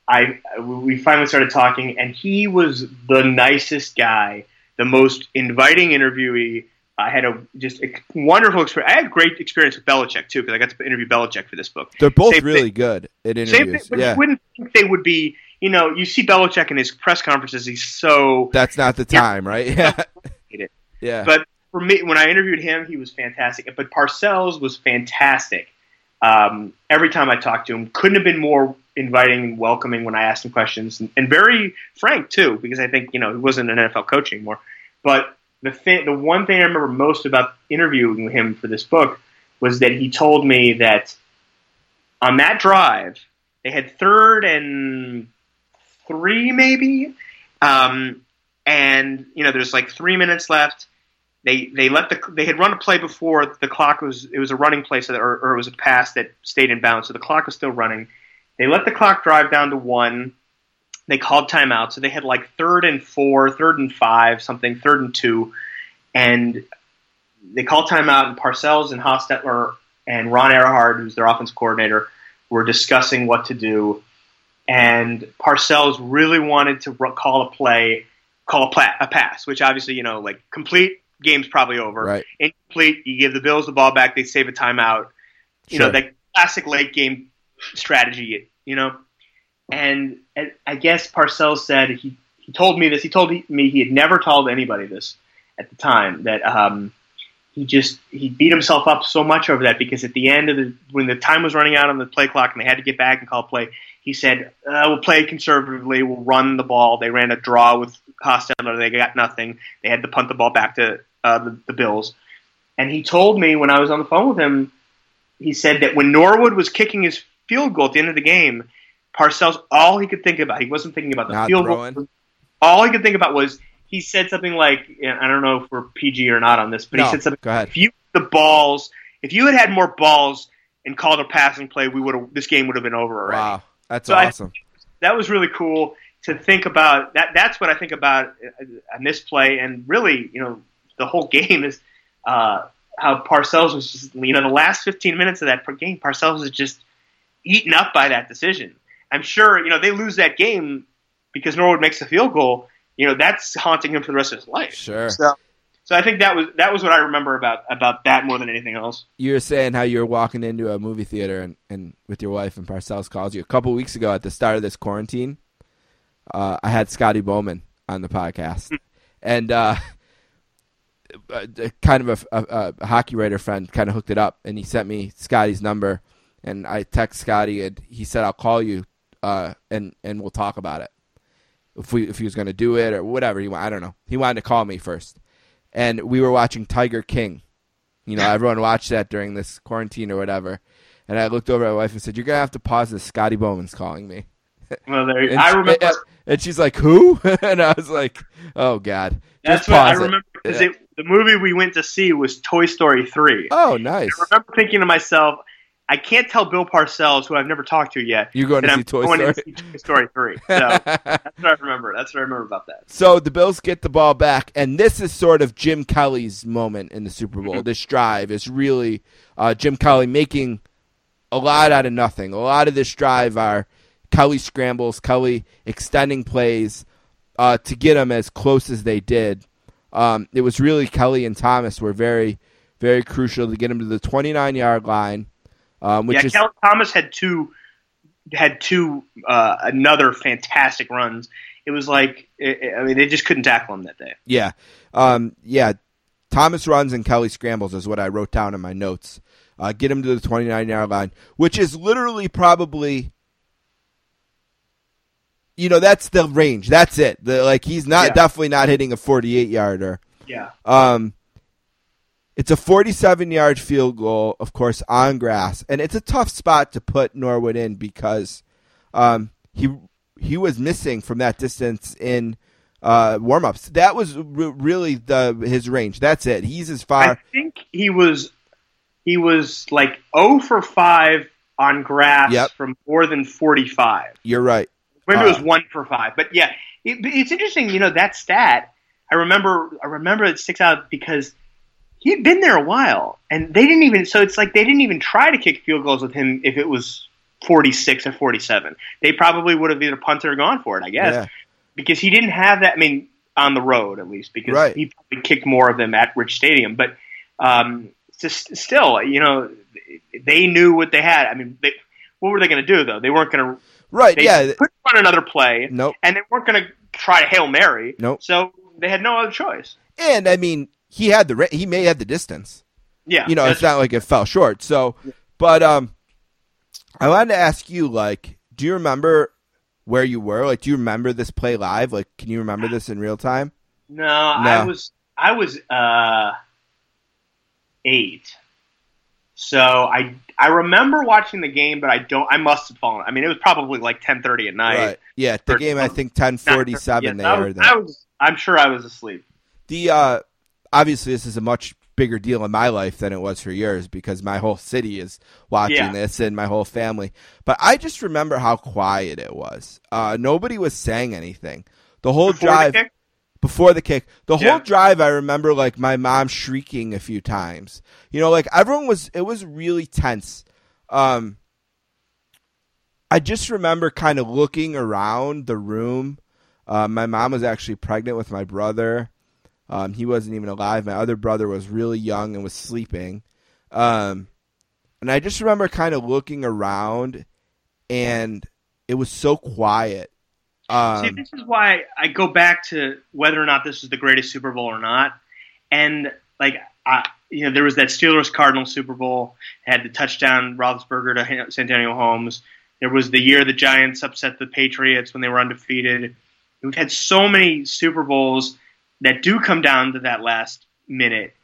I we finally started talking, and he was the nicest guy, the most inviting interviewee. I had a just a wonderful experience. I had great experience with Belichick too because I got to interview Belichick for this book. They're both Same really thing. good at Same interviews. thing, but yeah, you wouldn't think they would be. You know, you see Belichick in his press conferences. He's so that's not the Yeah. time, right? Yeah, yeah. But for me, when I interviewed him, he was fantastic. But Parcells was fantastic. Um, every time I talked to him, couldn't have been more inviting and welcoming when I asked him questions, and, and very frank too, because I think you know he wasn't an NFL coach anymore. But the thing, the one thing I remember most about interviewing him for this book was that he told me that on that drive they had third and three, maybe, um, and you know there's like three minutes left. They they let the they had run a play before the clock was it was a running play so that, or, or it was a pass that stayed in bounds so the clock was still running. They let the clock drive down to one they called timeout so they had like third and four third and five something third and two and they called timeout and Parcells and Hostetler and Ron Erhardt who's their offense coordinator were discussing what to do and Parcells really wanted to call a play call a, pla- a pass which obviously you know like complete game's probably over right. incomplete. You give the Bills the ball back, they save a timeout. You Sure. know that classic late game strategy. You know, and, and I guess Parcells said he he told me this. He told me he had never told anybody this at the time that um, he just he beat himself up so much over that because at the end of the when the time was running out on the play clock and they had to get back and call play, he said uh, we'll play conservatively, we'll run the ball. They ran a draw with Hostetler, they got nothing. They had to punt the ball back to uh, the, the Bills. And he told me when I was on the phone with him, he said that when Norwood was kicking his field goal at the end of the game, Parcells all he could think about, he wasn't thinking about the Not field throwing. goal. All he could think about was he said something like, and I don't know if we're PG or not on this, but No, he said something. go ahead. If you the balls, if you had had more balls and called a passing play, we would have this game would have been over already. Wow, that's So I- awesome. That was really cool to think about. That that's what I think about on this play, and really, you know, the whole game is uh, how Parcells was just, you know, the last 15 minutes of that game, Parcells was just eaten up by that decision. I'm sure, you know, they lose that game because Norwood makes the field goal. You know, that's haunting him for the rest of his life. Sure. So, so I think that was that was what I remember about about that more than anything else. you were saying how you were walking into a movie theater and, and with your wife and Parcells calls you a couple weeks ago at the start of this quarantine. Uh, I had Scotty Bowman on the podcast, and uh, uh, kind of a, a, a hockey writer friend kind of hooked it up, and he sent me Scotty's number, and I text Scotty, and he said I'll call you, uh, and and we'll talk about it if we if he was going to do it or whatever he I don't know. He wanted to call me first, and we were watching Tiger King. You know, everyone watched that during this quarantine or whatever. And I looked over at my wife and said, "You're gonna have to pause this. Scotty Bowman's calling me." Well, there, And, I remember. and, and she's like, "Who?" and I was like, "Oh God." That's what I remember because Yeah. it the movie we went to see was Toy Story three. Oh, nice. I remember thinking to myself, I can't tell Bill Parcells, who I've never talked to yet, You're going to I'm see Toy going Story. to see Toy Story three. So that's what I remember. That's what I remember about that. So the Bills get the ball back, and this is sort of Jim Kelly's moment in the Super Mm-hmm. Bowl. This drive is really uh, Jim Kelly making a lot out of nothing. A lot of this drive are Kelly scrambles, Kelly extending plays uh, to get them as close as they did. Um, it was really Kelly and Thomas were very, very crucial to get him to the 29 yard line, um, which yeah, is Cal- Thomas had two had two uh, another fantastic runs. It was like I I mean they just couldn't tackle him that day. Yeah. Um, yeah. Thomas runs and Kelly scrambles is what I wrote down in my notes. Uh, get him to the 29 yard line, which is literally probably, you know, that's the range. That's it. The, like he's not Yeah. definitely not hitting a 48 yarder. Yeah, Um, it's a 47 yard field goal, of course, on grass, and it's a tough spot to put Norwood in because um, he he was missing from that distance in uh, warm ups. That was r- really the his range. That's it. He's as far. I think he was he was like zero for five on grass Yep. from more than forty five. You're right. Maybe Uh, it was one for five, but yeah, it, it's interesting. You know that stat. I remember. I remember it sticks out because he had been there a while, and they didn't even. So it's like they didn't even try to kick field goals with him if it was forty six or forty seven. They probably would have either punted or gone for it. I guess Yeah. because he didn't have that. I mean, on the road at least because Right. he probably kicked more of them at Rich Stadium. But um, just still, you know, they knew what they had. I mean, they, what were they going to do though? They weren't going to. Right. They yeah. couldn't run another play, Nope. and they weren't going to try to hail mary. Nope. So they had no other choice. And I mean, he had the he may have the distance. Yeah, you know, it's not like it fell short. So, but um, I wanted to ask you, like, do you remember where you were? Like, do you remember this play live? Like, can you remember this in real time? No, I was I was uh, eight. So I I remember watching the game, but I don't. I must have fallen. I mean, it was probably like ten thirty at night. Right. Yeah, the Or- game I think ten forty seven they Yeah, I was. I was. I'm sure I was asleep. The uh, obviously this is a much bigger deal in my life than it was for yours because my whole city is watching Yeah. this and my whole family. But I just remember how quiet it was. Uh, nobody was saying anything. The whole Before the drive kick? before the kick. The Yeah. whole drive, I remember like my mom shrieking a few times. You know, like everyone was. It was really tense. Um, I just remember kind of looking around the room. Uh, my mom was actually pregnant with my brother. Um, he wasn't even alive. My other brother was really young and was sleeping. Um, and I just remember kind of looking around, and it was so quiet. Um, See, this is why I go back to whether or not this is the greatest Super Bowl or not. And like, I, you know, there was that Steelers Cardinals Super Bowl had the touchdown Roethlisberger to Santonio Holmes. There was the year the Giants upset the Patriots when they were undefeated. We've had so many Super Bowls that do come down to that last minute,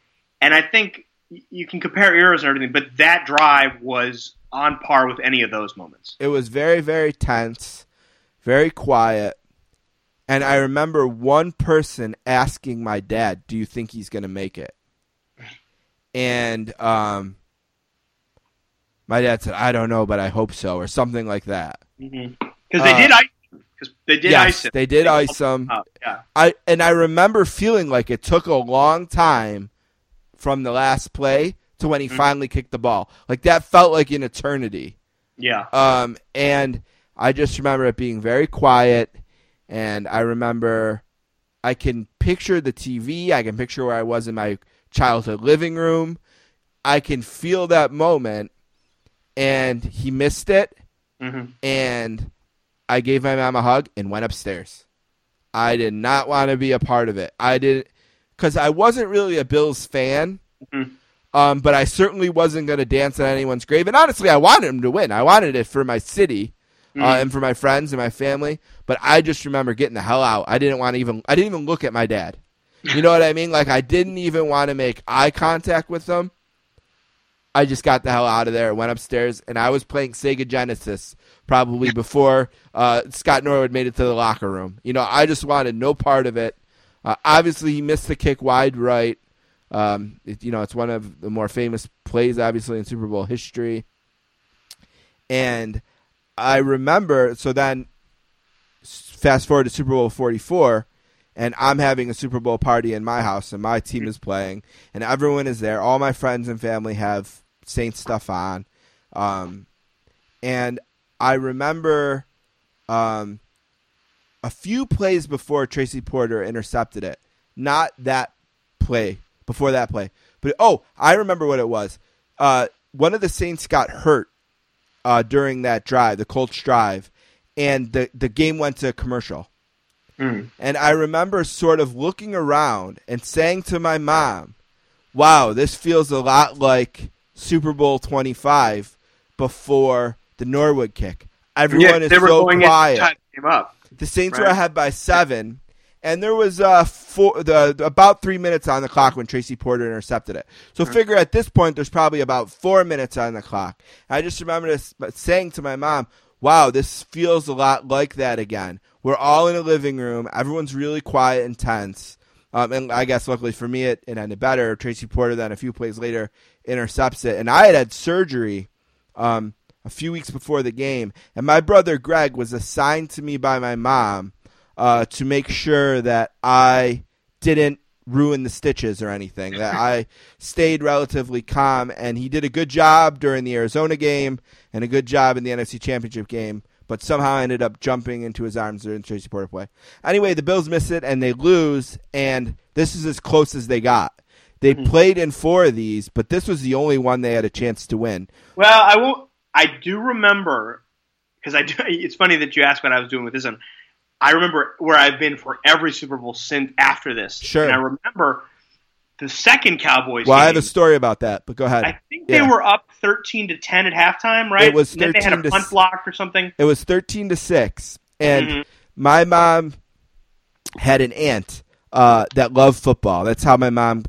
and I think you can compare eras and everything, but that drive was on par with any of those moments. it was very very tense very quiet. And i remember one person asking my dad do you think he's going to make it? And um my dad said i don't know but i hope so or something like that. Because they Uh, did ice because they did yes ice him. they did ice him Oh, yeah. i and i remember feeling like it took a long time from the last play to when he finally kicked the ball like that felt like an eternity Yeah. Um, and I just remember it being very quiet, and I remember I can picture the TV. I can picture where I was in my childhood living room. I can feel that moment, and he missed it, Mhm. and I gave my mom a hug and went upstairs. I did not want to be a part of it. I didn't, because I wasn't really a Bills fan. Mhm. Um, but I certainly wasn't going to dance on anyone's grave. And honestly, I wanted him to win. I wanted it for my city uh, and for my friends and my family. But I just remember getting the hell out. I didn't want to even. I didn't even look at my dad. You know what I mean? Like I didn't even want to make eye contact with them. I just got the hell out of there, went upstairs, and I was playing Sega Genesis probably before uh, Scott Norwood made it to the locker room. You know, I just wanted no part of it. Uh, obviously, he missed the kick wide right. Um, it, you know, it's one of the more famous plays, obviously, in Super Bowl history. And I remember, so then fast forward to Super Bowl 44, and I'm having a Super Bowl party in my house, and my team is playing, and everyone is there. All my friends and family have Saints stuff on. Um, and I remember um, a few plays before Tracy Porter intercepted it. Not that play, before that play. But oh, I remember what it was. Uh, one of the Saints got hurt uh, during that drive, the Colts drive, and the, the game went to commercial. And I remember sort of looking around and saying to my mom, wow, this feels a lot like Super Bowl 25 before the Norwood kick. Everyone is so quiet. the game up. The Saints Right. were ahead by seven, and there was uh four, the, about three minutes on the clock when Tracy Porter intercepted it. So figure at this point there's probably about four minutes on the clock. I just remember this, saying to my mom, "Wow, this feels a lot like that again." We're all in a living room. Everyone's really quiet and tense. Um, and I guess luckily for me, it, it ended better. Tracy Porter then a few plays later intercepts it, and I had had surgery um, a few weeks before the game, and my brother Greg was assigned to me by my mom uh, to make sure that I didn't ruin the stitches or anything. That I stayed relatively calm, and he did a good job during the Arizona game and a good job in the NFC Championship game. but somehow ended up jumping into his arms during Tracy Porter play. Anyway, the Bills miss it and they lose, and this is as close as they got. They Mm-hmm. played in four of these, but this was the only one they had a chance to win. Well, I won't. I do remember because I do. It's funny that you asked what I was doing with this one. I remember where I've been for every Super Bowl since after this. Sure. And I remember the second Cowboys. Well, I have a story about that, but go ahead. I think they were up thirteen to ten at halftime, right? It was And then they had 13 a to punt block or something. It was 13 to 6. And Mhm. my mom had an aunt uh, that loved football. That's how my mom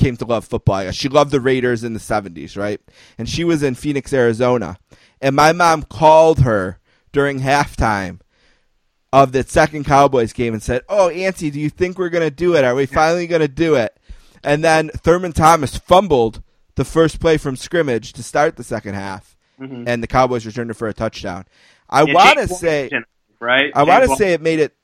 came to love football. She loved the Raiders in the 70s, right? And she was in Phoenix, Arizona. And my mom called her during halftime of the second Cowboys game and said, Oh, Auntie, do you think we're going to do it? Are we finally going to do it? And then Thurman Thomas fumbled the first play from scrimmage to start the second half. And the Cowboys returned it for a touchdown. I Mm-hmm. Yeah, want to say. Right. I want to say it made it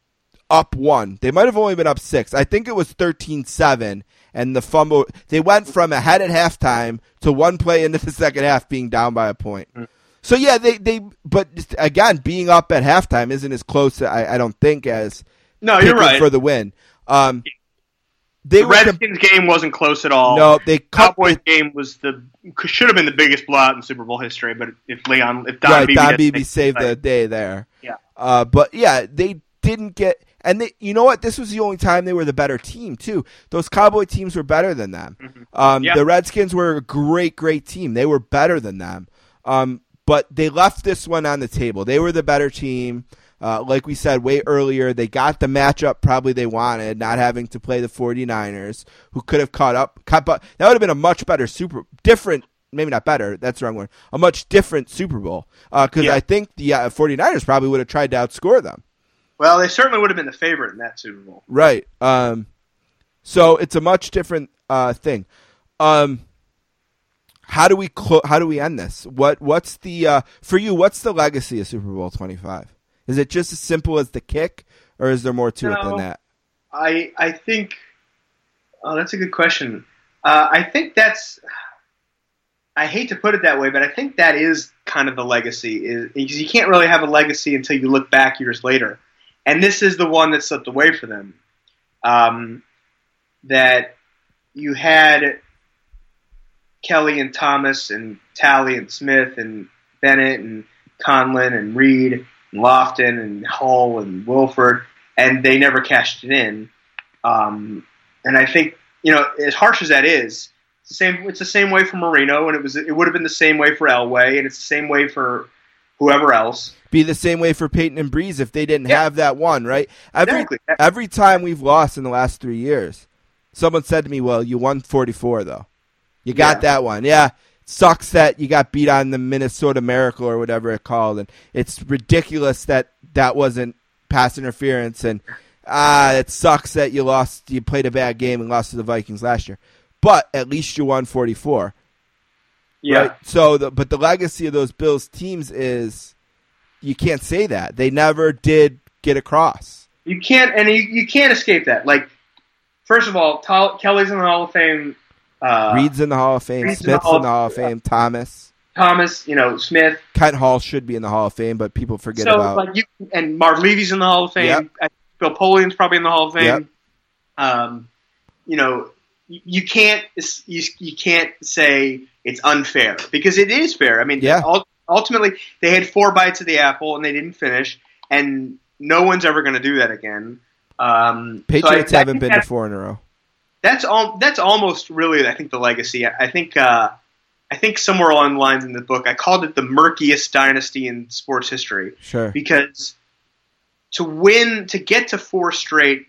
up one. They might have only been up six. I think it was 13-7, and the fumble. They went from ahead at halftime to one play into the second half being down by a point. Mm. So yeah, they they. But again, being up at halftime isn't as close. I, I don't think as No, you're right. for the win. Um, they the Redskins game wasn't close at all. no, they Cowboys game was the should have been the biggest blowout in Super Bowl history, but if Leon, if Don right, Beebe Don Beebe saved the day there. Yeah. Uh, but yeah, they didn't get, and they, you know what? This was the only time they were the better team too. Those Cowboy teams were better than them. Um, Mm-hmm. Yeah. The Redskins were a great, great team. They were better than them. Um, but they left this one on the table. They were the better team. Uh, like we said way earlier, they got the matchup probably they wanted, not having to play the 49ers, who could have caught up. Caught, up- that would have been a much better Super, different, maybe not better, that's the wrong word, a much different Super Bowl. Because Yeah. I think the uh, 49ers probably would have tried to outscore them. Well, they certainly would have been the favorite in that Super Bowl. Right. Um, so it's a much different uh, thing. Um, how do we clo- how do we end this? What what's the uh, for you? What's the legacy of Super Bowl twenty five? Is it just as simple as the kick, or is there more to it than that? I I think. Oh, that's a good question. Uh, I think that's. I hate to put it that way, but I think that is kind of the legacy. Is because you can't really have a legacy until you look back years later, and this is the one that slipped away for them. Um, that you had Kelly and Thomas and Talley and Smith and Bennett and Conlan and Reed and Lofton and Hull and Wolford, and they never cashed it in. Um, and I think you know, as harsh as that is, it's the same. It's the same way for Marino, and it was. It would have been the same way for Elway, and it's the same way for whoever else. Be the same way for Peyton and Brees if they didn't Yeah. have that one, right? Every Exactly. every time we've lost in the last three years, someone said to me, "Well, you won forty four though. You got Yeah. that one, yeah." Sucks that you got beat on the Minnesota Miracle or whatever it called, and it's ridiculous that that wasn't pass interference, and ah, it sucks that you lost. You played a bad game and lost to the Vikings last year, but at least you won forty four. Yeah. Right? So, the, but the legacy of those Bills teams is you can't say that they never did get across. You can't, and you, you can't escape that. Like, first of all, Tol- Kelly's in the Hall of Fame. Uh, Reed's in the Hall of Fame. Reed's in the Smith's Hall in the Hall of Fame. Thomas. Thomas, you know Smith. Kent Hull should be in the Hall of Fame, but people forget so about. like you and Marv Levy's in the Hall of Fame. Yep. Bill Polian's probably in the Hall of Fame. Yep. Um, you know, you, can't you, you can't say it's unfair because it is fair. I mean, Yeah. ul- ultimately they had four bites of the apple and they didn't finish, and no one's ever going to do that again. Um, so I- Patriots haven't think been that- to four in a row. that's all. That's almost really, I think, the legacy. I, I think. Uh, I think somewhere along the lines in the book, I called it the murkiest dynasty in sports history Sure. because to win, to get to four straight,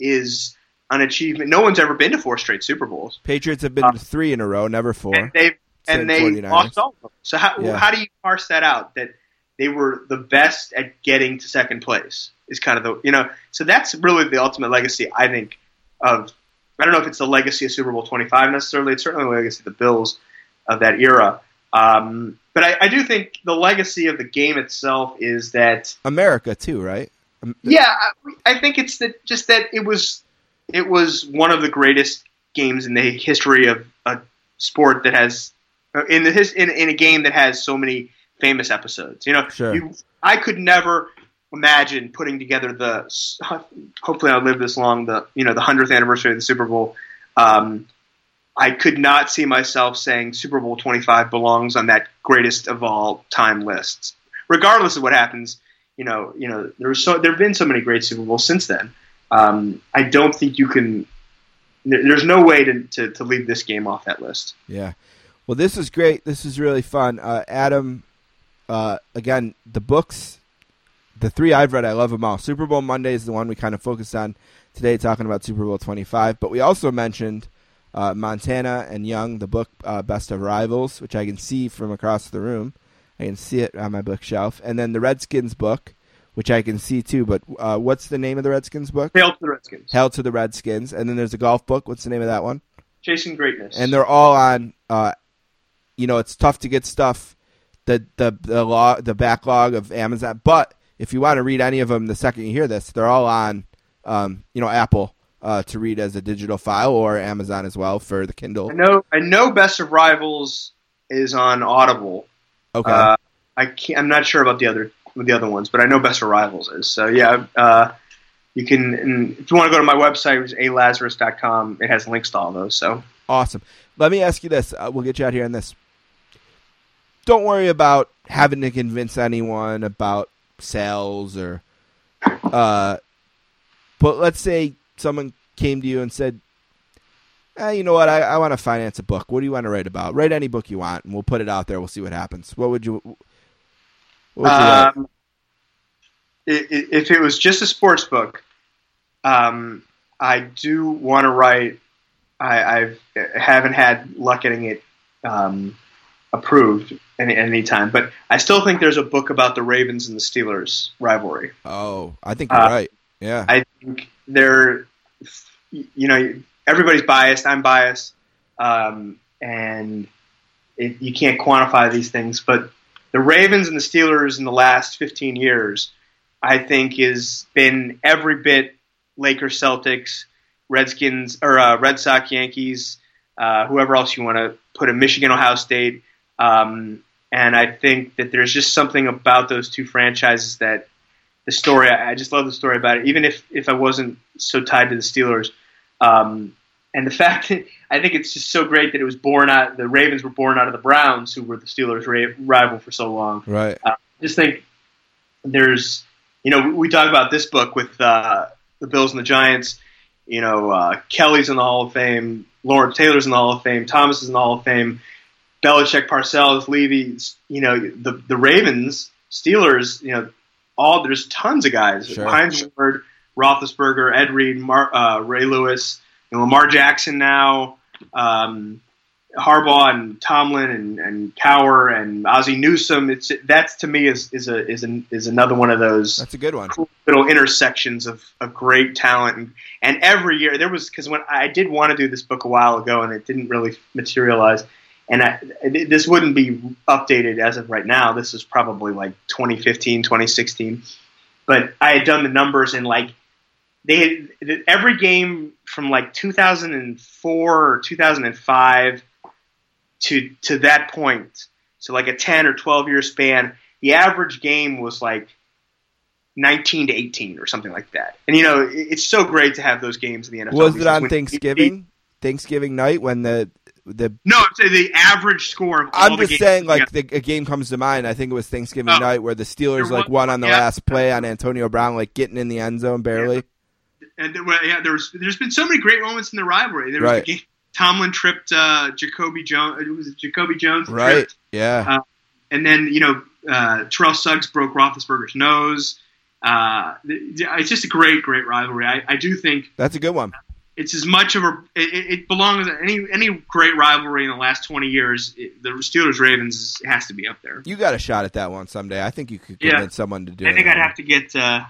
is an achievement. No one's ever been to four straight Super Bowls, Patriots have been Uh, to three in a row, never four. and they Same and they 49ers. lost all of them. So how Yeah. how do you parse that out? That they were the best at getting to second place is kind of the you know. So that's really the ultimate legacy, I think. Of I don't know if it's the legacy of Super Bowl twenty five necessarily. It's certainly the legacy of the Bills of that era. Um, but I, I do think the legacy of the game itself is that America too, right? Um, yeah, I, I think it's that just that it was it was one of the greatest games in the history of a sport that has in the his in, in a game that has so many famous episodes. You know, Sure. you, I could never imagine putting together the. Hopefully, I'll live this long. The you know the hundredth anniversary of the Super Bowl. Um, I could not see myself saying Super Bowl 25 belongs on that greatest of all time list, regardless of what happens. You know, you know, there's so there have been so many great Super Bowls since then. Um, I don't think you can. There's no way to, to, to leave this game off that list. Yeah. Well, this is great. This is really fun. Uh, Adam, uh, again, the books, the three I've read, I love them all. Super Bowl Monday is the one we kind of focused on today, talking about Super Bowl 25. But we also mentioned uh, Montana and Young, the book uh, Best of Rivals, which I can see from across the room. I can see it on my bookshelf. And then the Redskins book, which I can see too. But uh, what's the name of the Redskins book? Hail to the Redskins. Hail to the Redskins. And then there's a golf book. What's the name of that one? Chasing Greatness. And they're all on. You know, it's tough to get stuff. The the the law the backlog of Amazon, but if you want to read any of them, the second you hear this, they're all on. Um, you know, Apple uh, to read as a digital file or Amazon as well for the Kindle. I know. I know. Best of Rivals is on Audible. Okay. Uh, I can't, I'm not sure about the other the other ones, but I know Best of Rivals is. So yeah, uh, you can. If you want to go to my website, which is alazarus.com, it has links to all those. So awesome. Let me ask you this. Uh, we'll get you out here on this. Don't worry about having to convince anyone about sales or. Uh, but let's say someone came to you and said, eh, "You know what? I, I want to finance a book. What do you want to write about? Write any book you want, and we'll put it out there. We'll see what happens. What would you? What would um, if it was just a sports book, um, I do want to write. I I've, haven't had luck getting it um, approved any any time, but I still think there's a book about the Ravens and the Steelers rivalry. Oh, I think you're uh, right. Yeah. I think they're, you know, everybody's biased. I'm biased, um, and it, you can't quantify these things. But the Ravens and the Steelers in the last 15 years, I think, has been every bit Lakers, Celtics, Redskins, or uh, Red Sox, Yankees, uh, whoever else you want to put in Michigan, Ohio State. Um, and I think that there's just something about those two franchises that the story. I just love the story about it, even if if I wasn't so tied to the Steelers. Um, and the fact that I think it's just so great that it was born out. The Ravens were born out of the Browns, who were the Steelers' ra- rival for so long. right. Uh, just think there's, you know, we talk about this book with uh, the Bills and the Giants. You know, uh, Kelly's in the Hall of Fame, Lawrence Taylor's in the Hall of Fame, Thomas is in the Hall of Fame, Belichick, Parcells, Levy. You know, the the Ravens, Steelers. You know, all there's tons of guys. Sure. Hines Ward, Roethlisberger, Ed Reed, Mar, uh, Ray Lewis, you know, Lamar Jackson now. Um, Harbaugh and Tomlin and, and Cowher and Ozzie Newsome. It's that's to me is is a is an, is another one of those That's a good one. cool little intersections of, of great talent. And, and every year there was because when I did want to do this book a while ago and it didn't really materialize. And I, this wouldn't be updated as of right now. This is probably like 2015, 2016. But I had done the numbers and like they had, every game from like 2004 or 2005 to to that point, so like a 10 or 12 year span, the average game was like 19 to 18 or something like that. And you know, it- it's so great to have those games in the NFL. Was it on Thanksgiving? Thanksgiving night when the the No, I'm saying the average score of all I'm just saying, like the, a game comes to mind. I think it was Thanksgiving Oh. night where the Steelers like won on the yeah. last play on Antonio Brown, like getting in the end zone barely. and there, yeah, there's there's been so many great moments in the rivalry. There was Right. the game Tomlin tripped uh, Jacoby Jones. It was Jacoby Jones Right? tripped, Yeah. Uh, and then you know uh, Terrell Suggs broke Roethlisberger's nose. Uh, it's just a great, great rivalry. I, I do think That's a good one. It's as much of a it, it- belongs any any great rivalry in the last twenty years. It, the Steelers Ravens has to be up there. You got a shot at that one someday. I think you could Yeah. convince someone to do it. I think I'd have to get uh,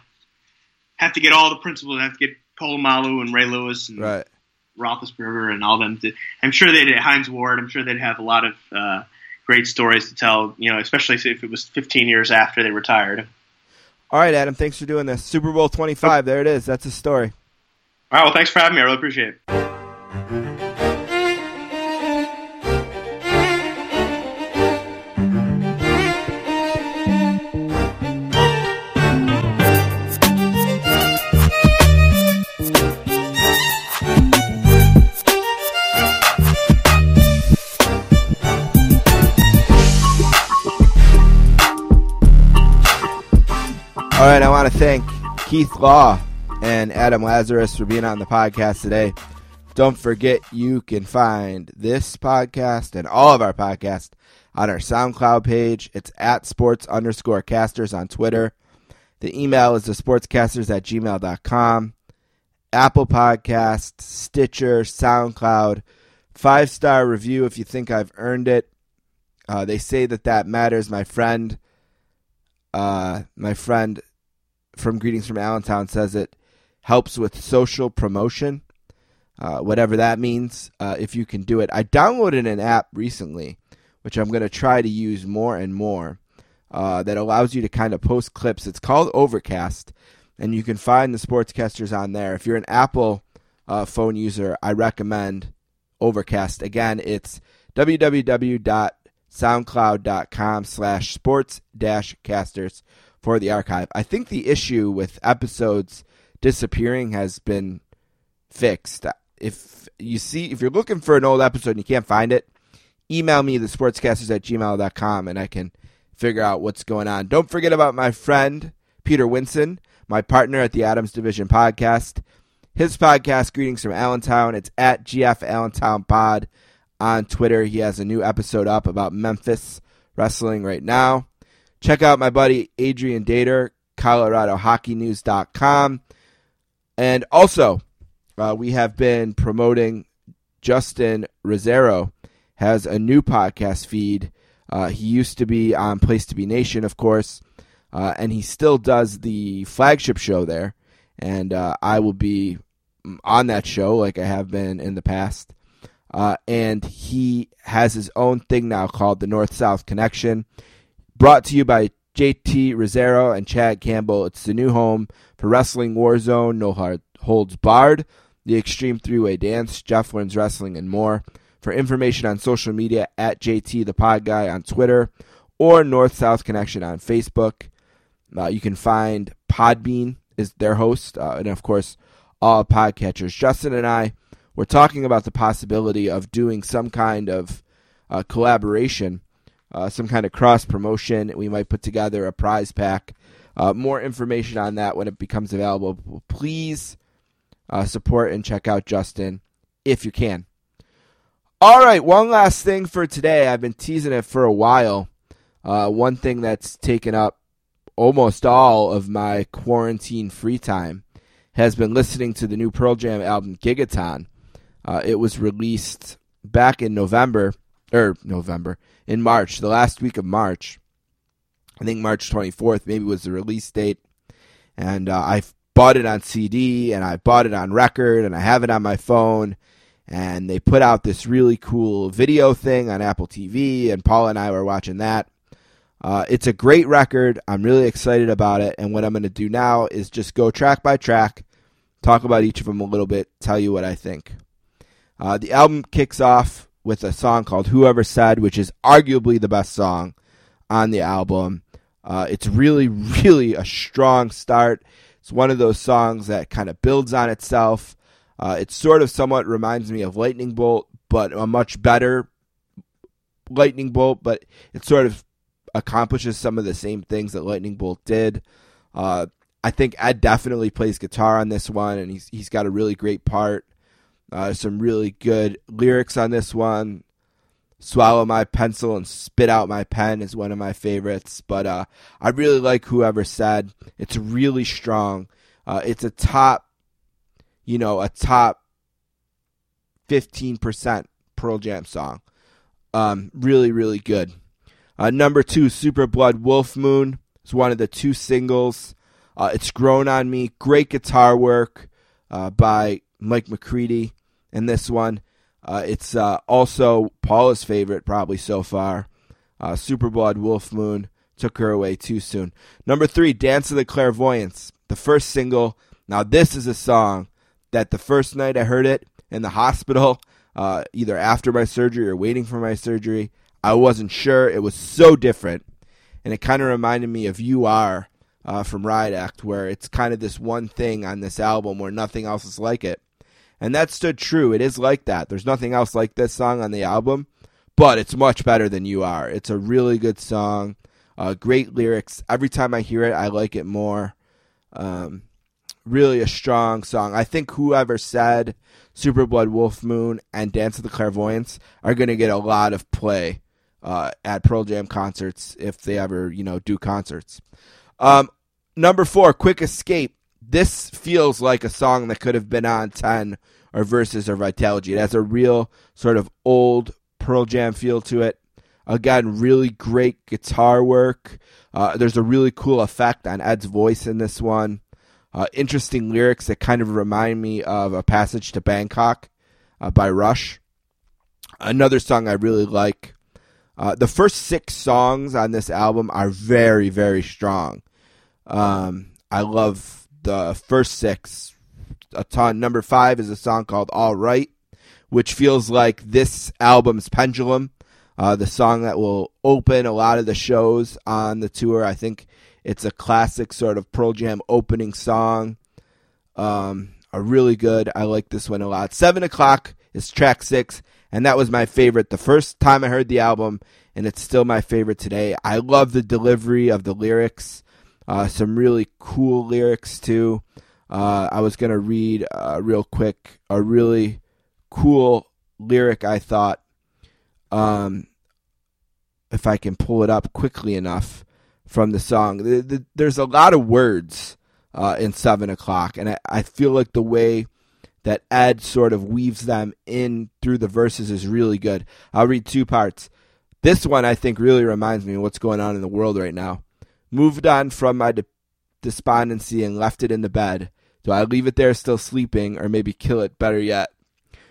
have to get all the principals. I'd have to get Polomalu and Ray Lewis and Right. Roethlisberger and all them. To, I'm sure they'd Hines Ward. I'm sure they'd have a lot of uh, great stories to tell. You know, especially if it was 15 years after they retired. All right, Adam. Thanks for doing this. Super Bowl 25. There it is. That's a story. All right. Well, thanks for having me. I really appreciate it. All right, I want to thank Keith Law and Adam Lazarus for being on the podcast today. Don't forget you can find this podcast and all of our podcasts on our SoundCloud page. It's at sports underscore casters on Twitter. The email is the sportscasters at gmail.com. Apple Podcasts, Stitcher, SoundCloud. Five star review if you think I've earned it. Uh, they say that that matters. My friend, uh, my friend from Greetings from Allentown says it helps with social promotion, uh, whatever that means. Uh, if you can do it, I downloaded an app recently, which I'm going to try to use more and more. Uh, that allows you to kind of post clips. It's called Overcast, and you can find the sportscasters on there. If you're an Apple uh, phone user, I recommend Overcast. Again, it's www.soundcloud.com slash sports dash casters for the archive. I think the issue with episodes disappearing has been fixed. If you see, if you're looking for an old episode and you can't find it, email me the sportscasters at gmail.com and I can figure out what's going on. Don't forget about my friend Peter Winson, my partner at the Adams Division podcast. His podcast, Greetings from Allentown, it's at GF Allentown Pod on Twitter. He has a new episode up about Memphis wrestling right now. Check out my buddy Adrian Dater, ColoradoHockeyNews.com. And also, uh, we have been promoting Justin Rosero has a new podcast feed uh, he used to be on Place to Be Nation, of course, uh, and he still does the flagship show there. And uh, I will be on that show like I have been in the past. Uh, and he has his own thing now called the North South Connection, brought to you by JT Rosero and Chad Campbell. It's the new home for Wrestling Warzone, No Hard Holds Barred, the Extreme Three Way Dance, Jeff Learns Wrestling, and more. For information on social media, at JT the Pod Guy on Twitter or North South Connection on Facebook. Uh, you can find Podbean is their host, uh, and of course, all podcatchers. Justin and I were talking about the possibility of doing some kind of uh, collaboration, uh, some kind of cross promotion. We might put together a prize pack. Uh, more information on that when it becomes available. Please uh, support and check out Justin if you can. All right, one last thing for today. I've been teasing it for a while. Uh, one thing that's taken up almost all of my quarantine free time has been listening to the new Pearl Jam album Gigaton. Uh, it was released back in November, or November, in March, the last week of March. I think March 24th maybe was the release date. And uh, I bought it on CD and I bought it on record and I have it on my phone and they put out this really cool video thing on Apple TV, and Paul and I were watching that. Uh, it's a great record. I'm really excited about it, and what I'm going to do now is just go track by track, talk about each of them a little bit, tell you what I think. Uh, the album kicks off with a song called Whoever Said, which is arguably the best song on the album. Uh, it's really, really a strong start. It's one of those songs that kind of builds on itself. Uh, it sort of somewhat reminds me of Lightning Bolt, but a much better Lightning Bolt, but it sort of accomplishes some of the same things that Lightning Bolt did. Uh, I think Ed definitely plays guitar on this one, and he's he's got a really great part. Uh, some really good lyrics on this one. Swallow my pencil and spit out my pen is one of my favorites, but uh, I really like whoever said it's really strong. Uh, it's a top you know, a top 15% Pearl Jam song. Um, really, really good. Uh, number two, Super Blood Wolf Moon is one of the two singles. Uh, it's grown on me. Great guitar work uh, by Mike McCready in this one. Uh, it's uh, also Paula's favorite, probably so far. Uh, Super Blood Wolf Moon took her away too soon. Number three, Dance of the Clairvoyants, the first single. Now, this is a song that the first night I heard it in the hospital, uh, either after my surgery or waiting for my surgery, I wasn't sure. It was so different. And it kind of reminded me of You Are uh, from Riot Act, where it's kind of this one thing on this album where nothing else is like it. And that stood true. It is like that. There's nothing else like this song on the album, but it's much better than You Are. It's a really good song. Uh, great lyrics. Every time I hear it, I like it more. Um, really a strong song. I think whoever said Super Blood Wolf Moon and Dance of the Clairvoyants are going to get a lot of play uh, at Pearl Jam concerts if they ever, you know, do concerts. Um, number four, Quick Escape. This feels like a song that could have been on 10 or Versus or Vitalogy. It has a real sort of old Pearl Jam feel to it. Again, really great guitar work. Uh, there's a really cool effect on Ed's voice in this one. Uh, interesting lyrics that kind of remind me of A Passage to Bangkok uh, by Rush. Another song I really like. Uh, the first six songs on this album are very, very strong. Um, I love the first six a ton. Number five is a song called All Right, which feels like this album's pendulum. Uh, the song that will open a lot of the shows on the tour. I think it's a classic sort of Pearl Jam opening song. Um, are really good. I like this one a lot. Seven o'clock is track six, and that was my favorite the first time I heard the album, and it's still my favorite today. I love the delivery of the lyrics. Uh, some really cool lyrics too. Uh, I was gonna read uh, real quick a really cool lyric I thought. Um, if I can pull it up quickly enough from the song. The, the, there's a lot of words uh, in Seven O'clock, and I, I feel like the way that Ed sort of weaves them in through the verses is really good. I'll read two parts. This one I think really reminds me of what's going on in the world right now. Moved on from my de- despondency and left it in the bed. Do I leave it there still sleeping, or maybe kill it? Better yet.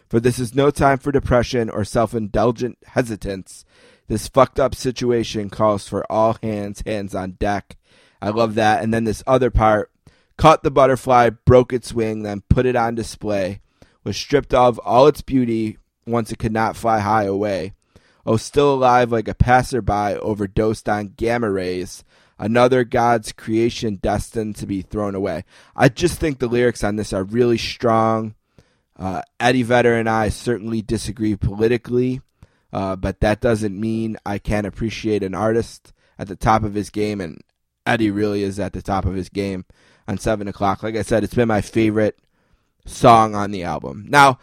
For this is no time for depression or self indulgent hesitance. This fucked up situation calls for all hands, hands on deck. I love that. And then this other part caught the butterfly, broke its wing, then put it on display, was stripped of all its beauty once it could not fly high away. Oh, still alive like a passerby, overdosed on gamma rays, another God's creation destined to be thrown away. I just think the lyrics on this are really strong. Uh, Eddie Vedder and I certainly disagree politically. Uh, but that doesn't mean I can't appreciate an artist at the top of his game, and Eddie really is at the top of his game on 7 o'clock. Like I said, it's been my favorite song on the album. Now,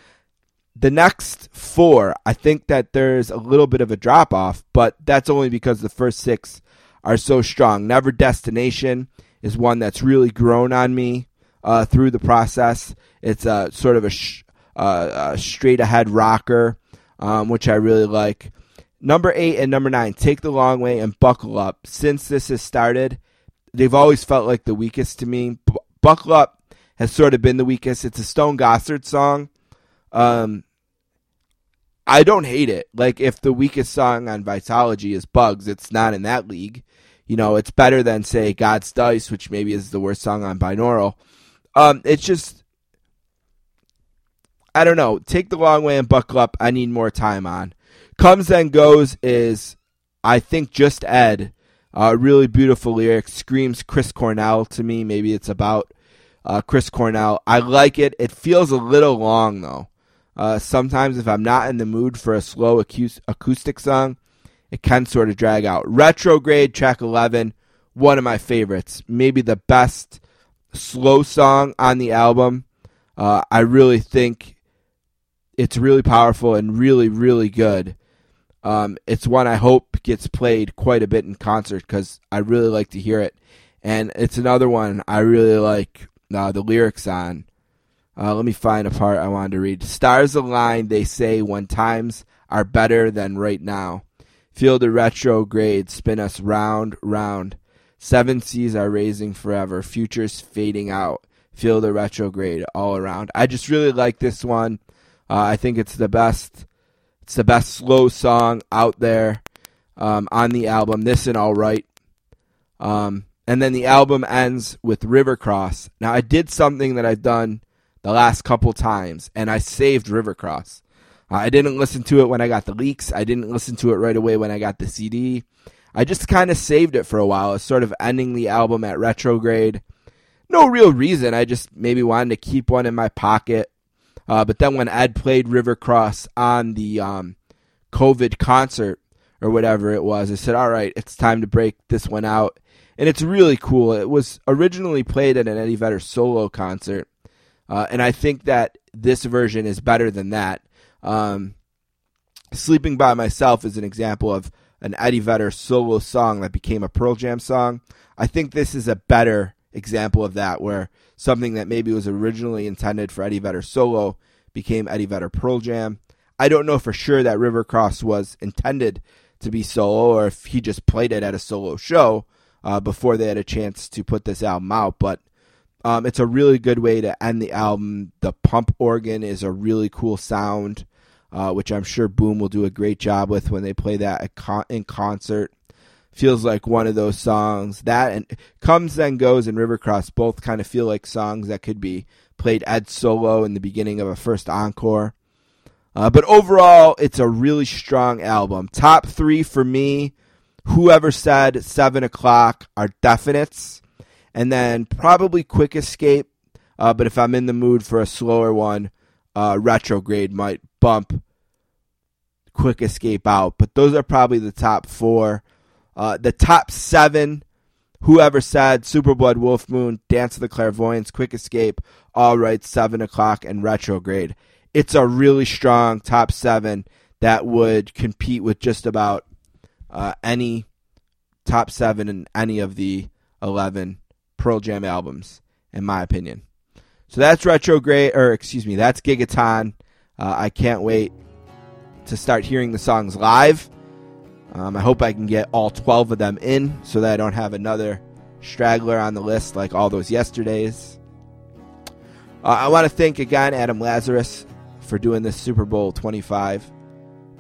the next four, I think that there's a little bit of a drop off, but that's only because the first six are so strong. Never Destination is one that's really grown on me uh, through the process. It's a sort of a, sh- uh, a straight ahead rocker um, which I really like. Number eight and number nine, Take the Long Way and Buckle Up. Since this has started, they've always felt like the weakest to me. B- Buckle Up has sort of been the weakest. It's a Stone Gossard song. Um, I don't hate it. Like, if the weakest song on Vitalogy is Bugs, it's not in that league. You know, it's better than, say, God's Dice, which maybe is the worst song on Binaural. Um, it's just I don't know. Take the long way and buckle up. I need more time on. Comes and goes is, I think, just Ed. Uh, really beautiful lyric. Screams Chris Cornell to me. Maybe it's about uh, Chris Cornell. I like it. It feels a little long though. Uh, sometimes if I'm not in the mood for a slow acoustic song, it can sort of drag out. Retrograde track 11, one of my favorites. Maybe the best slow song on the album. Uh, I really think it's really powerful and really, really good. Um, it's one I hope gets played quite a bit in concert because I really like to hear it. And it's another one I really like uh, the lyrics on. Uh, let me find a part I wanted to read. Stars align, they say, when times are better than right now. Feel the retrograde spin us round, round. Seven seas are raising forever, futures fading out. Feel the retrograde all around. I just really like this one. Uh, I think it's the best. It's the best slow song out there um, on the album. This and all right. Um, and then the album ends with River Cross. Now I did something that I've done the last couple times, and I saved River Cross. Uh, I didn't listen to it when I got the leaks. I didn't listen to it right away when I got the CD. I just kind of saved it for a while. It's sort of ending the album at retrograde. No real reason. I just maybe wanted to keep one in my pocket. Uh, but then when Ed played River Cross on the um, COVID concert or whatever it was. I said, all right, it's time to break this one out. And it's really cool. It was originally played at an Eddie Vedder solo concert. Uh, and I think that this version is better than that. Um, Sleeping by Myself is an example of an Eddie Vedder solo song that became a Pearl Jam song. I think this is a better example of that, where something that maybe was originally intended for Eddie Vedder solo became Eddie Vedder Pearl Jam. I don't know for sure that River Cross was intended to be solo or if he just played it at a solo show uh, before they had a chance to put this album out. But um, it's a really good way to end the album. The pump organ is a really cool sound, uh, which I'm sure Boom will do a great job with when they play that in concert. Feels like one of those songs that and comes then goes and Rivercross both kind of feel like songs that could be played ad solo in the beginning of a first encore. Uh, but overall, it's a really strong album. Top three for me. Whoever said seven o'clock are definites and then probably Quick Escape. Uh, but if I'm in the mood for a slower one, uh, Retrograde might bump Quick Escape out. But those are probably the top four. Uh, the top seven, whoever said Super Blood, Wolf Moon, Dance of the Clairvoyants, Quick Escape, All Right, 7 o'clock, and Retrograde. It's a really strong top seven that would compete with just about uh, any top seven in any of the 11 Pearl Jam albums, in my opinion. So that's Retrograde, or excuse me, that's Gigaton. Uh, I can't wait to start hearing the songs live. Um, I hope I can get all 12 of them in so that I don't have another straggler on the list like all those yesterdays. Uh, I want to thank again Adam Lazarus for doing this Super Bowl 25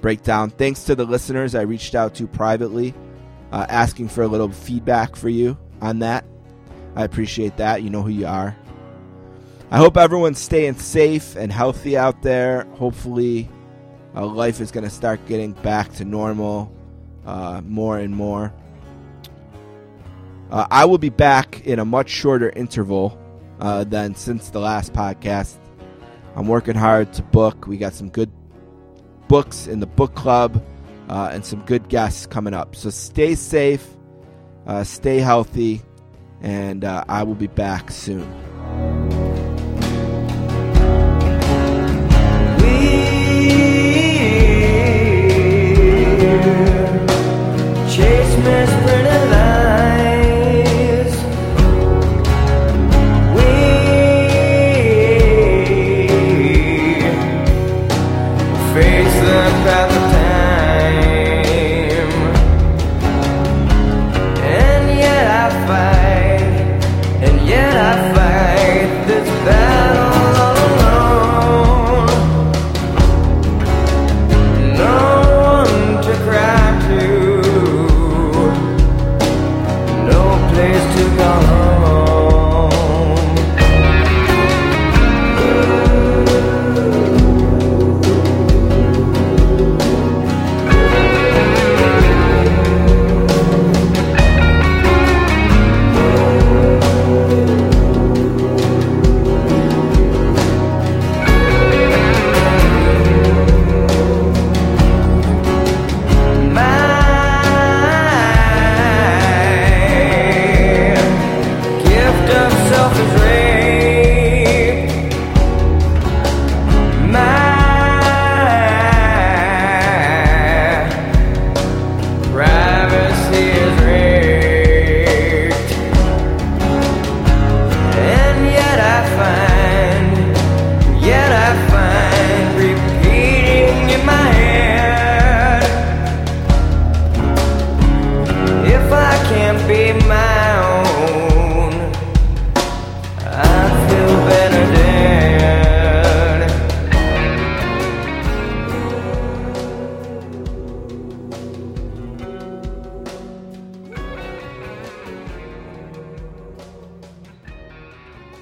breakdown. Thanks to the listeners I reached out to privately, uh, asking for a little feedback for you on that. I appreciate that. You know who you are. I hope everyone's staying safe and healthy out there. Hopefully, uh, life is going to start getting back to normal uh, more and more. Uh, I will be back in a much shorter interval uh, than since the last podcast. I'm working hard to book. We got some good books in the book club uh, and some good guests coming up. So stay safe, uh, stay healthy and I will be back soon. Self